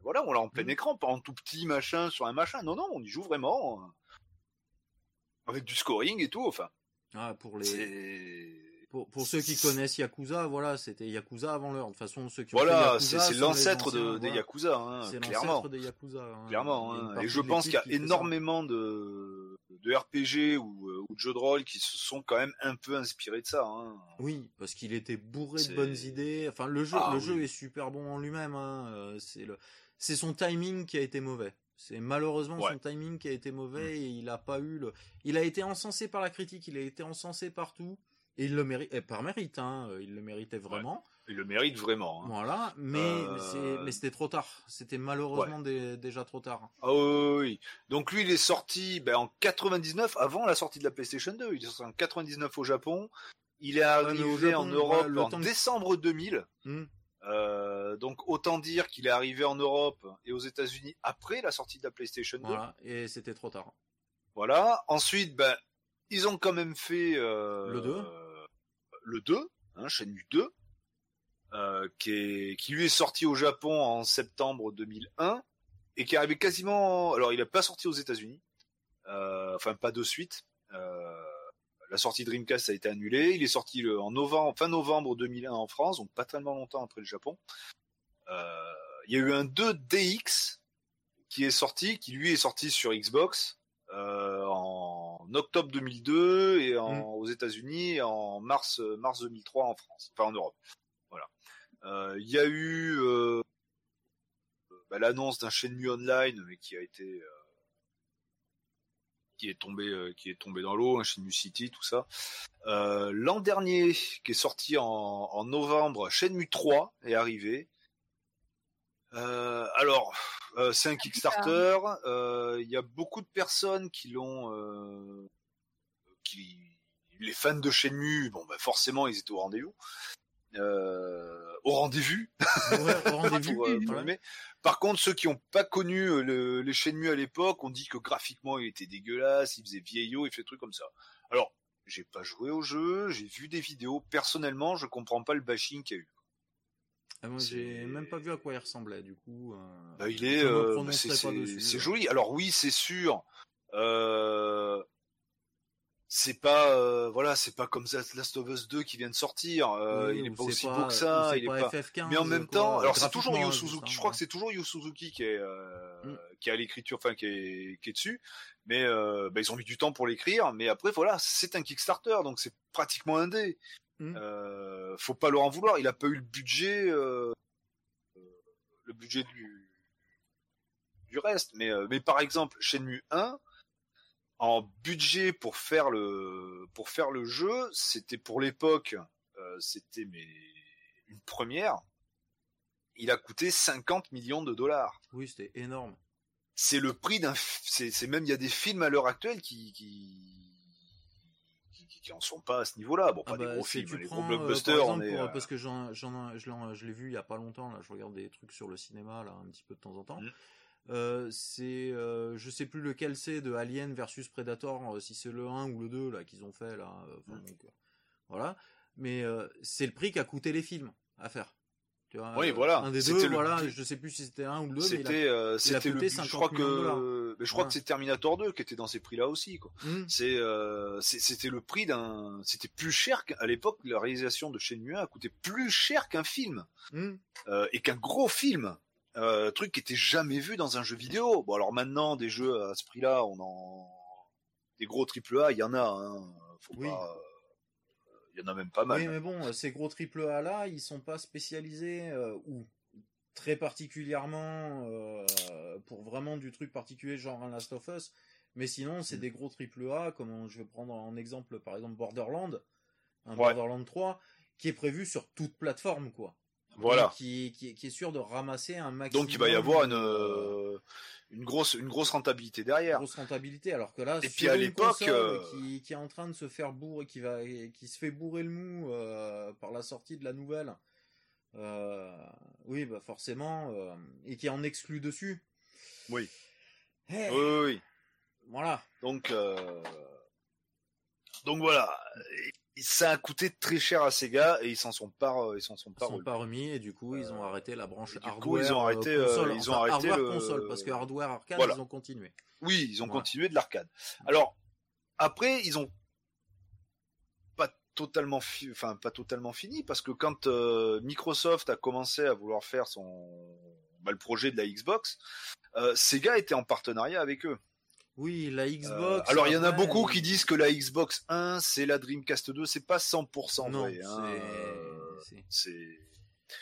voilà, on l'a en plein mm. écran, pas en tout petit machin sur un machin. Non, non, on y joue vraiment. Avec du scoring et tout, enfin. Ah, pour les. pour, pour ceux qui connaissent Yakuza, voilà, c'était Yakuza avant l'heure. De toute façon, ceux qui voilà, c'est l'ancêtre de, des Yakuza, hein, c'est clairement. des Yakuza, hein. clairement. Hein. Et je pense qu'il y a énormément de, de RPG ou, euh, ou, de jeux de rôle qui se sont quand même un peu inspirés de ça. Hein. Oui, parce qu'il était bourré de bonnes idées. Enfin, le jeu, ah le jeu est super bon en lui-même. Hein. Euh, c'est le, c'est son timing qui a été mauvais. C'est malheureusement son timing qui a été mauvais mm. et il a pas eu le. Il a été encensé par la critique, il a été encensé partout et il le mérite, par mérite, hein, il le méritait vraiment. Il le mérite vraiment. Hein. Voilà, mais euh, mais c'était trop tard. C'était malheureusement déjà trop tard. Ah oui, Donc lui, il est sorti ben, en 99, avant la sortie de la PlayStation 2. Il est sorti en 99 au Japon. Il est arrivé en Europe en décembre 2000. Euh, donc autant dire qu'il est arrivé en Europe et aux États-Unis après la sortie de la PlayStation 2. Voilà, et c'était trop tard. Voilà. Ensuite, ben, ils ont quand même fait euh, le 2. le 2, hein, Shenmue 2, euh, qui, est, qui lui est sorti au Japon en septembre 2001 et qui est arrivé quasiment. Alors, il n'a pas sorti aux États-Unis, euh, enfin pas de suite. Euh, la sortie Dreamcast a été annulée. Il est sorti en novembre, fin novembre 2001 en France, donc pas tellement longtemps après le Japon. Euh, il y a eu un 2 DX qui est sorti, qui lui est sorti sur Xbox euh, en octobre 2002 et en, mm. aux États-Unis en mars mars 2003 en France, enfin en Europe. Voilà. Euh, il y a eu bah, l'annonce d'un Shenmue Online, mais qui a été qui est tombé euh, qui est tombé dans l'eau, chez Shenmue City, tout ça. Euh, l'an dernier, qui est sorti en, novembre, Shenmue 3 est arrivé. Euh, alors, c'est un Kickstarter. Il y a beaucoup de personnes qui l'ont, qui les fans de Shenmue, bon, bah forcément, ils étaient au rendez-vous. Euh, au rendez-vous. Euh, Par contre, ceux qui n'ont pas connu euh, le, les Shenmue à l'époque, on dit que graphiquement il était dégueulasse, il faisait vieillot, il fait des trucs comme ça. Alors, j'ai pas joué au jeu, j'ai vu des vidéos. Personnellement, je comprends pas le bashing qu'il y a eu. Ah, moi, j'ai même pas vu à quoi il ressemblait, du coup. Bah, il est, c'est joli. Alors oui, c'est sûr. Euh, c'est pas euh, voilà c'est pas comme Last of Us 2 qui vient de sortir euh, il est pas aussi beau que ça il est pas mais en même temps alors c'est toujours Yu Suzuki je crois que c'est toujours Yu Suzuki qui est euh, mm. qui a l'écriture enfin qui est qui est dessus mais bah, ils ont mis du temps pour l'écrire mais après voilà c'est un Kickstarter donc c'est pratiquement un dé mm. faut pas leur en vouloir il a pas eu le budget le budget du du reste mais mais par exemple Shenmue 1 en budget pour faire le pour faire le jeu, c'était pour l'époque, euh, c'était mais une première. Il a coûté 50 millions de dollars. Oui, c'était énorme. C'est le prix d'un, c'est même il y a des films à l'heure actuelle qui qui qui, en sont pas à ce niveau-là. Bon, pas ah des bah, gros films, les gros euh, blockbusters. on est, euh, parce que j'en, j'en, je l'ai vu il y a pas longtemps. Là, je regarde des trucs sur le cinéma là, un petit peu de temps en temps. Mm. Euh, c'est euh, je sais plus lequel c'est de Alien versus Predator euh, si c'est le 1 ou le 2 là qu'ils ont fait là mm. voilà. Mais c'est le prix qu'a coûté les films à faire. Tu vois, oui voilà. un des deux voilà je sais plus si c'était un ou le 2 c'était c'était le je crois que mais je crois que c'est Terminator 2 qui était dans ces prix là aussi quoi. Mm. c'est c'était le prix d'un c'était plus cher qu'à l'époque la réalisation de Shenmue a coûté plus cher qu'un film. Mm. et qu'un gros film euh, truc qui était jamais vu dans un jeu vidéo. Bon alors maintenant des jeux à ce prix-là, on en des gros triple A, il y en a. Hein. Faut oui. pas... Il y en a même pas mal. Oui, mais bon, ces gros triple A là, ils sont pas spécialisés euh, ou très particulièrement euh, pour vraiment du truc particulier genre un Last of Us. Mais sinon, c'est mm. des gros triple A, comme je vais prendre en exemple par exemple Borderland, un Borderland 3, qui est prévu sur toute plateforme quoi. Voilà. Qui, qui, qui, est sûr de ramasser un maximum. Donc il va y avoir une, euh, une grosse une grosse rentabilité derrière. Une grosse rentabilité alors que là et puis à l'époque euh, qui, qui est en train de se faire bourrer qui va qui se fait bourrer le mou euh, par la sortie de la nouvelle. Euh, oui bah forcément et qui en exclut dessus. Oui. Eh. oui. oui. Voilà. Donc donc voilà ça a coûté très cher à Sega et ils s'en sont pas ils s'en sont pas, sont pas remis et du coup ils ont arrêté la branche hardware coup, ils ont arrêté euh, console, ils ont arrêté le... console parce que hardware arcade ils ont continué. Oui ils ont continué de l'arcade. Alors après ils ont pas totalement, enfin pas totalement fini, parce que quand Microsoft a commencé à vouloir faire son bah, le projet de la Xbox, Sega était en partenariat avec eux. Oui, la Xbox. alors il y en a beaucoup qui disent que la Xbox 1 c'est la Dreamcast 2, c'est pas 100% vrai. Hein. C'est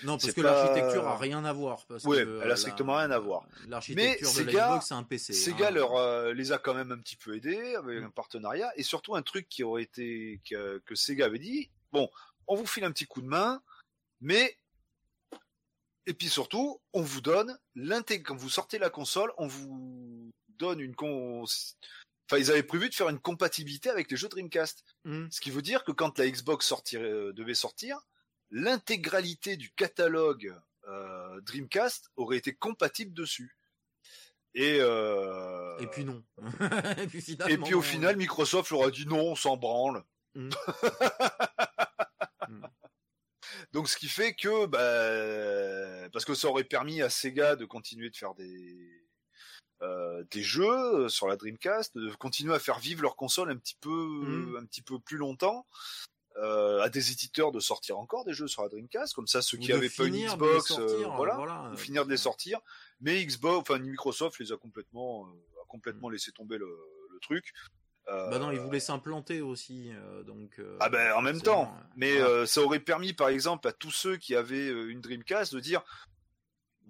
non, parce que l'architecture a rien à voir. Oui, elle a strictement rien à voir. L'architecture de la Xbox, c'est un PC. Sega hein. leur, euh, les a quand même un petit peu aidés avec mm. un partenariat et surtout un truc qui aurait été que, que Sega avait dit. Bon, on vous file un petit coup de main, mais et puis surtout, on vous donne l'intégration. Quand vous sortez la console, on vous donne une con. Enfin, ils avaient prévu de faire une compatibilité avec les jeux Dreamcast. Mm. Ce qui veut dire que quand la Xbox sortir, euh, devait sortir, l'intégralité du catalogue euh, Dreamcast aurait été compatible dessus. Et, euh... et puis non. et, puis et puis au final, Microsoft leur a dit non, on s'en branle. Mm. Mm. Donc ce qui fait que, bah, parce que ça aurait permis à Sega de continuer de faire des euh, des jeux sur la Dreamcast, de continuer à faire vivre leur console un petit peu, mm. un petit peu plus longtemps. Euh, à des éditeurs de sortir encore des jeux sur la Dreamcast, comme ça ceux qui avaient pas une Xbox, euh, voilà, finir de les sortir. Mais Xbox, enfin Microsoft les a complètement, a complètement laissé tomber le, le truc. Bah non, ils voulaient s'implanter aussi, donc. ah ben en même temps, mais ça aurait permis par exemple à tous ceux qui avaient une Dreamcast de dire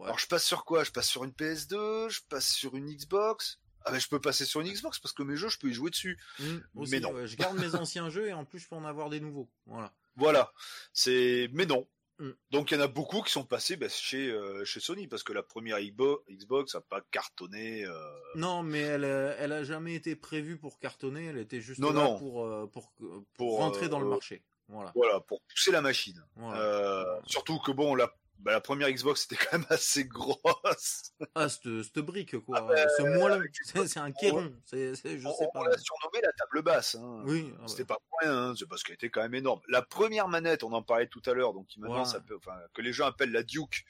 alors je passe sur quoi? Je passe sur une PS2, je passe sur une Xbox. Ah ben je peux passer sur une Xbox parce que mes jeux je peux y jouer dessus. Mmh, mais non. je garde mes anciens jeux et en plus je peux en avoir des nouveaux. Voilà. Voilà. C'est mais non. Mmh. Donc il y en a beaucoup qui sont passés bah, chez euh, chez Sony parce que la première Xbox a pas cartonné. Euh. Non, mais elle elle a jamais été prévue pour cartonner. Elle était juste là pour euh, pour pour, rentrer dans le marché. Voilà. Voilà, pour pousser la machine. surtout que bon, la bah, la première Xbox était quand même assez grosse. Ah, cette, brique, quoi. Ah, bah, Ce. C'est un kéron. C'est, je on, sais pas. On l'a surnommé la table basse. Hein. Oui. Ah C'était pas pour rien, hein. c'est parce qu'elle était quand même énorme. La première manette, on en parlait tout à l'heure, donc maintenant ça peut, enfin, que les gens appellent la Duke,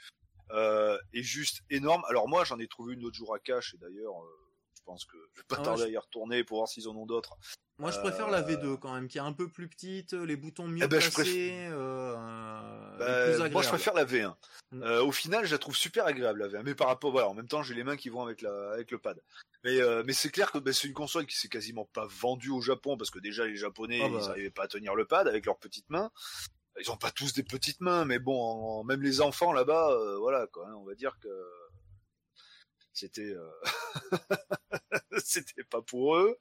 euh, est juste énorme. Alors moi, j'en ai trouvé une autre jour à cache, et d'ailleurs, euh, pense que je vais pas tarder à y retourner pour voir s'ils en ont d'autres. Moi, je préfère la V2 quand même, qui est un peu plus petite, les boutons mieux eh ben, placés. Euh, bah, moi, je préfère la V1. Mm. Euh, au final, je la trouve super agréable la V1, mais par rapport, voilà, en même temps, j'ai les mains qui vont avec la, avec le pad. Mais, euh, mais c'est clair que bah, c'est une console qui s'est quasiment pas vendue au Japon parce que déjà les Japonais, ah, bah. ils n'arrivaient pas à tenir le pad avec leurs petites mains. Ils ont pas tous des petites mains, mais bon, même les enfants là-bas, voilà, quoi. Hein, on va dire que c'était, c'était pas pour eux.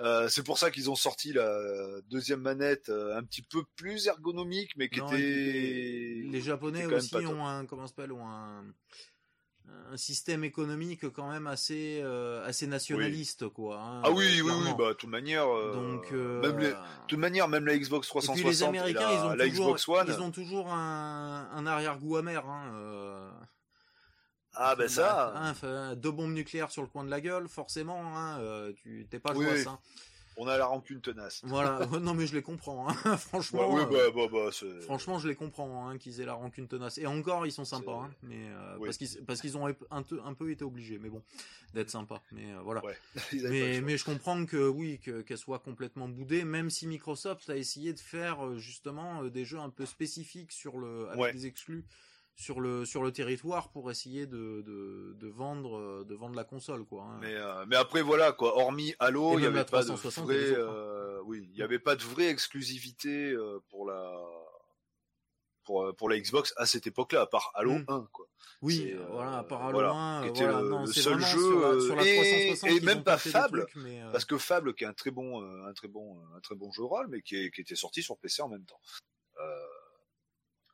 Euh, c'est pour ça qu'ils ont sorti la deuxième manette euh, un petit peu plus ergonomique, mais qui était. Les, Japonais aussi ont un, comment s'appelle, ont un, un système économique quand même assez, euh, assez nationaliste, quoi. Hein, ah oui, oui, oui, bah, de toute manière. Donc, même les, de toute manière, même la Xbox 360 et les Américains, la, ils ont toujours, Xbox One, ils ont toujours un, un arrière-goût amer. Hein, ah ben ça. Hein, deux bombes nucléaires sur le coin de la gueule, forcément. Hein, euh, tu t'es pas oui, hein. On a la rancune tenace. Voilà. non mais je les comprends. Hein. franchement. oui, bah, bah, bah, franchement, je les comprends hein, qu'ils aient la rancune tenace. Et encore, ils sont sympas, hein, mais euh, parce qu'ils parce qu'ils ont un, un, peu été obligés, mais bon, d'être sympas. Mais euh, voilà. mais mais je comprends que oui, que qu'elle soit complètement boudée, même si Microsoft a essayé de faire justement des jeux un peu spécifiques sur le avec des exclus sur le sur le territoire pour essayer de, de, de vendre de vendre la console quoi. Hein. Mais euh, mais après voilà quoi, hormis Halo, il y avait pas de vrai euh, oui, il y avait pas de vraie exclusivité euh, pour la pour pour la Xbox à cette époque-là à part Halo 1 hmm. quoi. Oui, voilà, à part Halo 1 qui était le, seul jeu sur la, et, et même pas Fable parce que Fable qui est un très bon un très bon un très bon jeu rôle mais qui, qui était sorti sur PC en même temps.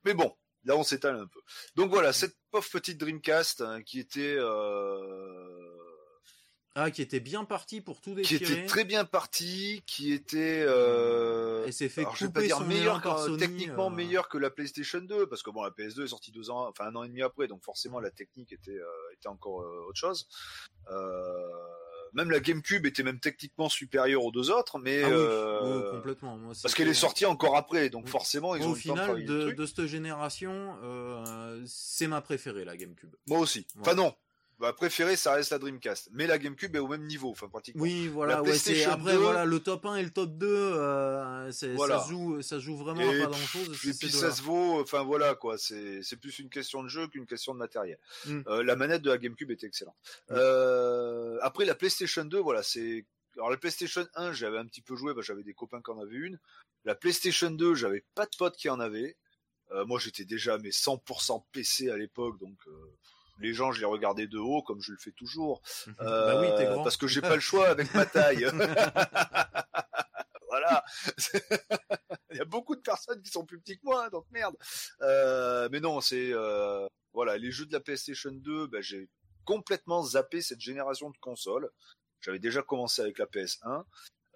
mais bon, Là, on s'étale un peu. Donc voilà, cette pauvre petite Dreamcast hein, qui était euh... ah, qui était bien parti pour tout déchirer. Qui était très bien parti, qui était euh... et c'est fait alors, je vais pas dire meilleur techniquement euh... meilleur que la PlayStation 2 parce que bon la PS2 est sortie deux ans, enfin un an et demi après, donc forcément la technique était était encore autre chose. Euh même la GameCube était même techniquement supérieure aux deux autres, mais ah euh, complètement. parce qu'elle est sortie encore après, donc forcément ils ont au final de, de, cette génération, euh, c'est ma préférée la GameCube. Moi aussi. Enfin non, bah, préféré, ça reste la Dreamcast. Mais la GameCube est au même niveau, enfin pratiquement. Oui, voilà. Ouais, après, voilà, le top 1 et le top 2, euh, ça joue, ça joue vraiment pas grand chose. Et puis ça se vaut, enfin voilà quoi. C'est, c'est plus une question de jeu qu'une question de matériel. Mm. Euh, la manette de la GameCube était excellente. Mm. Euh, après la PlayStation 2, voilà, c'est alors la PlayStation 1, j'avais un petit peu joué, bah, j'avais des copains qui en avaient une. La PlayStation 2, j'avais pas de potes qui en avaient. Euh, moi, j'étais déjà mais 100% PC à l'époque, donc euh, les gens, je les regardais de haut, comme je le fais toujours, bah oui, euh, parce que j'ai pas le choix avec ma taille. voilà. Il y a beaucoup de personnes qui sont plus petites que moi, donc merde. Euh, mais non, c'est euh, voilà, les jeux de la PlayStation 2, bah, j'ai complètement zappé cette génération de consoles. J'avais déjà commencé avec la PS1.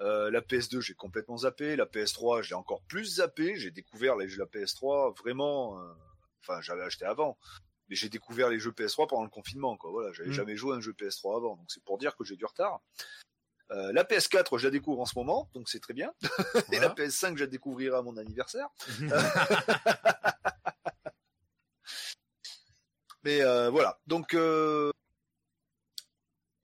la PS2, j'ai complètement zappé. La PS3, j'ai encore plus zappé. J'ai découvert les jeux de la PS3 vraiment. Enfin, j'avais acheté avant mais j'ai découvert les jeux PS3 pendant le confinement, quoi. Voilà, j'avais mm. jamais joué à un jeu PS3 avant, donc c'est pour dire que j'ai du retard. Euh, la PS4, je la découvre en ce moment, donc c'est très bien. Et la PS5, je la découvrirai à mon anniversaire. mais euh, voilà, donc. Euh...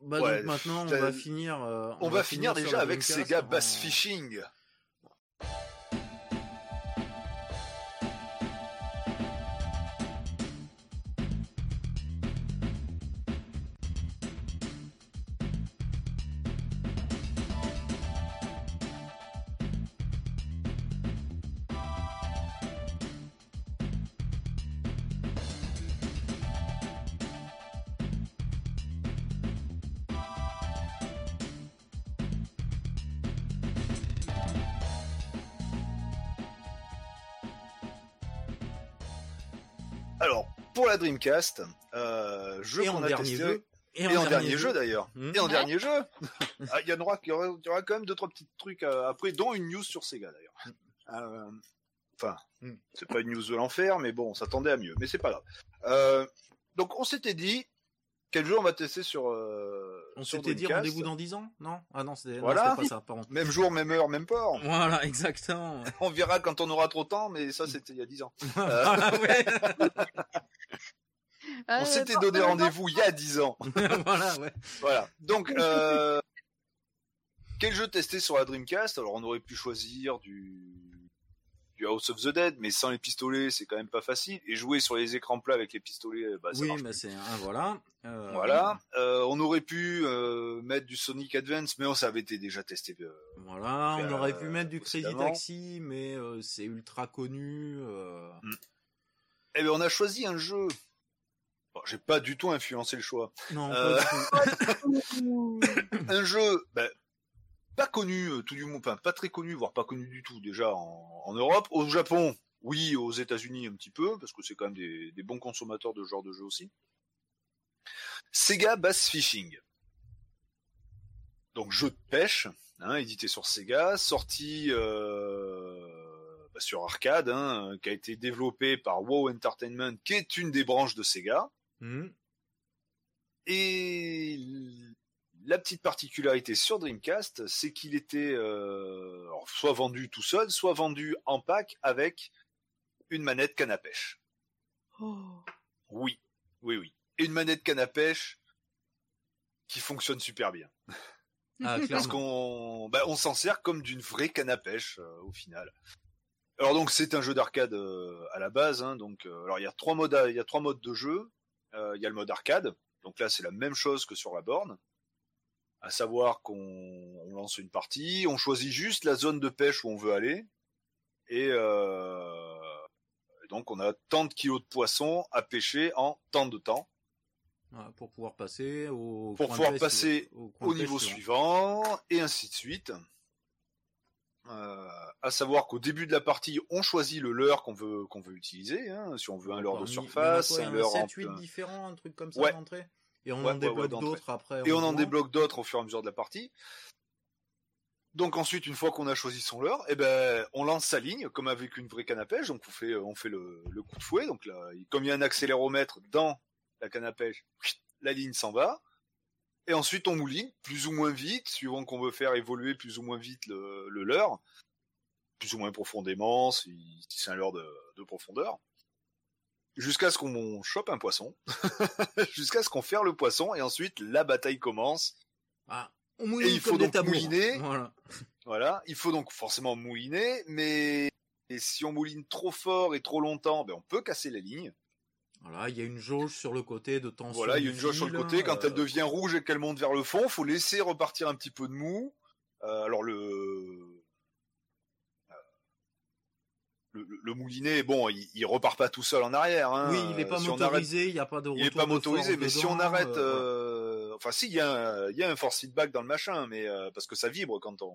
Bah donc maintenant, on va finir. Euh, on, va, finir, déjà avec Sega Bass Fishing. Dreamcast, euh, jeu qu'on a testé. Et, en, dernier, jeu, d'ailleurs. Hmm. Et en dernier jeu. Ah, il y, aura, y, aura, quand même deux trois petits trucs euh, après, dont une news sur Sega d'ailleurs. Hmm. Euh, enfin, hmm. c'est pas une news de l'enfer, mais bon, on s'attendait à mieux. Mais c'est pas grave. Euh, donc on s'était dit quel jeu on va tester sur. Euh, on s'était dit rendez-vous dans 10 ans Non? Ah non, c'était voilà. pas ça, pardon. Même jour, même heure, même port. Voilà, exactement. on verra quand on aura trop de temps, mais ça c'était il y a 10 ans. voilà, ouais. On euh, s'était donné rendez-vous il y a 10 ans. voilà, ouais. Voilà. Donc, euh, quel jeu tester sur la Dreamcast? Alors, on aurait pu choisir du du House of the Dead, mais sans les pistolets, c'est quand même pas facile. Et jouer sur les écrans plats avec les pistolets, bah, ça oui, mais c'est un voilà. Euh, voilà. on aurait pu mettre du Sonic Advance, mais on ça avait été déjà testé. voilà. On aurait pu mettre du Crazy Taxi, mais c'est ultra connu. Mm. Eh bien, on a choisi un jeu j'ai pas du tout influencé le choix. Non, euh, un jeu ben, pas connu, euh, tout du monde, enfin, pas très connu, voire pas connu du tout déjà en, Europe. Au Japon, oui, aux États-Unis un petit peu, parce que c'est quand même des, bons consommateurs de ce genre de jeu aussi. Sega Bass Fishing. Donc jeu de pêche, hein, édité sur Sega, sorti euh, bah, sur arcade, hein, qui a été développé par WoW Entertainment, qui est une des branches de Sega. Hmm. Et la petite particularité sur Dreamcast, c'est qu'il était euh, soit vendu tout seul, soit vendu en pack avec une manette canne à pêche. Oh. Oui, oui, oui. Et une manette canne à pêche qui fonctionne super bien. Ah, Parce qu'on bah, on s'en sert comme d'une vraie canne à pêche euh, au final. Alors donc c'est un jeu d'arcade euh, à la base, hein, donc alors il y a trois modes, il y a trois modes de jeu. Euh, il y a le mode arcade. Donc là, c'est la même chose que sur la borne. À savoir qu'on lance une partie, on choisit juste la zone de pêche où on veut aller. Et euh, donc on a tant de kilos de poissons à pêcher en tant de temps. pour pouvoir passer au, pour pouvoir passer au niveau suivant et ainsi de suite. Euh, à savoir qu'au début de la partie, on choisit le leurre qu'on veut qu'on veut utiliser. Hein, si on veut un leurre de surface, un leurre 7, 8 différents, un truc comme ça ouais. d'entrée. Et on en débloque d'autres après. Et on en débloque d'autres au fur et à mesure de la partie. Donc ensuite, une fois qu'on a choisi son leurre, eh ben, on lance sa ligne comme avec une vraie canne à pêche. Donc on fait, on fait le, le coup de fouet. Donc là, comme il y a un accéléromètre dans la canne à pêche, la ligne s'en va. Et ensuite, on mouline plus ou moins vite, suivant qu'on veut faire évoluer plus ou moins vite le, le leurre, plus ou moins profondément, si, c'est un leurre de, profondeur. jusqu'à ce qu'on chope un poisson, jusqu'à ce qu'on ferme le poisson, et ensuite la bataille commence. Ah, on et il faut donc mouliner. Voilà. voilà. Il faut donc forcément mouliner, mais si on mouline trop fort et trop longtemps, ben on peut casser la ligne. Voilà, il y a une jauge sur le côté de tension. Voilà, il y a une jauge sur le côté. Quand elle euh, devient rouge et qu'elle monte vers le fond, faut laisser repartir un petit peu de mou. Euh, alors le le, moulinet, bon, il, repart pas tout seul en arrière. Hein. Oui, il n'est pas motorisé, il n'y a pas de retour Il n'est pas motorisé, mais si on arrête, euh, enfin, si, il y, a un, y a un force feedback dans le machin, mais euh, parce que ça vibre quand on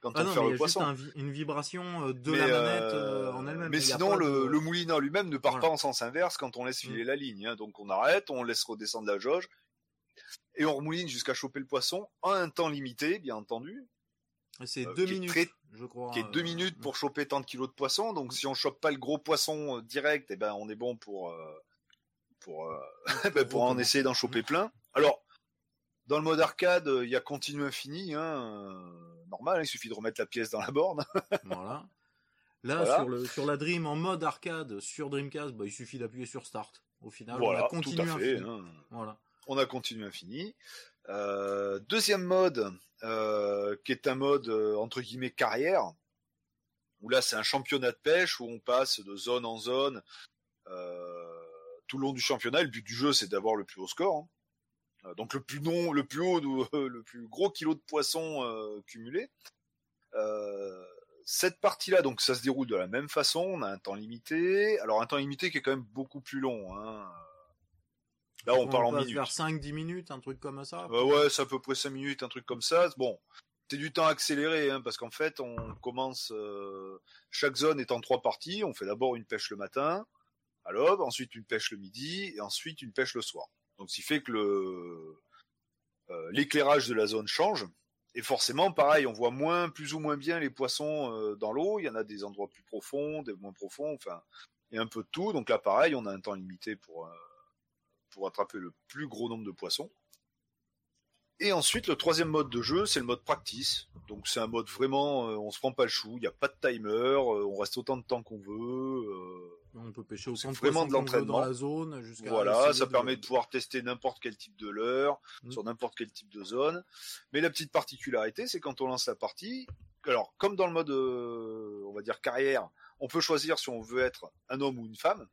quand ah on fait le poisson. Juste une vibration euh, de la manette en elle-même. Mais, sinon, le, le moulinet lui-même ne part pas en sens inverse quand on laisse filer mm. la ligne. Hein. Donc on arrête, on laisse redescendre la jauge et on remouline jusqu'à choper le poisson en un temps limité, bien entendu. C'est deux minutes je crois. Qui est deux minutes pour choper tant de kilos de poisson. Donc si on chope pas le gros poisson euh, direct, eh ben on est bon pour euh, pour euh, pour en essayer d'en choper plein. Alors dans le mode arcade, il y a continu infini, hein, normal, il suffit de remettre la pièce dans la borne. voilà. Là, sur, le, sur la Dream en mode arcade, sur Dreamcast, bah, il suffit d'appuyer sur Start. Au final, voilà, on a continu infini. Hein. Voilà. On a continu infini. deuxième mode, euh, qui est un mode euh, entre guillemets carrière, où là c'est un championnat de pêche où on passe de zone en zone euh, tout le long du championnat. Le but du jeu c'est d'avoir le plus haut score. Hein. Donc le plus non, le plus haut, le plus gros kilo de poisson cumulé. cette partie-là, donc ça se déroule de la même façon. On a un temps limité. Alors un temps limité qui est quand même beaucoup plus long. Hein. Là, on, parle en minutes. Vers 5-10 minutes, un truc comme ça. Euh, ouais, c'est à peu près 5 minutes, un truc comme ça. Bon, c'est du temps accéléré, hein, parce qu'en fait, on commence. Euh, chaque zone est en trois parties. On fait d'abord une pêche le matin, à l'aube, ensuite une pêche le midi, et ensuite une pêche le soir. Donc, ce qui fait que euh, l'éclairage de la zone change. Et forcément, pareil, on voit moins, plus ou moins bien les poissons dans l'eau. Il y en a des endroits plus profonds, des moins profonds. Enfin, a un peu de tout. Donc là, pareil, on a un temps limité pour pour attraper le plus gros nombre de poissons. Et ensuite, le troisième mode de jeu, c'est le mode practice. Donc c'est un mode vraiment, euh, on se prend pas le chou, il n'y a pas de timer, euh, on reste autant de temps qu'on veut. Euh, on peut pêcher autant de vraiment de l'entraînement dans la zone. Voilà, ça permet de... pouvoir tester n'importe quel type de leurre sur n'importe quel type de zone. Mais la petite particularité, c'est quand on lance la partie. Alors, comme dans le mode, on va dire carrière, on peut choisir si on veut être un homme ou une femme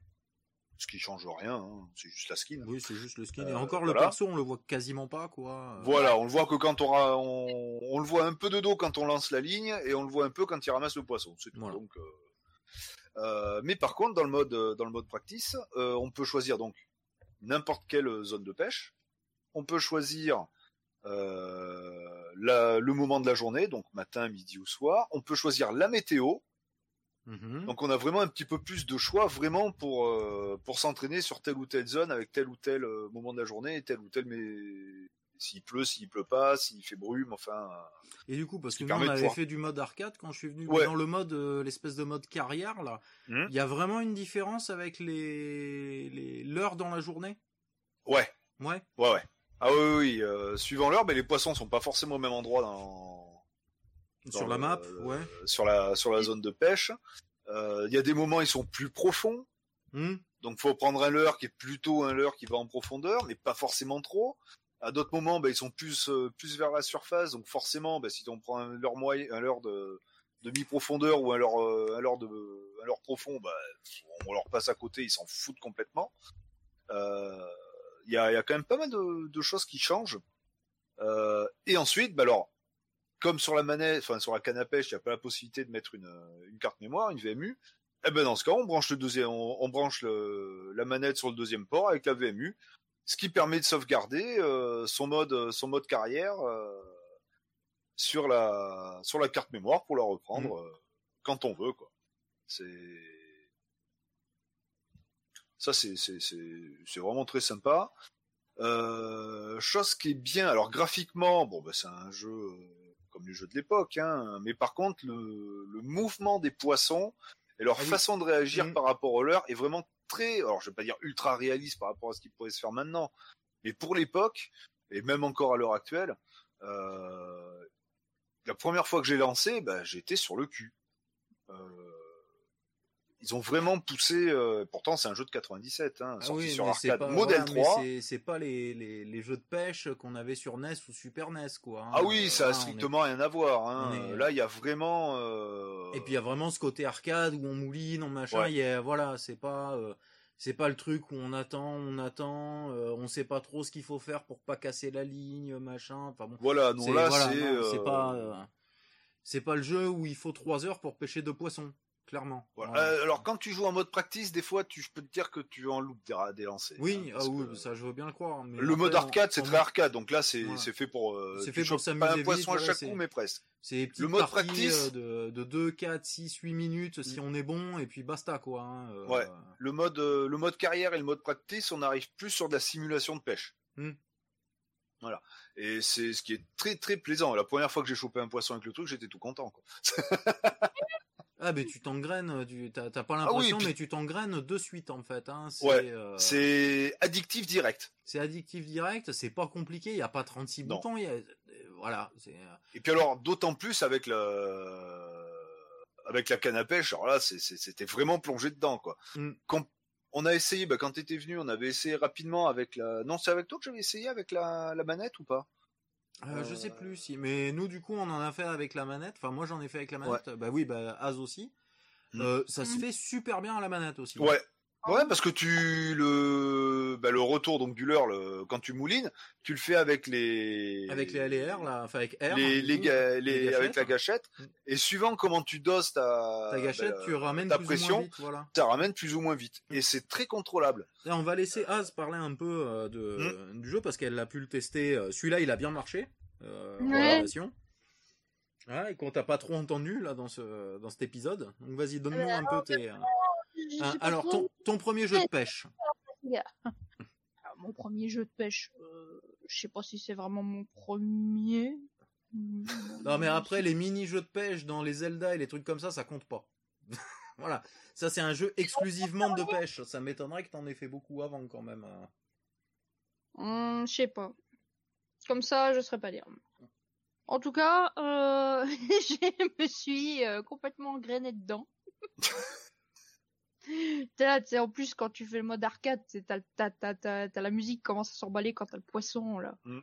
ce qui change rien, hein. c'est juste la skin. Oui, c'est juste le skin. Et euh, encore le perso, on le voit quasiment pas, quoi. Voilà, on le voit que quand on, on, on, le voit un peu de dos quand on lance la ligne, et on le voit un peu quand il ramasse le poisson. C'est tout. Donc, euh... Euh, mais par contre, dans le mode, dans le mode practice, euh, on peut choisir donc n'importe quelle zone de pêche. On peut choisir la, le moment de la journée, donc matin, midi ou soir. On peut choisir la météo. Mhm. Donc on a vraiment un petit peu plus de choix vraiment pour euh, pour s'entraîner sur telle ou telle zone avec tel ou tel euh, moment de la journée, tel ou tel mais s'il pleut, s'il pleut pas, s'il fait brume, enfin. Et du coup, parce que nous on avait fait du mode arcade quand je suis venu dans le mode euh, l'espèce de mode carrière là, hmm. il y a vraiment une différence avec les l'heure dans la journée? Ouais. Ouais. Ouais ouais. Ah oui oui, suivant l'heure, mais les poissons sont pas forcément au même endroit dans sur la map, ouais. Sur la sur la zone de pêche. Euh, il y a des moments ils sont plus profonds. Hmm. Donc faut prendre un leurre qui est plutôt un leurre qui va en profondeur, mais pas forcément trop. À d'autres moments, bah, ils sont plus euh, plus vers la surface, donc forcément, bah, si on prend un leurre moyen, un leurre de mi profondeur ou un leurre euh, un leurre de un leurre profond, bah, on leur passe à côté, ils s'en foutent complètement. Il y a, y a quand même pas mal de, choses qui changent. et ensuite, bah alors comme sur la manette, enfin sur la canne à pêche, il n'y a pas la possibilité de mettre une, une carte mémoire, une VMU. Eh ben dans ce cas, on branche le deuxième, on, branche la manette sur le deuxième port avec la VMU, ce qui permet de sauvegarder euh, son mode, son mode carrière euh, sur la sur la carte mémoire pour la reprendre mmh. euh, quand on veut quoi. C'est ça c'est c'est c'est vraiment très sympa. chose qui est bien, alors graphiquement, bon ben c'est un jeu comme les jeux de l'époque, hein. mais par contre le, le, mouvement des poissons et leur ah façon de réagir mm. par rapport au leur est vraiment alors je vais pas dire ultra réaliste par rapport à ce qui pourrait se faire maintenant, mais pour l'époque et même encore à l'heure actuelle, euh, la première fois que j'ai lancé, bah, j'étais sur le cul. Euh, ils ont vraiment poussé. Euh, pourtant, c'est un jeu de 97, hein, ah sorti sur arcade, modèle 3. C'est pas les, les, les, jeux de pêche qu'on avait sur NES ou Super NES, quoi. Hein. Ah oui, ça a strictement rien à voir. Hein. Là, il y a vraiment. Euh... Et puis il y a vraiment ce côté arcade où on mouline, on machin. Y a, voilà, c'est pas. Euh, c'est pas le truc où on attend, on attend, euh, on sait pas trop ce qu'il faut faire pour pas casser la ligne, machin. Enfin bon. Voilà, non là c'est pas c'est pas le jeu où il faut trois heures pour pêcher deux poissons clairement. Euh, alors quand tu joues en mode practice, des fois, tu, je peux te dire que tu en loupes des, des lancers. Oui, hein, ah ça je veux bien le croire. le mode arcade, c'est très arcade, donc là c'est fait pour. Euh, c'est fait pour s'amuser. Pas un poisson à chaque coup, mais presque. C'est le mode practice euh, de, de 2, 4, 6, 8 minutes si mm. on est bon et puis basta quoi. Hein, ouais. Le mode le mode carrière et le mode practice, on arrive plus sur de la simulation de pêche. Mm. Voilà. Et c'est ce qui est très très plaisant. La première fois que j'ai chopé un poisson avec le truc, j'étais tout content. Quoi. Ah, mais tu t'engraines, tu t'as pas ah l'impression, mais tu t'engraines de suite en fait. Hein. Euh, c'est addictif direct. C'est addictif direct, c'est pas compliqué, il n'y a pas 36 boutons, y a... Euh, voilà. Euh, Et puis alors, d'autant plus avec le avec la canne à pêche, alors là, c'était vraiment plongé dedans quoi. Mm. Quand on a essayé, bah, quand t'étais venu, on avait essayé rapidement avec la. Non, c'est avec toi que j'avais essayé avec la, la manette ou pas? Euh, je sais plus si, mais nous du coup on en a fait avec la manette. Enfin moi j'en ai fait avec la manette. Bah oui, bah Az aussi. Mm. Euh, ça se mm. fait super bien à la manette aussi. Ouais. Ouais, parce que tu le bah, le retour donc du leurre quand tu moulines, tu le fais avec les avec les LR là, enfin avec R, les, les, les, avec la gâchette mm. et suivant comment tu doses ta ta gâchette, bah, tu ramènes ta plus pression, ou moins vite, voilà. Tu ramènes plus ou moins vite et c'est très contrôlable. Et on va laisser Az parler un peu euh, de du jeu parce qu'elle a pu le tester. Celui-là, il a bien marché euh, ouais. Ah, et qu'on t'a pas trop entendu là dans ce dans cet épisode. Donc vas-y, donne-nous un peu tes. Euh, alors ton, ton premier jeu de pêche. mon premier jeu de pêche, euh, je sais pas si c'est vraiment mon premier. Non mais après les mini jeux de pêche dans les Zelda et les trucs comme ça, ça compte pas. voilà, ça c'est un jeu exclusivement de pêche. Ça m'étonnerait que t'en aies fait beaucoup avant quand même. Hein. Hum, je sais pas. Comme ça, je saurais pas dire. En tout cas, euh, je me suis euh, complètement grainé dedans. là, en plus, quand tu fais le mode arcade, t'as, la musique qui commence à s'emballer quand t'as le poisson, là. Mm.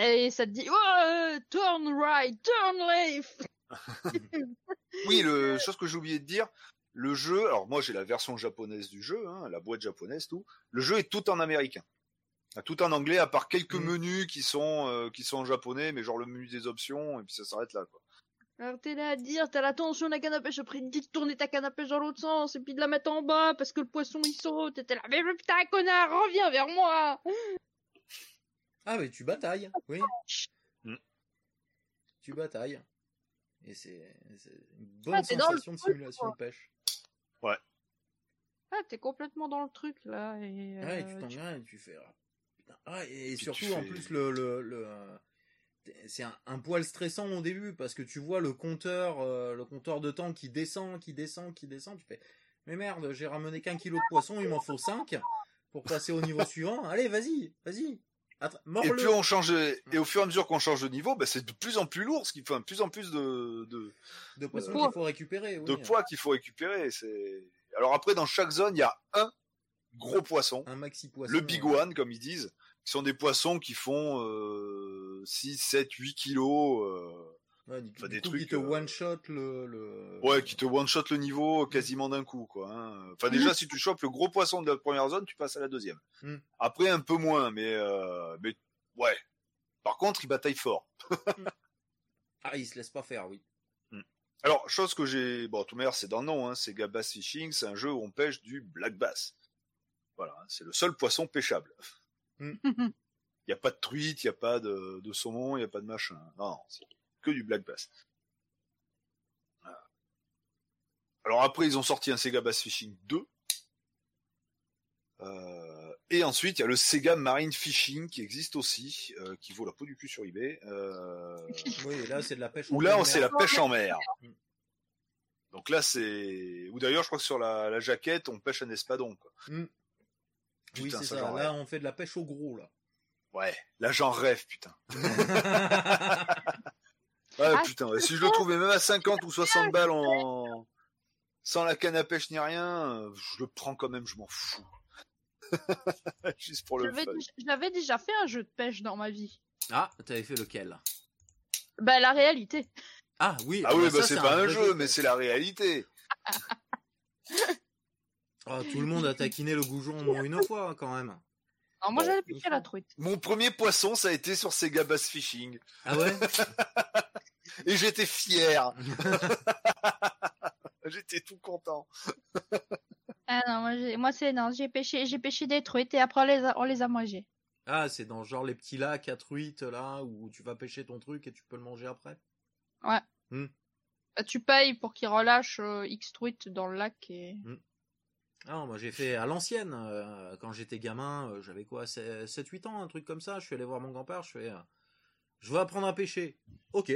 Et, ça te dit, oh, turn right, turn left. oui, le chose que j'ai oublié de dire, le jeu, alors moi j'ai la version japonaise du jeu, hein, la boîte japonaise, tout. Le jeu est tout en américain tout en anglais, à part quelques mm. menus qui sont euh, qui sont en japonais, mais genre le menu des options, et puis ça s'arrête là, quoi. Alors t'es là à dire, t'as l'attention de la canne à pêche, après dit de tourner ta canne à pêche dans l'autre sens, et puis de la mettre en bas parce que le poisson il saute, et t'es là, mais putain connard, reviens vers moi Ah mais tu batailles, oui. Mm. Tu batailles. Et c'est une bonne ah, sensation de simulation de pêche. Ouais. Ah, t'es complètement dans le truc là. Et, ouais, tu t'en viens et tu fais. Ah, et, surtout, en plus, le, le, le c'est un, un, poil stressant au début parce que tu vois le compteur, euh, le compteur de temps qui descend, qui descend, qui descend. Tu fais, mais merde, j'ai ramené qu'un kilo de poisson, il m'en faut 5 pour passer au niveau suivant. Allez, vas-y, vas-y. Et plus on change, et au fur et à mesure qu'on change de niveau, bah, c'est de plus en plus lourd, ce qui fait de plus en plus de de, de poissons qu'il faut récupérer. De poids qu'il faut récupérer. C'est alors après dans chaque zone il y a un gros poisson, un maxi poisson, le big one comme ils disent, qui sont des poissons qui font euh, 6, 7, 8 kilos. Euh, ouais, enfin, des trucs qui te euh, one shot le, le, ouais qui te one shot le niveau quasiment d'un coup quoi hein. enfin déjà si tu chopes le gros poisson de la première zone tu passes à la deuxième hmm. après un peu moins mais euh, mais ouais par contre il bataille fort ah il se laisse pas faire oui hmm. alors chose que j'ai bon tout meilleur c'est dans le nom hein, c'est Fishing c'est un jeu où on pêche du black bass voilà c'est le seul poisson pêchable il mm. n'y a pas de truite, il n'y a pas de, de saumon, il n'y a pas de machin. Non, non c'est que du black bass. Alors après, ils ont sorti un Sega Bass Fishing 2. Euh, et ensuite, il y a le Sega Marine Fishing qui existe aussi, euh, qui vaut la peau du cul sur eBay. Euh... Oui, là, c'est de la pêche en Ou là, c'est la pêche en mer. Mm. Donc là, c'est. Ou d'ailleurs, je crois que sur la, la jaquette, on pêche un espadon. Quoi. Mm oui, c'est ça. Là, on fait de la pêche au gros, là. Ouais, là, j'en rêve, putain. ouais, ah, putain, si je le trouvais même à 50 ou 60 balles en... sans la canne à pêche ni rien, je le prends quand même, je m'en fous. Juste pour le. J'avais déjà fait un jeu de pêche dans ma vie. Ah, t'avais fait lequel? Bah la réalité. Ah oui. Ah, oui, bah, c'est pas un, jeu, mais c'est la réalité. oh, tout le monde a taquiné le goujon au moins une fois quand même. Alors moi j'avais pêché la truite. Mon premier poisson, ça a été sur Sega Bass Fishing. Ah ouais Et j'étais fier. j'étais tout content. ah non, moi, moi c'est non, j'ai pêché, j'ai pêché des truites et après on les a, on les a mangées. Ah, c'est dans genre les petits lacs à truites là où tu vas pêcher ton truc et tu peux le manger après? Ouais. Hmm. Bah, tu payes pour qu'ils relâchent euh, X truites dans le lac et. Hmm. Ah, moi j'ai fait à l'ancienne, euh, quand j'étais gamin, euh, j'avais quoi, 7-8 ans, un truc comme ça, je suis allé voir mon grand-père, je fais, je veux apprendre à pêcher. Ok.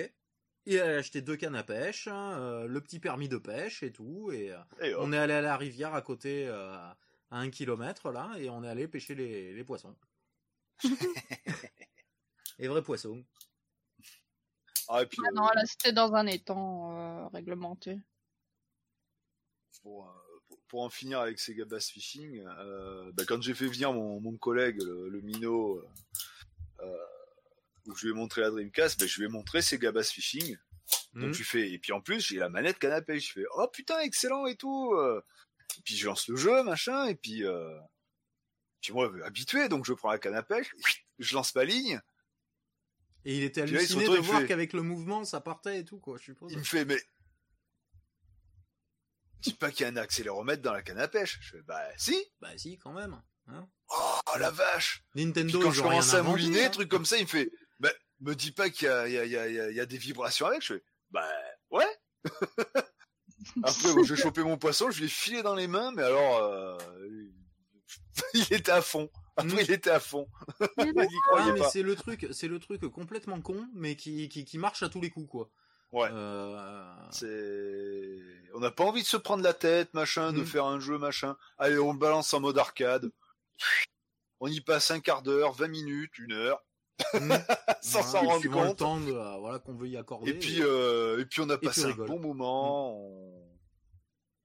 Il a acheté deux cannes à pêche, hein, le petit permis de pêche et tout, et, on est allé à la rivière à côté, à un kilomètre là, et on est allé pêcher les, les poissons. les vrais poissons. Ah, puis, ah non, là c'était dans un étang réglementé. Bon, pour en finir avec ces Bass Fishing, euh, bah, quand j'ai fait venir mon, collègue, le, Mino, euh, euh, où je lui ai montré la Dreamcast, bah, je lui ai montré ces Bass Fishing. Donc mhm. tu fais, et puis en plus j'ai la manette canapé, je fais oh putain excellent et tout. Et puis je lance le jeu machin et puis puis moi habitué donc je prends la pêche, je lance ma ligne. Et il était halluciné de voir qu'avec le mouvement ça partait et tout quoi, je suppose. Il me fait mais Dis pas qu'il y a un accéléromètre dans la canne à pêche. Je fais, bah si. Bah si, quand même. Hein oh la vache. Nintendo. quand je commence à mouliner, hein. truc comme ça, il me fait, bah me dis pas qu'il y a, il y, a, il y, a, y a des vibrations avec. Je fais, bah ouais. Après, j'ai chopé mon poisson, je l'ai filé dans les mains, mais alors, euh, il était à fond. Après, il était à fond. ah, mais c'est le truc, c'est le truc complètement con, mais qui, qui, qui marche à tous les coups, quoi. Ouais. Euh... C'est, on n'a pas envie de se prendre la tête, machin, de mm. faire un jeu, machin. Allez, on balance en mode arcade. On y passe un quart d'heure, 20 minutes, une heure. Mm. Sans s'en rendre compte. Le temps de, euh, voilà, qu'on veut y accorder. Et puis, euh, et puis on a passé un bon moment. Mm.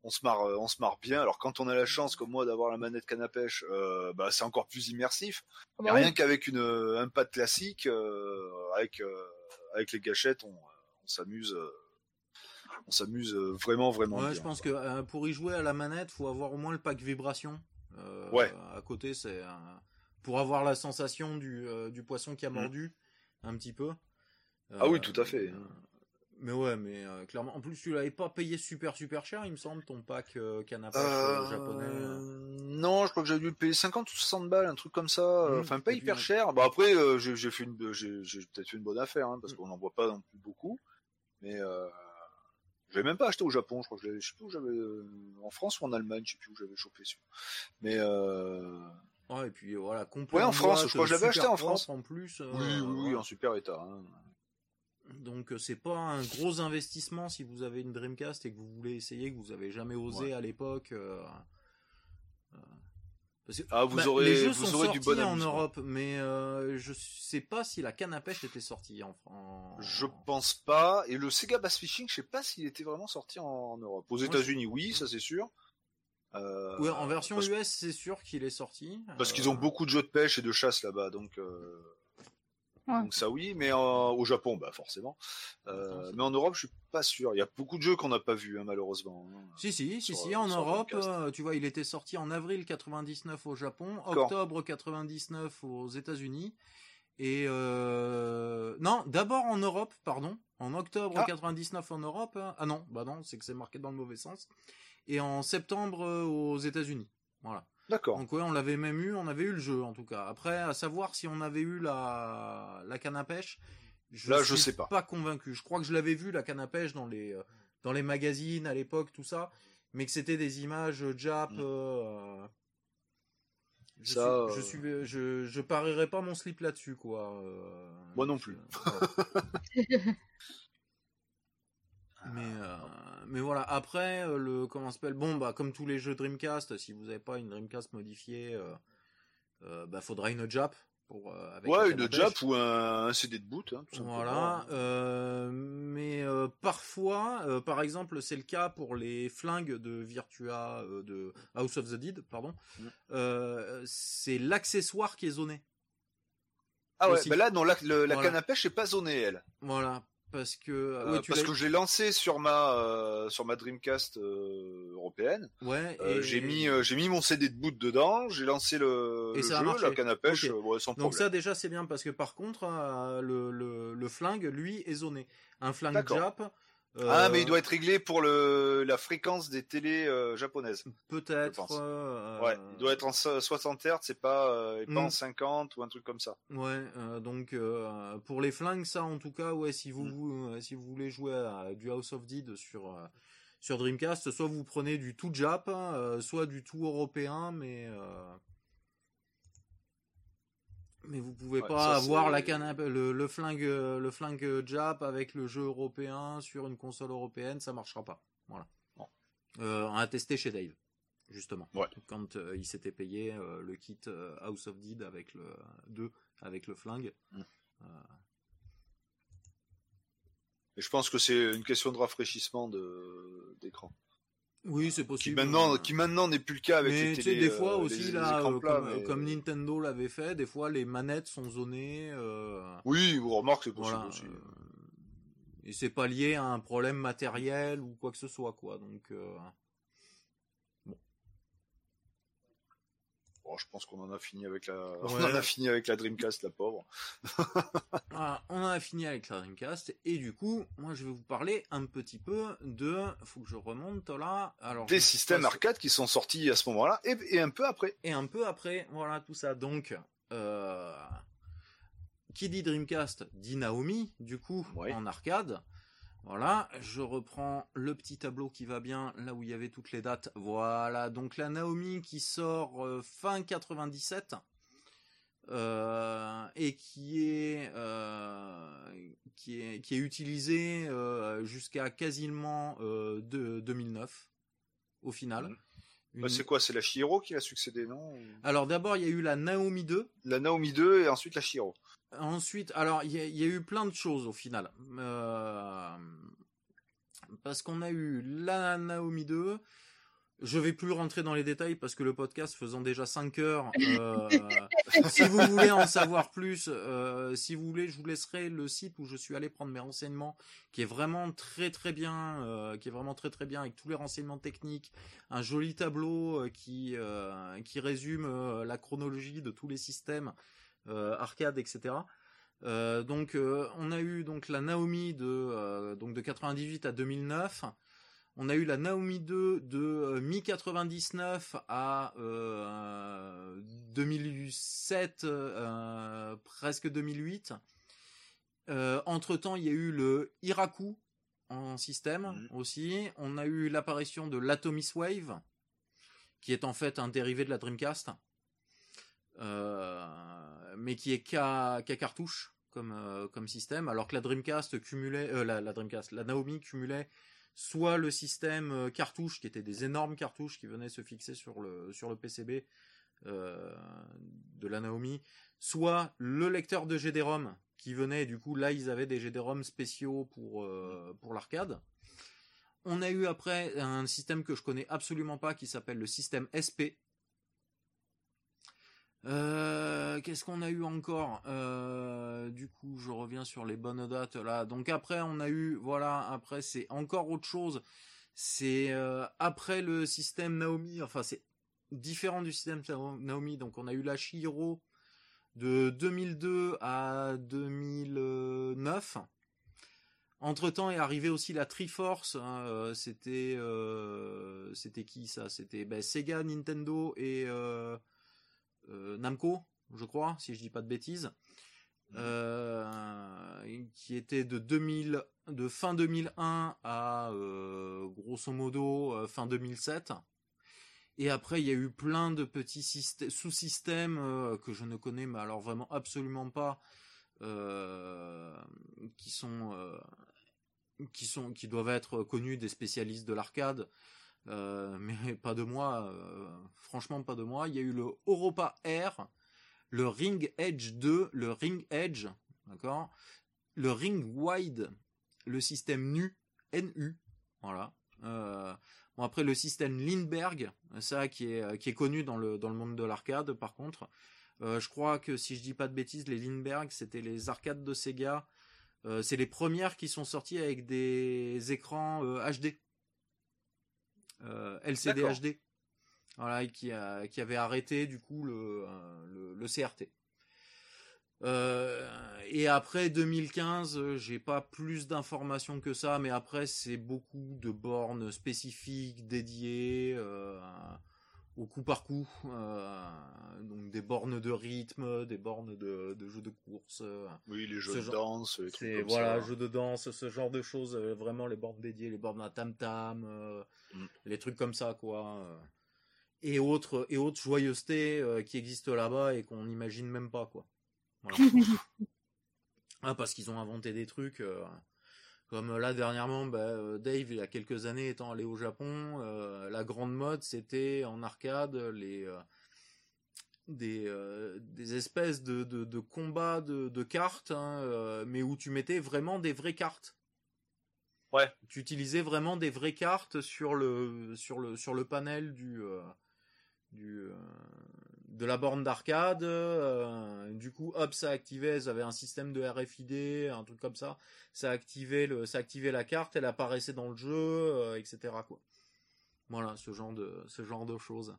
On... se marre, euh, on se marre bien. Alors quand on a la chance, comme moi, d'avoir la manette canne à pêche, euh, bah, c'est encore plus immersif. Ah bah rien qu'avec une un pad classique, avec avec les gâchettes, on on s'amuse euh, on s'amuse euh, vraiment vraiment ouais, je pense que euh, pour y jouer à la manette faut avoir au moins le pack vibration ouais à côté c'est pour avoir la sensation du, du poisson qui a mm. mordu un petit peu ah oui tout à fait mais ouais, mais clairement. En plus, tu l'avais pas payé super super cher, il me semble, ton pack canapé japonais. Non, je crois que j'ai dû le payer 50 ou 60 balles, un truc comme ça. Mm. enfin, pas hyper cher. Bon après, j'ai fait une, j'ai peut-être fait une bonne affaire, hein, parce mm. qu'on n'en voit pas non plus beaucoup. Mais euh, je l'ai même pas acheté au Japon, je crois que je, sais plus où j'avais euh, en France ou en Allemagne, je sais plus où j'avais chopé. Mais euh... ouais, et puis voilà, Ouais, en France, je crois que j'avais acheté en France en plus. Euh, oui, oui, en super état. Hein. Donc c'est pas un gros investissement si vous avez une Dreamcast et que vous voulez essayer que vous avez jamais osé à l'époque. Ah, vous bah, aurez, les jeux vous sont aurez du bon en Europe, mais euh, je sais pas si la canne à pêche était sortie en France. Je pense pas. Et le Sega Bass Fishing, je sais pas s'il était vraiment sorti en, Europe. Aux États-Unis, oui, ça c'est sûr. Euh, ouais, en version US, c'est sûr qu'il est sorti. Parce qu'ils ont euh, beaucoup de jeux de pêche et de chasse là-bas, donc. Euh... Donc ça oui, mais au Japon, bah forcément. Euh, mais en Europe, je suis pas sûr. Il y a beaucoup de jeux qu'on n'a pas vus, hein, malheureusement. Hein, si si, si si, en Europe, euh, tu vois, il était sorti en avril 99 au Japon, octobre 99 aux États-Unis, et euh... non, d'abord en Europe, pardon, en octobre 99 ah. en Europe. Hein. Ah non, bah non, c'est que c'est marqué dans le mauvais sens. Et en septembre euh, aux États-Unis. Voilà. D'accord. Donc ouais, on l'avait même eu, on avait eu le jeu en tout cas. Après, à savoir si on avait eu la la canne à pêche, je Là, je sais pas. Pas convaincu. Je crois que je l'avais vu la canne à pêche dans les euh, dans les magazines à l'époque, tout ça, mais que c'était des images Jap. Mm. Euh, je, ça, suis, je euh, suis, je, je parierais pas mon slip là-dessus, quoi. Moi non plus. Mais, euh, mais voilà, après, euh, le, comment s'appelle, bon, bah, comme tous les jeux Dreamcast, si vous n'avez pas une Dreamcast modifiée, euh, euh, bah, faudra une Jap. Pour, ouais, une jap ou un, CD de boot. Hein, voilà, mais parfois, par exemple, c'est le cas pour les flingues de Virtua, de House of the Dead, pardon. Mm. c'est l'accessoire qui est zoné. Ah ouais, bah là non, la, canne à pêche est pas zonée elle. Voilà, parce que euh, parce que je l'ai lancé sur ma euh, sur ma Dreamcast euh, européenne. Ouais. Et... j'ai mis j'ai mis mon CD de boot dedans, j'ai lancé le, et jeu, la canne à pêche, ouais, sans Donc ça déjà c'est bien parce que par contre le, le, le flingue lui est zoné. Un flingue Jap ah, mais il doit être réglé pour le la fréquence des télés euh, japonaises. Peut-être. Euh, ouais, il doit être en 60 Hz, c'est pas, euh, pas en 50 hmm. ou un truc comme ça. Ouais, donc pour les flingues, ça en tout cas, ouais, si vous, hmm. si vous voulez jouer à du House of Dead sur sur Dreamcast, soit vous prenez du tout Jap, soit du tout européen, mais mais vous pouvez pas avoir la le, le, flingue, le flingue Jap avec le jeu européen sur une console européenne, ça marchera pas. Voilà. Euh, on a testé chez Dave, justement. Quand euh, il s'était payé euh, le kit House of Dead avec le 2 avec le flingue. Mm. Et je pense que c'est une question de rafraîchissement d'écran. Oui, c'est possible. Qui maintenant, qui maintenant n'est plus le cas avec mais, les télé, des fois euh, aussi là, euh, comme, Nintendo l'avait fait, des fois les manettes sont zonées. Euh... Oui, vous remarquez, c'est possible aussi. et c'est pas lié à un problème matériel ou quoi que ce soit, quoi. Donc. Euh, je pense qu'on en a fini avec la, on en a fini avec la Dreamcast, la pauvre. on en a fini avec la Dreamcast et du coup, moi, je vais vous parler un petit peu de, faut que je remonte là. Alors, des systèmes arcade qui sont sortis à ce moment-là et, un peu après. Et un peu après, voilà tout ça. Donc, euh, qui dit Dreamcast dit Naomi, du coup, en arcade. Voilà, je reprends le petit tableau qui va bien, là où il y avait toutes les dates. Voilà, donc la Naomi qui sort euh, fin 97 euh, et qui est, euh, qui est qui est utilisée jusqu'à quasiment de, 2009 au final. Mmh. Bah, c'est quoi C'est la Shiro qui a succédé, non? Alors d'abord il y a eu la Naomi 2. La Naomi 2 et ensuite la Shiro. Ensuite, alors il y, a eu plein de choses au final. Euh, parce qu'on a eu la Naomi 2. Je vais plus rentrer dans les détails parce que le podcast faisant déjà 5 heures, euh, si vous voulez en savoir plus, euh, si vous voulez, je vous laisserai le site où je suis allé prendre mes renseignements, qui est vraiment très très bien, qui est vraiment très très bien avec tous les renseignements techniques, un joli tableau qui qui résume la chronologie de tous les systèmes arcade, etc. Euh, donc euh, on a eu donc la Naomi de donc de 98 à 2009. On a eu la Naomi 2 de mi 99 à 2007, presque 2008. entre temps, il y a eu le Iraku en système mmh. aussi. On a eu l'apparition de l'Atomis Wave, qui est en fait un dérivé de la Dreamcast. Euh, mais qui est qu'à cartouche comme euh, comme système, alors que la Dreamcast cumulait, euh, la, Dreamcast, la Naomi cumulait soit le système cartouche qui était des énormes cartouches qui venaient se fixer sur le sur le PCB de la Naomi, soit le lecteur de GD-ROM qui venait du coup là ils avaient des GD-ROM spéciaux pour pour l'arcade. On a eu après un système que je connais absolument pas qui s'appelle le système SP euh, qu'est-ce qu'on a eu encore? Euh, Du coup, je reviens sur les bonnes dates là. Donc après, on a eu, voilà, après c'est encore autre chose. C'est euh, après le système Naomi, enfin c'est différent du système Naomi. Donc on a eu la Shiro de 2002 à 2009. Entre temps est arrivé aussi la Triforce. Hein, c'était c'était qui ça? C'était ben, Sega, Nintendo et Namco, je crois, si je dis pas de bêtises, mhm. euh, qui était de 2000, de fin 2001 à euh, grosso modo fin 2007. Et après, il y a eu plein de petits sous-systèmes que je ne connais, mais alors vraiment absolument pas, qui sont qui sont qui doivent être connus des spécialistes de l'arcade euh, mais pas de moi, euh, franchement pas de moi. Il y a eu le Europa Air, le Ring Edge 2, le Ring Edge, d'accord, le Ring Wide, le système NU, NU, voilà. Euh, bon après le système Lindbergh, ça qui est qui est connu dans le dans le monde de l'arcade par contre. Je crois que si je dis pas de bêtises, les Lindbergh c'était les arcades de Sega. C'est les premières qui sont sorties avec des écrans HD, LCD HD. Voilà, qui a qui avait arrêté du coup le le, le CRT. Euh, et après 2015, euh, j'ai pas plus d'informations que ça, mais après c'est beaucoup de bornes spécifiques dédiées euh, au coup par coup, donc des bornes de rythme, des bornes de, de jeux de course. oui, les jeux de danse, les trucs comme voilà, jeux de danse, ce genre de choses, vraiment les bornes dédiées, les bornes à tam tam, mm. les trucs comme ça quoi. et autres et autres joyeusetés qui existent là-bas et qu'on n'imagine même pas quoi. ah, parce qu'ils ont inventé des trucs. Euh, comme là dernièrement, bah, euh, Dave, il y a quelques années étant allé au Japon, euh, la grande mode c'était en arcade les des, des espèces de, de, combats de, cartes, hein, mais où tu mettais vraiment des vraies cartes. Ouais. Tu utilisais vraiment des vraies cartes sur le sur le sur le panel du du de la borne d'arcade. Euh, du coup, hop, ça activait. Ils avaient un système de RFID, un truc comme ça. Ça activait le, ça activait la carte, elle apparaissait dans le jeu, euh, etc. Quoi. Voilà, ce genre de, ce genre de choses.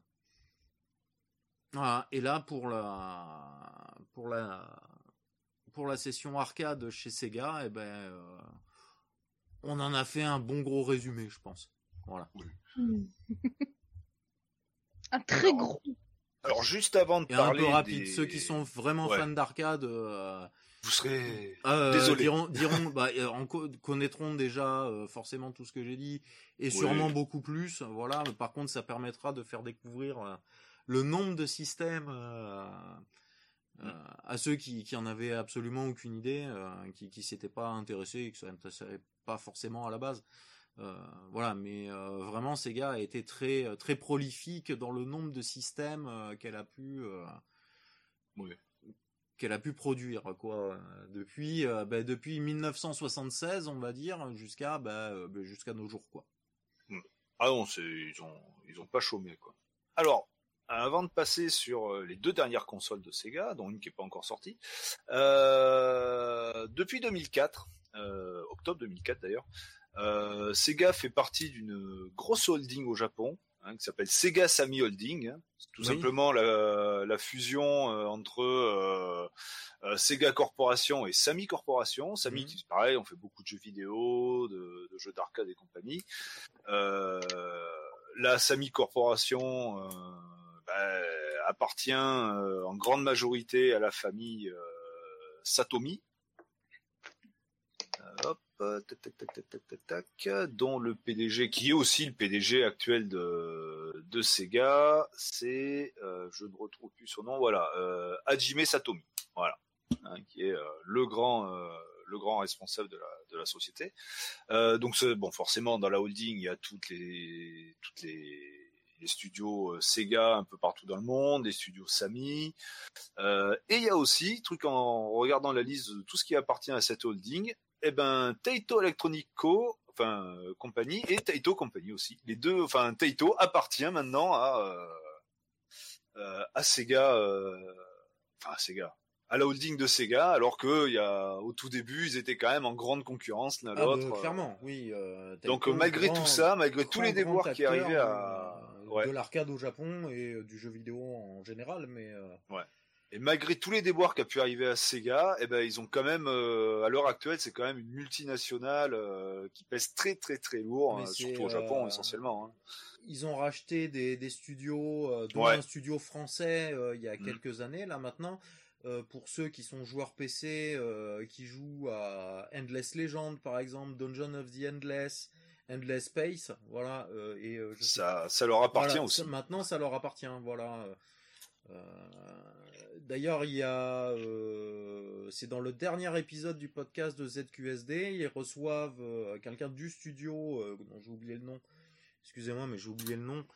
Voilà. Et là, pour la, pour la, pour la session arcade chez Sega, eh ben, euh, on en a fait un bon gros résumé, je pense. Voilà. un très gros alors juste avant de parler, un peu rapide, ceux qui sont vraiment fans d'arcade, euh, vous serez euh, désolé. Diront, diront bah, en connaîtront déjà euh, forcément tout ce que j'ai dit et sûrement beaucoup plus. Voilà. Mais par contre, ça permettra de faire découvrir euh, le nombre de systèmes mm. à ceux qui, qui en avaient absolument aucune idée, qui qui s'étaient pas intéressés et que ça n'intéressait pas forcément à la base. Euh, voilà, mais euh, vraiment Sega a été très euh, très prolifique dans le nombre de systèmes qu'elle a pu qu'elle a pu produire quoi depuis bah, depuis 1976 on va dire jusqu'à bah, bah, jusqu'à nos jours quoi. Hmm. Ah non, ils ont ils ont pas chômé quoi. Alors avant de passer sur les deux dernières consoles de Sega, dont une qui est pas encore sortie, depuis 2004, octobre 2004 d'ailleurs, euh, Sega fait partie d'une grosse holding au Japon hein, qui s'appelle Sega Sammy Holding. Hein. C'est tout simplement la, fusion euh, entre euh, Sega Corporation et Sammy Corporation. Sammy, mhm. c'est pareil, on fait beaucoup de jeux vidéo, de, jeux d'arcade et compagnie. la Sammy Corporation bah, appartient en grande majorité à la famille Satomi. Tac, dont le PDG, qui est aussi le PDG actuel de, Sega, c'est, euh, je ne retrouve plus son nom, voilà, euh, Hajime Satomi, voilà, hein, qui est euh, le grand, euh, le grand responsable de la, société. Euh, donc, bon, forcément, dans la holding, il y a toutes les, toutes les studios Sega un peu partout dans le monde, les studios Samy, euh, et il y a aussi, truc en regardant la liste de tout ce qui appartient à cette holding, eh ben Taito Electronic Co, enfin euh, compagnie et Taito Company aussi. Les deux, enfin Taito appartient maintenant à euh, euh, à Sega, enfin à Sega, à la holding de Sega, alors que y a au tout début ils étaient quand même en grande concurrence l'un ah, l'autre. Bah, clairement, oui. Donc malgré tout ça, malgré tous les déboires qui arrivaient à de l'arcade au Japon et du jeu vidéo en général, mais ouais. Et malgré tous les déboires qui a pu arriver à Sega, eh ben ils ont quand même, euh, à l'heure actuelle, c'est quand même une multinationale euh, qui pèse très très très lourd, hein, surtout au Japon euh, essentiellement. Hein. Ils ont racheté des, des studios, dont un studio français il y a mm. quelques années là maintenant. pour ceux qui sont joueurs PC, qui jouent à Endless Legend par exemple, Dungeon of the Endless, Endless Space, voilà. et ça, ça leur appartient aussi. Maintenant, ça leur appartient, voilà. D'ailleurs, il y a, euh, c'est dans le dernier épisode du podcast de ZQSD, ils reçoivent euh, quelqu'un du studio euh, dont j'ai oublié le nom. Excusez-moi, mais j'ai oublié le nom.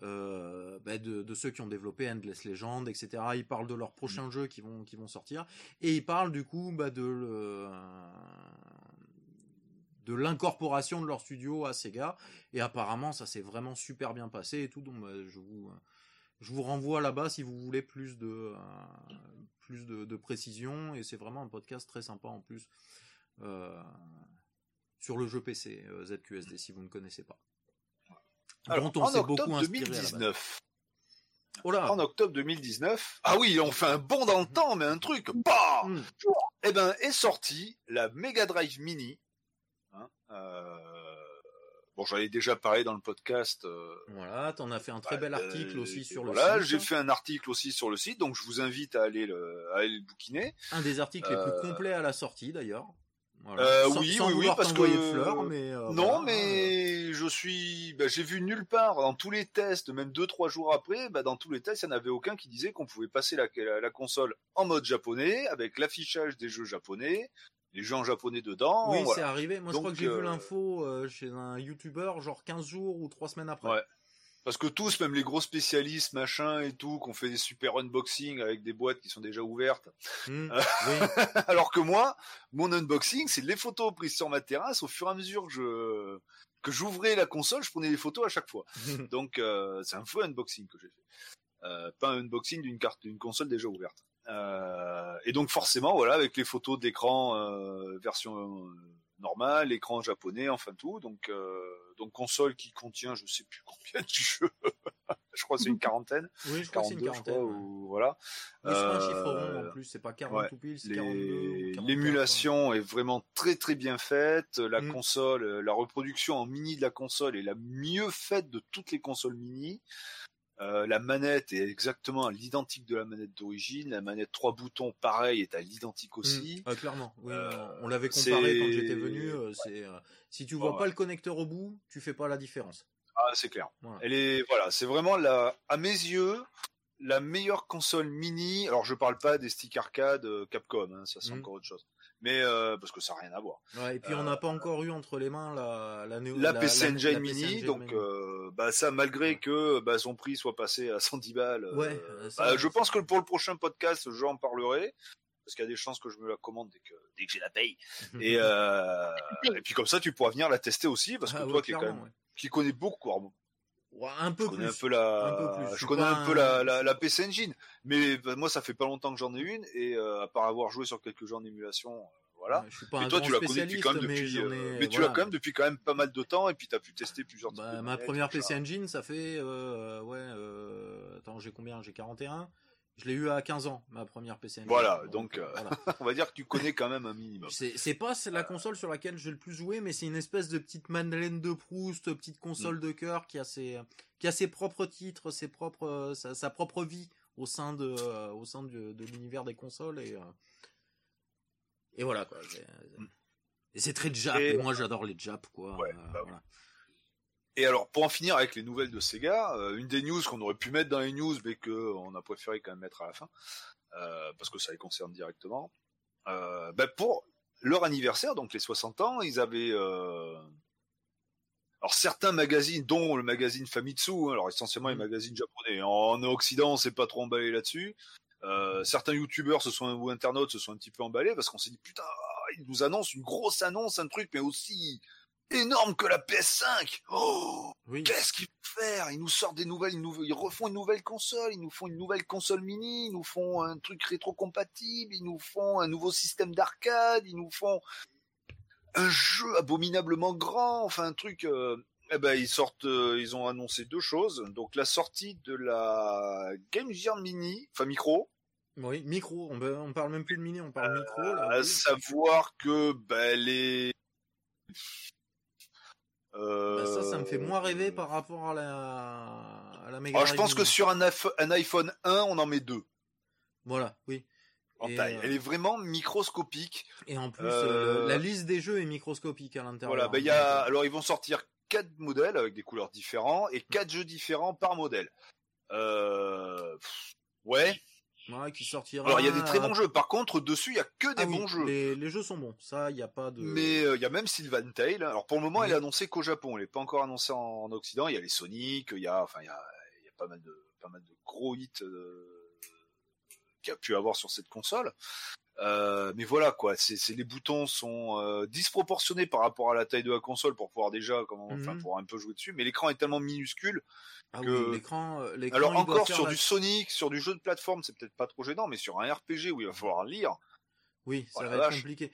bah, de, ceux qui ont développé Endless Legend, etc. Ils parlent de leurs prochains mm. jeux qui vont qui vont sortir et ils parlent du coup bah, de de l'incorporation de leur studio à Sega et apparemment ça s'est vraiment super bien passé et tout donc bah, je vous je vous renvoie là-bas si vous voulez plus de plus de, précision et c'est vraiment un podcast très sympa en plus euh, sur le jeu PC euh, ZQSD si vous ne connaissez pas. Alors, en octobre 2019. En octobre 2019. Ah oui, on fait un bond dans le temps, mais un truc. Bah mm. Eh ben, est sorti la Mega Drive Mini. Hein, euh, Bon, j'en ai déjà parlé dans le podcast. Euh, voilà, t'en as fait un très bel article euh, aussi sur le site. Voilà, j'ai fait un article aussi sur le site, donc je vous invite à aller le, à aller le bouquiner. Un des articles les plus euh, complets à la sortie d'ailleurs. Voilà. oui, oui, oui, parce que fleurs, mais non, mais je suis, bah, j'ai vu nulle part dans tous les tests, même deux trois jours après, bah, dans tous les tests, il n'y en avait aucun qui disait qu'on pouvait passer la, la, console en mode japonais avec l'affichage des jeux japonais, les gens japonais dedans. Oui, c'est arrivé. Moi, je crois que j'ai vu euh, l'info euh, chez un YouTuber, genre 15 jours ou 3 semaines après. Ouais. Parce que tous, même les gros spécialistes, machin et tout, qu'on fait des super unboxing avec des boîtes qui sont déjà ouvertes. Mmh, euh, oui. Alors que moi, mon unboxing, c'est les photos prises sur ma terrasse. Au fur et à mesure que je que j'ouvrais la console, je prenais les photos à chaque fois. Donc c'est un faux unboxing que j'ai fait. pas un unboxing d'une carte, d'une console déjà ouverte. Euh, et donc forcément, voilà, avec les photos d'écran euh, version euh, normale, écran japonais, enfin tout. Donc donc console qui contient, je sais plus combien de jeux. je crois que c'est une quarantaine. Oui, je crois c'est une quarantaine. ou, voilà. c'est pas un chiffre rond en plus, c'est pas 40 tout pile, c'est 42. L'émulation est vraiment très très bien faite. La mm. console, la reproduction en mini de la console est la mieux faite de toutes les consoles mini. Euh, la manette est exactement à l'identique de la manette d'origine. La manette trois boutons, pareil, est à l'identique mmh. aussi. Ah, clairement. Oui, euh, on l'avait comparé quand j'étais venu. Euh, c'est si tu vois pas le connecteur au bout, tu fais pas la différence. Ah, c'est clair. Elle est voilà, c'est vraiment la, à mes yeux, la meilleure console mini. Alors, je parle pas des stick arcade Capcom, hein, ça c'est mmh. encore autre chose mais euh, parce que ça n'a rien à voir. Ouais, et puis on n'a pas encore eu entre les mains la la, la, la PC Engine Mini, donc euh, bah ça malgré que bah, son prix soit passé à 110 balles. Euh, ouais. Bah, je pense que pour le prochain podcast, j'en parlerai parce qu'il y a des chances que je me la commande dès que dès que j'ai la paye. et et puis comme ça, tu pourras venir la tester aussi parce que ah toi qui, quand même, qui connais beaucoup. Un peu plus. Un peu la, je, connais un peu la, la, la, PC Engine, mais bah, moi ça fait pas longtemps que j'en ai une et euh, à part avoir joué sur quelques jeux en émulation, euh, voilà. Je suis pas toi tu l'as connu depuis quand même depuis, euh, mais, tu l'as quand même depuis quand même pas mal de temps et puis tu as pu tester plusieurs. Bah, ma première PC Engine, ça fait ouais, attends j'ai combien? J'ai 41. Je l'ai eu à 15 ans, ma première PC Engine. Voilà, donc, on va dire que tu connais quand même un minimum. C'est pas la console sur laquelle j'ai le plus joué, mais c'est une espèce de petite Madeleine de Proust, petite console mm. de cœur qui a ses qui a ses propres titres, ses propres sa propre vie au sein de euh, au sein de, l'univers des consoles et euh, et voilà quoi. Mm. Et c'est très Jap, et, moi j'adore les Jap quoi. Euh, bah et alors pour en finir avec les nouvelles de Sega, une des news qu'on aurait pu mettre dans les news mais que on a préféré quand même mettre à la fin parce que ça les concerne directement. Bah, pour leur anniversaire, donc les 60 ans, ils avaient alors certains magazines, dont le magazine Famitsu, hein, alors essentiellement les mm. magazines japonais, en Occident, on s'est pas trop emballé là-dessus. Euh, certains youtubeurs se sont ou internautes se sont un petit peu emballés parce qu'on s'est dit putain, ils nous annoncent une grosse annonce, un truc, mais aussi énorme que la PS5. Oh, qu'est-ce qu'ils vont faire? Ils nous sortent des nouvelles, ils, ils refont une nouvelle console, ils nous font une nouvelle console mini, ils nous font un truc rétro-compatible, ils nous font un nouveau système d'arcade, ils nous font un jeu abominablement grand, enfin un truc. Euh, eh ben ils sortent, euh, ils ont annoncé deux choses. Donc la sortie de la Game Gear Mini, enfin micro. Oui, micro. On, on parle même plus de mini, on parle micro. à savoir que ben, les bah, ça, ça me fait moins rêver par rapport à la, à la Mega. Alors, je pense que sur un, un iPhone 1, on en met deux. Voilà, oui. Euh, Elle est vraiment microscopique. Et en plus, euh, la liste des jeux est microscopique à l'intérieur. Voilà, bah, y a, alors ils vont sortir quatre modèles avec des couleurs différentes et quatre jeux différents par modèle. Euh, ouais. Ouais, qui sortira. Alors il y a des très bons jeux. Par contre, dessus il y a que des ah bons jeux. Les, jeux sont bons. Ça, il n'y a pas de. Mais il y a même Sylvan Tale. Alors pour le moment, elle est annoncée qu'au Japon. Elle n'est pas encore annoncée en, Occident. Il y a les Sonic. Il y a, enfin, il y a pas mal de pas mal de gros hits qu'il a pu avoir sur cette console. Euh, mais voilà quoi, c'est les boutons sont euh, disproportionnés par rapport à la taille de la console pour pouvoir déjà comment, mhm. pour un peu jouer dessus. Mais l'écran est tellement minuscule ah que l'écran. Euh, Alors encore sur du Sonic, sur du jeu de plateforme, c'est peut-être pas trop gênant, mais sur un RPG où il va falloir lire. Oui, ça va être compliqué.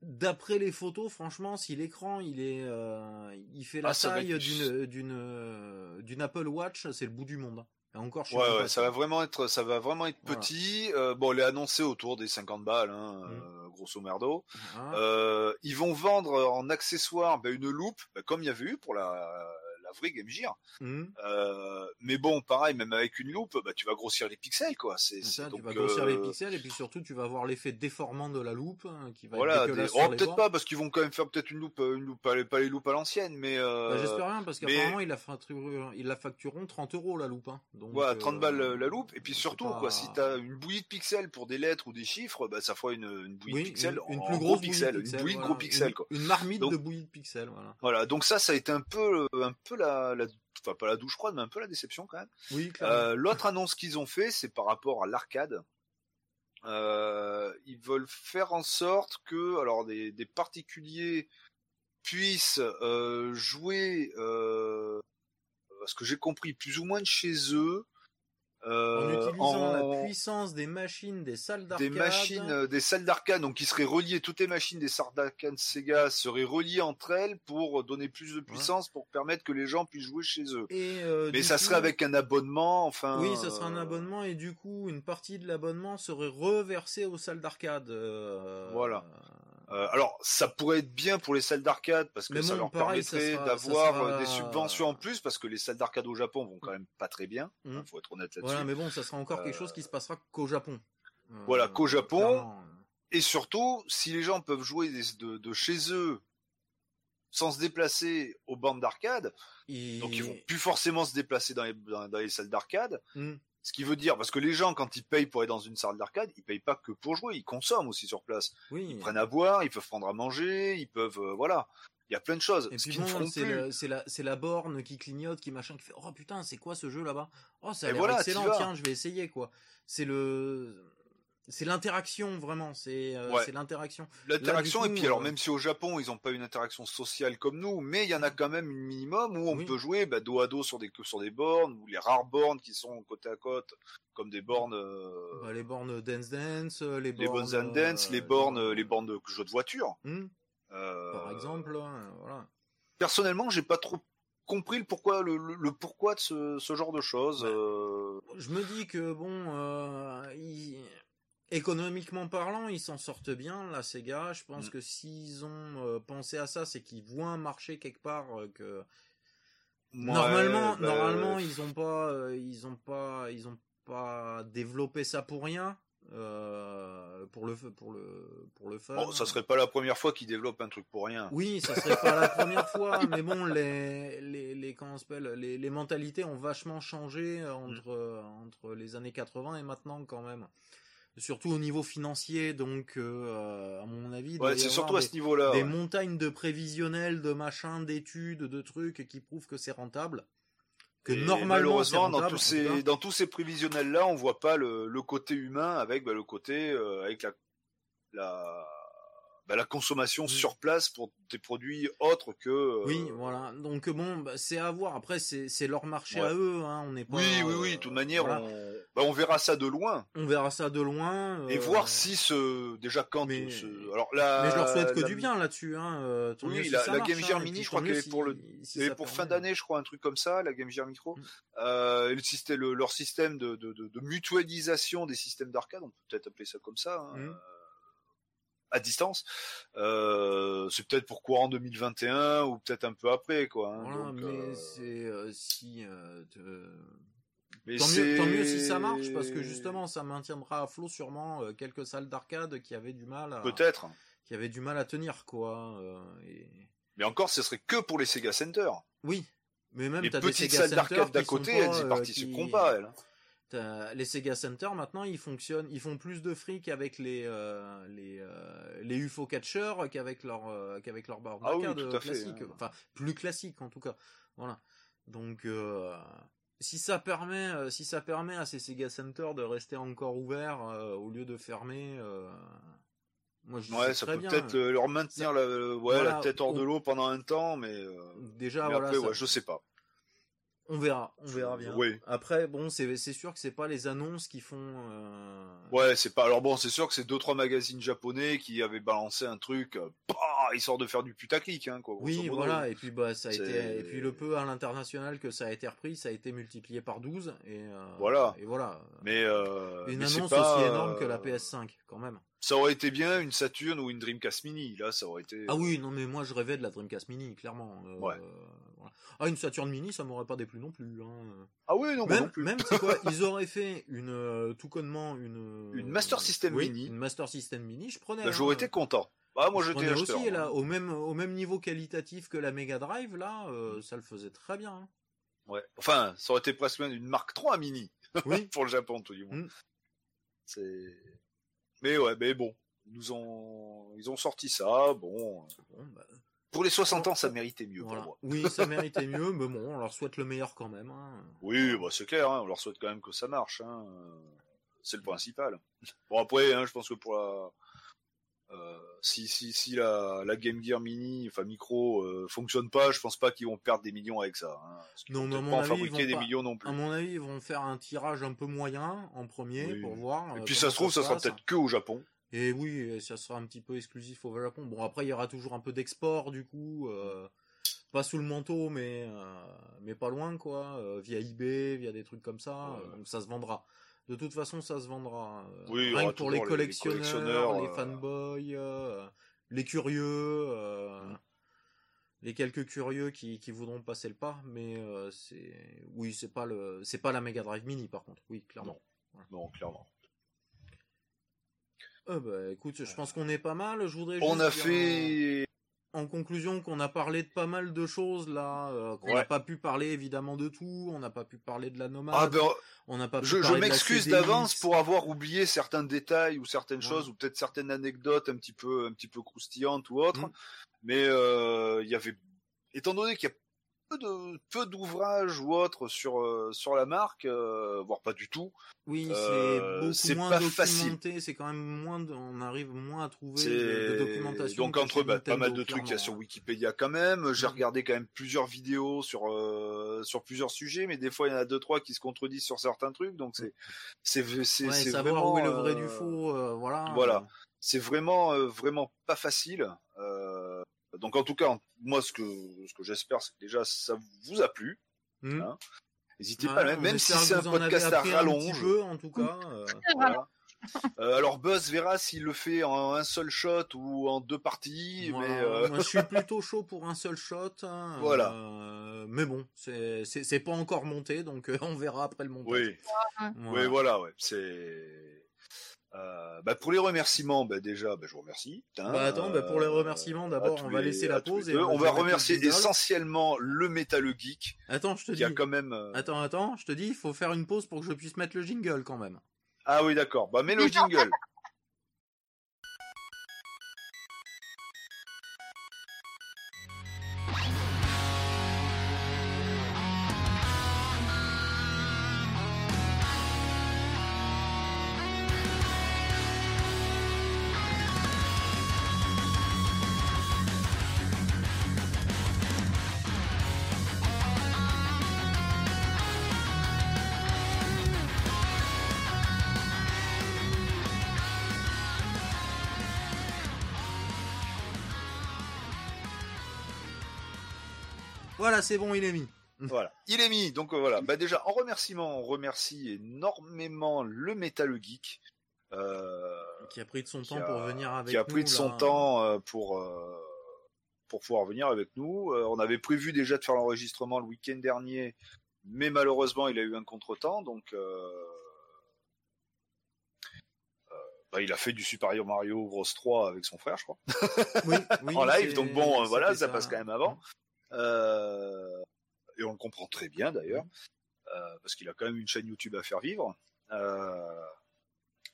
D'après les photos, franchement, si l'écran il est, il fait la ah, taille d'une Apple Watch, c'est le bout du monde encore, ouais, ça va vraiment être, ça va vraiment être petit. Euh, bon, il est annoncé autour des 50 balles, hein, mmh. euh, grosso merdo. Ah. Euh, ils vont vendre en accessoire ben, une loupe, ben, comme il y avait eu pour la la vraie Game Gear. Mmh. Euh, mais bon, pareil, même avec une loupe, bah, tu vas grossir les pixels, quoi. C'est ça, tu vas grossir les euh, pixels et puis surtout tu vas avoir l'effet déformant de la loupe hein, qui va voilà, être oh, peut-être pas parce qu'ils vont quand même faire peut-être une loupe, une loupe, pas les loupes à l'ancienne, mais euh... bah, j'espère rien parce qu'apparemment ils la factureront, ils la factureront 30 euros la loupe. Hein. Donc, ouais, 30 balles euh, la loupe et puis surtout quoi, si t'as une bouillie de pixels pour des lettres ou des chiffres, bah ça fera une, une bouillie de pixels, une, plus grosse pixels, une bouillie de gros pixels quoi. Une marmite de bouillie de pixels, voilà. Voilà, donc ça, ça a été un peu, un peu la, la enfin pas la douche froide, mais un peu la déception quand même. Oui, euh, L'autre annonce qu'ils ont fait, c'est par rapport à l'arcade. Euh, ils veulent faire en sorte que, alors des, des particuliers puissent euh, jouer, euh, ce que j'ai compris, plus ou moins de chez eux, en euh, utilisant la puissance des machines des salles d'arcade. Des machines, euh, des salles d'arcade, donc qui seraient reliées, toutes les machines des salles d'arcade Sega seraient reliées entre elles pour donner plus de puissance, pour permettre que les gens puissent jouer chez eux. Euh, Mais ça serait avec un abonnement, enfin. Oui, ça serait un abonnement et du coup, une partie de l'abonnement serait reversée aux salles d'arcade. Voilà. Euh, alors, ça pourrait être bien pour les salles d'arcade parce que ça leur permettrait d'avoir euh, des subventions en plus parce que les salles d'arcade au Japon vont quand même pas très bien. Il mmh. faut être honnête là-dessus. Voilà, mais bon, ça sera encore quelque chose qui se passera qu'au Japon. voilà, qu'au Japon. Et surtout, si les gens peuvent jouer de, chez eux sans se déplacer aux bandes d'arcade, donc ils vont plus forcément se déplacer dans les, salles d'arcade. Mmh. Ce qui veut dire, parce que les gens, quand ils payent pour aller dans une salle d'arcade, ils payent pas que pour jouer, ils consomment aussi sur place. Oui. Ils prennent à boire, ils peuvent prendre à manger, ils peuvent, euh, voilà. Il y a plein de choses. Et puis c'est la, c'est la borne qui clignote, qui machin, qui fait, oh putain, c'est quoi ce jeu là-bas? Oh, ça a l'air excellent, tiens, je vais essayer, quoi. C'est le, c'est l'interaction vraiment, c'est euh, l'interaction. L'interaction et puis alors euh, même si au Japon ils n'ont pas une interaction sociale comme nous, mais il y en a quand même une minimum où on peut jouer bah, dos à dos sur des sur des bornes ou les rares bornes qui sont côte à côte comme des bornes. Euh, bah, les bornes Dance Dance, les bornes. Les bornes Dance, les bornes les bornes de jeux de voiture. Hmm. Par exemple, voilà. Personnellement, j'ai pas trop compris le pourquoi le, le, pourquoi de ce, ce, genre de choses. Bah, je me dis que bon, il économiquement parlant, ils s'en sortent bien, la Sega. Je pense mm. que s'ils ont euh, pensé à ça, c'est qu'ils voient un marché quelque part euh, que normalement, bah, normalement, ils ont pas, euh, ils ont pas, ils ont pas développé ça pour rien. pour le pour le pour le fun. Bon, ça serait pas la première fois qu'ils développent un truc pour rien. Oui, ça serait pas la première fois, mais bon, les les les comment on s'appelle, les les mentalités ont vachement changé entre mm. entre les années 80 et maintenant quand même surtout au niveau financier. Donc, euh, à mon avis, ouais, c'est surtout à ce niveau-là. Des montagnes de prévisionnels, de machins, d'études, de trucs qui prouvent que c'est rentable. Que normalement, rentable, dans tous ces dans tous ces prévisionnels-là, on voit pas le, le côté humain avec bah, le côté euh, avec la la bah, la consommation mmh. sur place pour des produits autres que. Euh, oui, voilà. Donc bon, bah, c'est à voir. Après, c'est leur marché à eux. Hein. On n'est pas. Oui, oui, oui. De toute manière, on... Bah, on verra ça de loin. On verra ça de loin. Et euh, voir si ce déjà quand. Mais... Alors là. Mais je leur souhaite que du bien là-dessus. Hein. Euh, oui, la, la Game Gear hein, Mini, je crois qu'elle est pour le. pour fin d'année, je crois un truc comme ça, la Game Gear Micro. Mm. le système, leur système de, de, de, mutualisation des systèmes d'arcade, on peut peut-être appeler ça comme ça. Hein. À distance. Euh, c'est peut-être pour courant 2021 ou peut-être un peu après, quoi. Hein, mais euh, c'est euh, si. Mais tant, mieux, tant, mieux, si ça marche parce que justement ça maintiendra à flot sûrement quelques salles d'arcade qui avaient du mal à peut-être qui avaient du mal à tenir quoi et... mais encore ce serait que pour les Sega Center oui mais même les petites salles d'arcade d'à côté elles y participeront pas elles les Sega Center maintenant ils fonctionnent, ils font plus de fric avec les euh, les euh, les UFO catchers qu'avec leur euh, qu'avec leur barre ah classique, hein. enfin plus classique en tout cas. Voilà. Donc si ça permet, si ça permet à ces Sega Center de rester encore ouverts au lieu de fermer, moi, je ouais, ça peut peut-être leur maintenir la, ouais, la tête hors de l'eau pendant un temps, mais déjà, voilà, après, ouais, je sais pas. On verra, on verra bien. Après, bon, c'est sûr que c'est pas les annonces qui font. Euh... Ouais, c'est pas. Alors bon, c'est sûr que c'est deux trois magazines japonais qui avaient balancé un truc. Euh, bah, ils sortent de faire du putaclic, hein, quoi. Oui, voilà. Et puis bah, ça a été. Et puis le peu à l'international que ça a été repris, ça a été multiplié par 12 et. Euh... Voilà. Et voilà. Mais euh... une annonce aussi énorme que la PS5, quand même. Ça aurait été bien une Saturn ou une Dreamcast Mini. Là, ça aurait été. Ah oui, non, mais moi je rêvais de la Dreamcast Mini, clairement. Ouais. Ah, une Saturn Mini, ça m'aurait pas déplu non plus. Hein. Ah oui, non, même, non plus. Même, c'est quoi Ils auraient fait une euh, tout connement une. Une Master System Mini. Une Master System Mini, je prenais. Bah, J'aurais été content. Ah, moi, j'étais aussi là, au même au même niveau qualitatif que la Mega Drive, là, euh, ça le faisait très bien. Hein. Ouais. Enfin, ça aurait été presque une Mark 3 Mini. Oui. pour le Japon, tout du moins. Mm. C'est. Mais ouais, mais bon, ils nous ont ils ont sorti ça. Bon. bon bah, pour les 60 ans, ça méritait mieux pour moi. Oui, ça méritait mieux, mais bon, on leur souhaite le meilleur quand même. Hein. Oui, bah c'est clair, hein, on leur souhaite quand même que ça marche. Hein. C'est le principal. Bon après, je pense que pour la... Euh, si si si la, la Game Gear Mini, enfin micro, euh, fonctionne pas, je pense pas qu'ils vont perdre des millions avec ça. Hein, non, mais à mon avis, des millions non plus. À mon avis, ils vont faire un tirage un peu moyen en premier pour voir. Et puis ça se trouve, ça, ça sera peut-être que au Japon. Et oui, ça sera un petit peu exclusif au Japon. Bon, après, il y aura toujours un peu d'export, du coup. Euh, pas sous le manteau, mais, euh, mais pas loin, quoi. Euh, via eBay, via des trucs comme ça. donc ça se vendra. De toute façon, ça se vendra. Oui, Rien que pour les collectionneurs, les, fanboys, les curieux, les quelques curieux qui, qui voudront passer le pas. Mais c'est, oui, c'est pas le, c'est pas la Mega Drive Mini, par contre. Oui, clairement. non clairement. Euh, bah, écoute, je pense qu'on est pas mal. Je voudrais. On a fait. En, conclusion, qu'on a parlé de pas mal de choses là, euh, qu'on n'a pas pu parler évidemment de tout. On n'a pas pu parler de la nomade. Ah ben, on n'a pas. je, je m'excuse d'avance pour avoir oublié certains détails ou certaines choses ou peut-être certaines anecdotes un petit peu, un petit peu croustillantes ou autres. Mm. Mais euh, il y avait, étant donné qu'il y a peu de peu d'ouvrages ou autres sur euh, sur la marque, euh, voire pas du tout. Oui, c'est euh, beaucoup moins documenté. C'est quand même moins, on arrive moins à trouver de, documentation. Donc entre bah, pas mal de trucs qu'il y a sur Wikipédia quand même. J'ai mm. regardé quand même plusieurs vidéos sur sur plusieurs sujets, mais des fois il y en a deux trois qui se contredisent sur certains trucs. Donc c'est c'est c'est ouais, savoir vraiment, où est le vrai du faux. voilà. Voilà. C'est vraiment vraiment pas facile. Euh, donc en tout cas, moi ce que ce que j'espère, c'est que déjà ça vous a plu. Hmm. Hein. N'hésitez pas, même, si c'est un podcast à rallonge. en tout cas. Euh, euh, alors Buzz verra s'il le fait en un seul shot ou en deux parties. mais euh, moi, je suis plutôt chaud pour un seul shot. Hein, voilà. mais bon, c'est pas encore monté, donc on verra après le montage. Oui. Oui, voilà, ouais. C'est euh, bah pour les remerciements, bah déjà, bah je vous remercie. bah attends, bah pour les remerciements, d'abord, on va laisser la pause. Et on, va, remercier essentiellement le Metal Geek. Attends, je te dis. A quand même. Euh, attends, attends, je te dis, il faut faire une pause pour que je puisse mettre le jingle quand même. Ah oui, d'accord. Bah mets le jingle. Voilà, c'est bon, il est mis. voilà, il est mis. Donc euh, voilà. Bah déjà, en remerciement, on remercie énormément le Metal Geek. Euh, qui a pris de son temps pour venir avec nous. Qui a pris de son temps euh, pour pour pouvoir venir avec nous. on avait prévu déjà de faire l'enregistrement le week-end dernier, mais malheureusement, il a eu un contretemps, donc. Bah, il a fait du Super Mario Bros 3 avec son frère, je crois. Oui, oui en live. Donc bon, voilà, ça, passe quand même avant. Euh, et on le comprend très bien d'ailleurs, euh, parce qu'il a quand même une chaîne YouTube à faire vivre. Euh,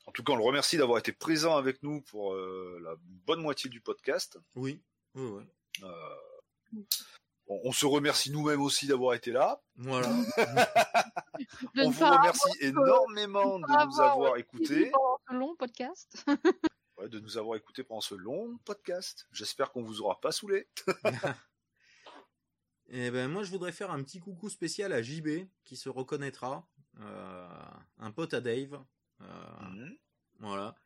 en tout cas, on le remercie d'avoir été présent avec nous pour la bonne moitié du podcast. Oui, oui, oui. on se remercie nous-mêmes aussi d'avoir été là. Voilà. on vous remercie énormément de nous avoir écoutés. Pendant ce long podcast. de nous avoir écoutés pendant ce long podcast. J'espère qu'on vous aura pas saoulé. Et eh ben moi je voudrais faire un petit coucou spécial à JB qui se reconnaîtra, euh, un pote à Dave. Euh, mhm. Voilà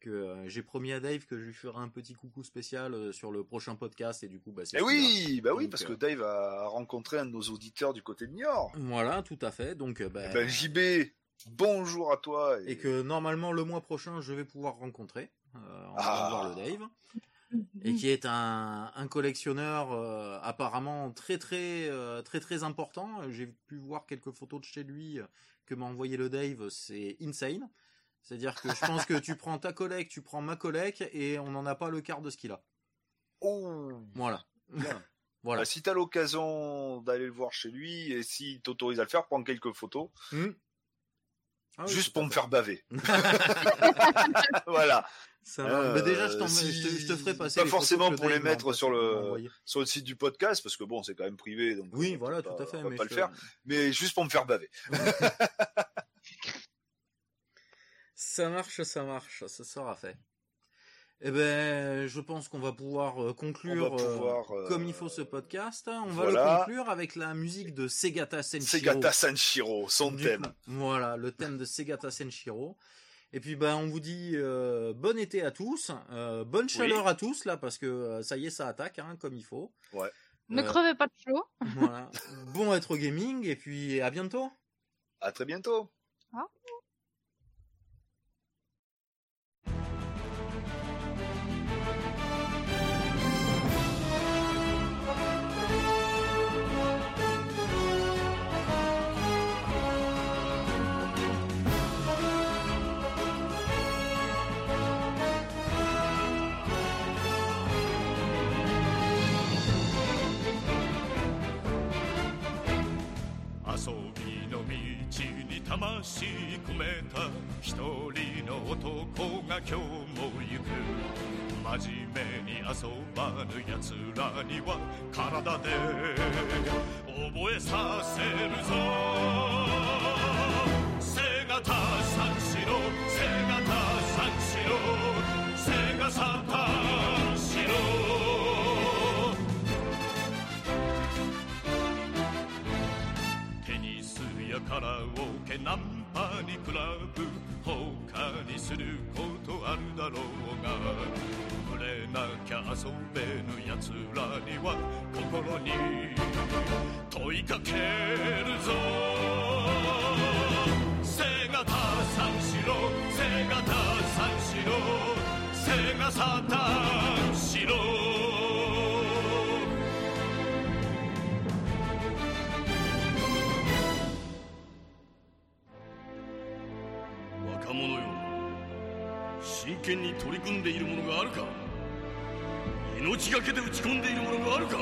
que euh, j'ai promis à Dave que je lui ferai un petit coucou spécial sur le prochain podcast et du coup bah c'est eh oui bah oui parce que Dave a rencontré un de nos auditeurs du côté de Niort voilà tout à fait donc bah, eh ben, JB bonjour à toi et... que normalement le mois prochain je vais pouvoir rencontrer on va ah. voir le Dave et qui est un, un collectionneur apparemment très très très très important j'ai pu voir quelques photos de chez lui que m'a envoyé le Dave c'est insane c'est-à-dire que je pense que tu prends ta collègue, tu prends ma collègue, et on n'en a pas le quart de ce qu'il a. Oh Voilà. voilà. Bah, si tu as l'occasion d'aller le voir chez lui, et s'il t'autorise à le faire, prends quelques photos. Hmm. Ah Juste pour me faire baver. voilà. Euh, déjà, je, je, te, ferai passer. Pas forcément pour les mettre sur le sur le site du podcast parce que bon, c'est quand même privé, donc. Oui, voilà, tout à fait. On va pas le faire, mais juste pour me faire baver. Ça marche, ça marche, ça sera fait. Eh ben, je pense qu'on va pouvoir euh, conclure euh, euh, comme il faut ce podcast. On va le conclure avec la musique de Segata Senshiro. Segata Senshiro, son thème. voilà, le thème de Segata Senshiro. Et puis ben on vous dit bon été à tous, bonne chaleur à tous là parce que ça y est ça attaque hein, comme il faut. Ouais. Ne crevez pas de chaud. voilà. Bon être gaming et puis à bientôt. À très bientôt. 魂込めた一人の男が今日も行く。真面目に遊ばぬ奴らには体で覚えさせるぞ。カラオケナンパにクラブ他にすることあるだろうが触れなきゃ遊べぬ奴らには心に問いかけるぞ。背がた三四郎背がた三四郎背がサタ真剣に取り組んでいるものがあるか？命がけで打ち込んでいるものがあるか？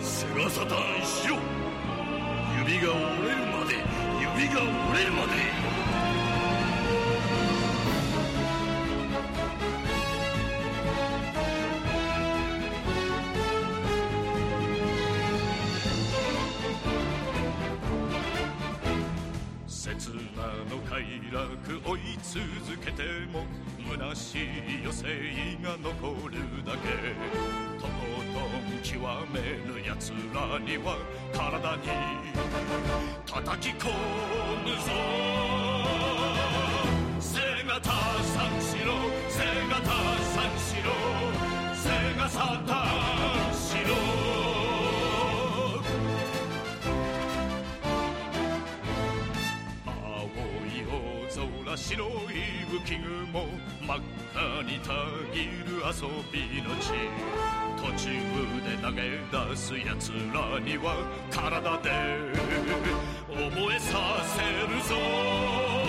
セガサターンしろ。指が折れるまで指が折れるまで。快楽追い続けても虚しい余生が残るだけ。とことん極めぬ奴らには体に叩き込むぞ背がた三四郎背がた三四郎背がサタ白い浮き雲真っ赤にたぎる遊びの地。途中で投げ出す奴らには体で覚えさせるぞ。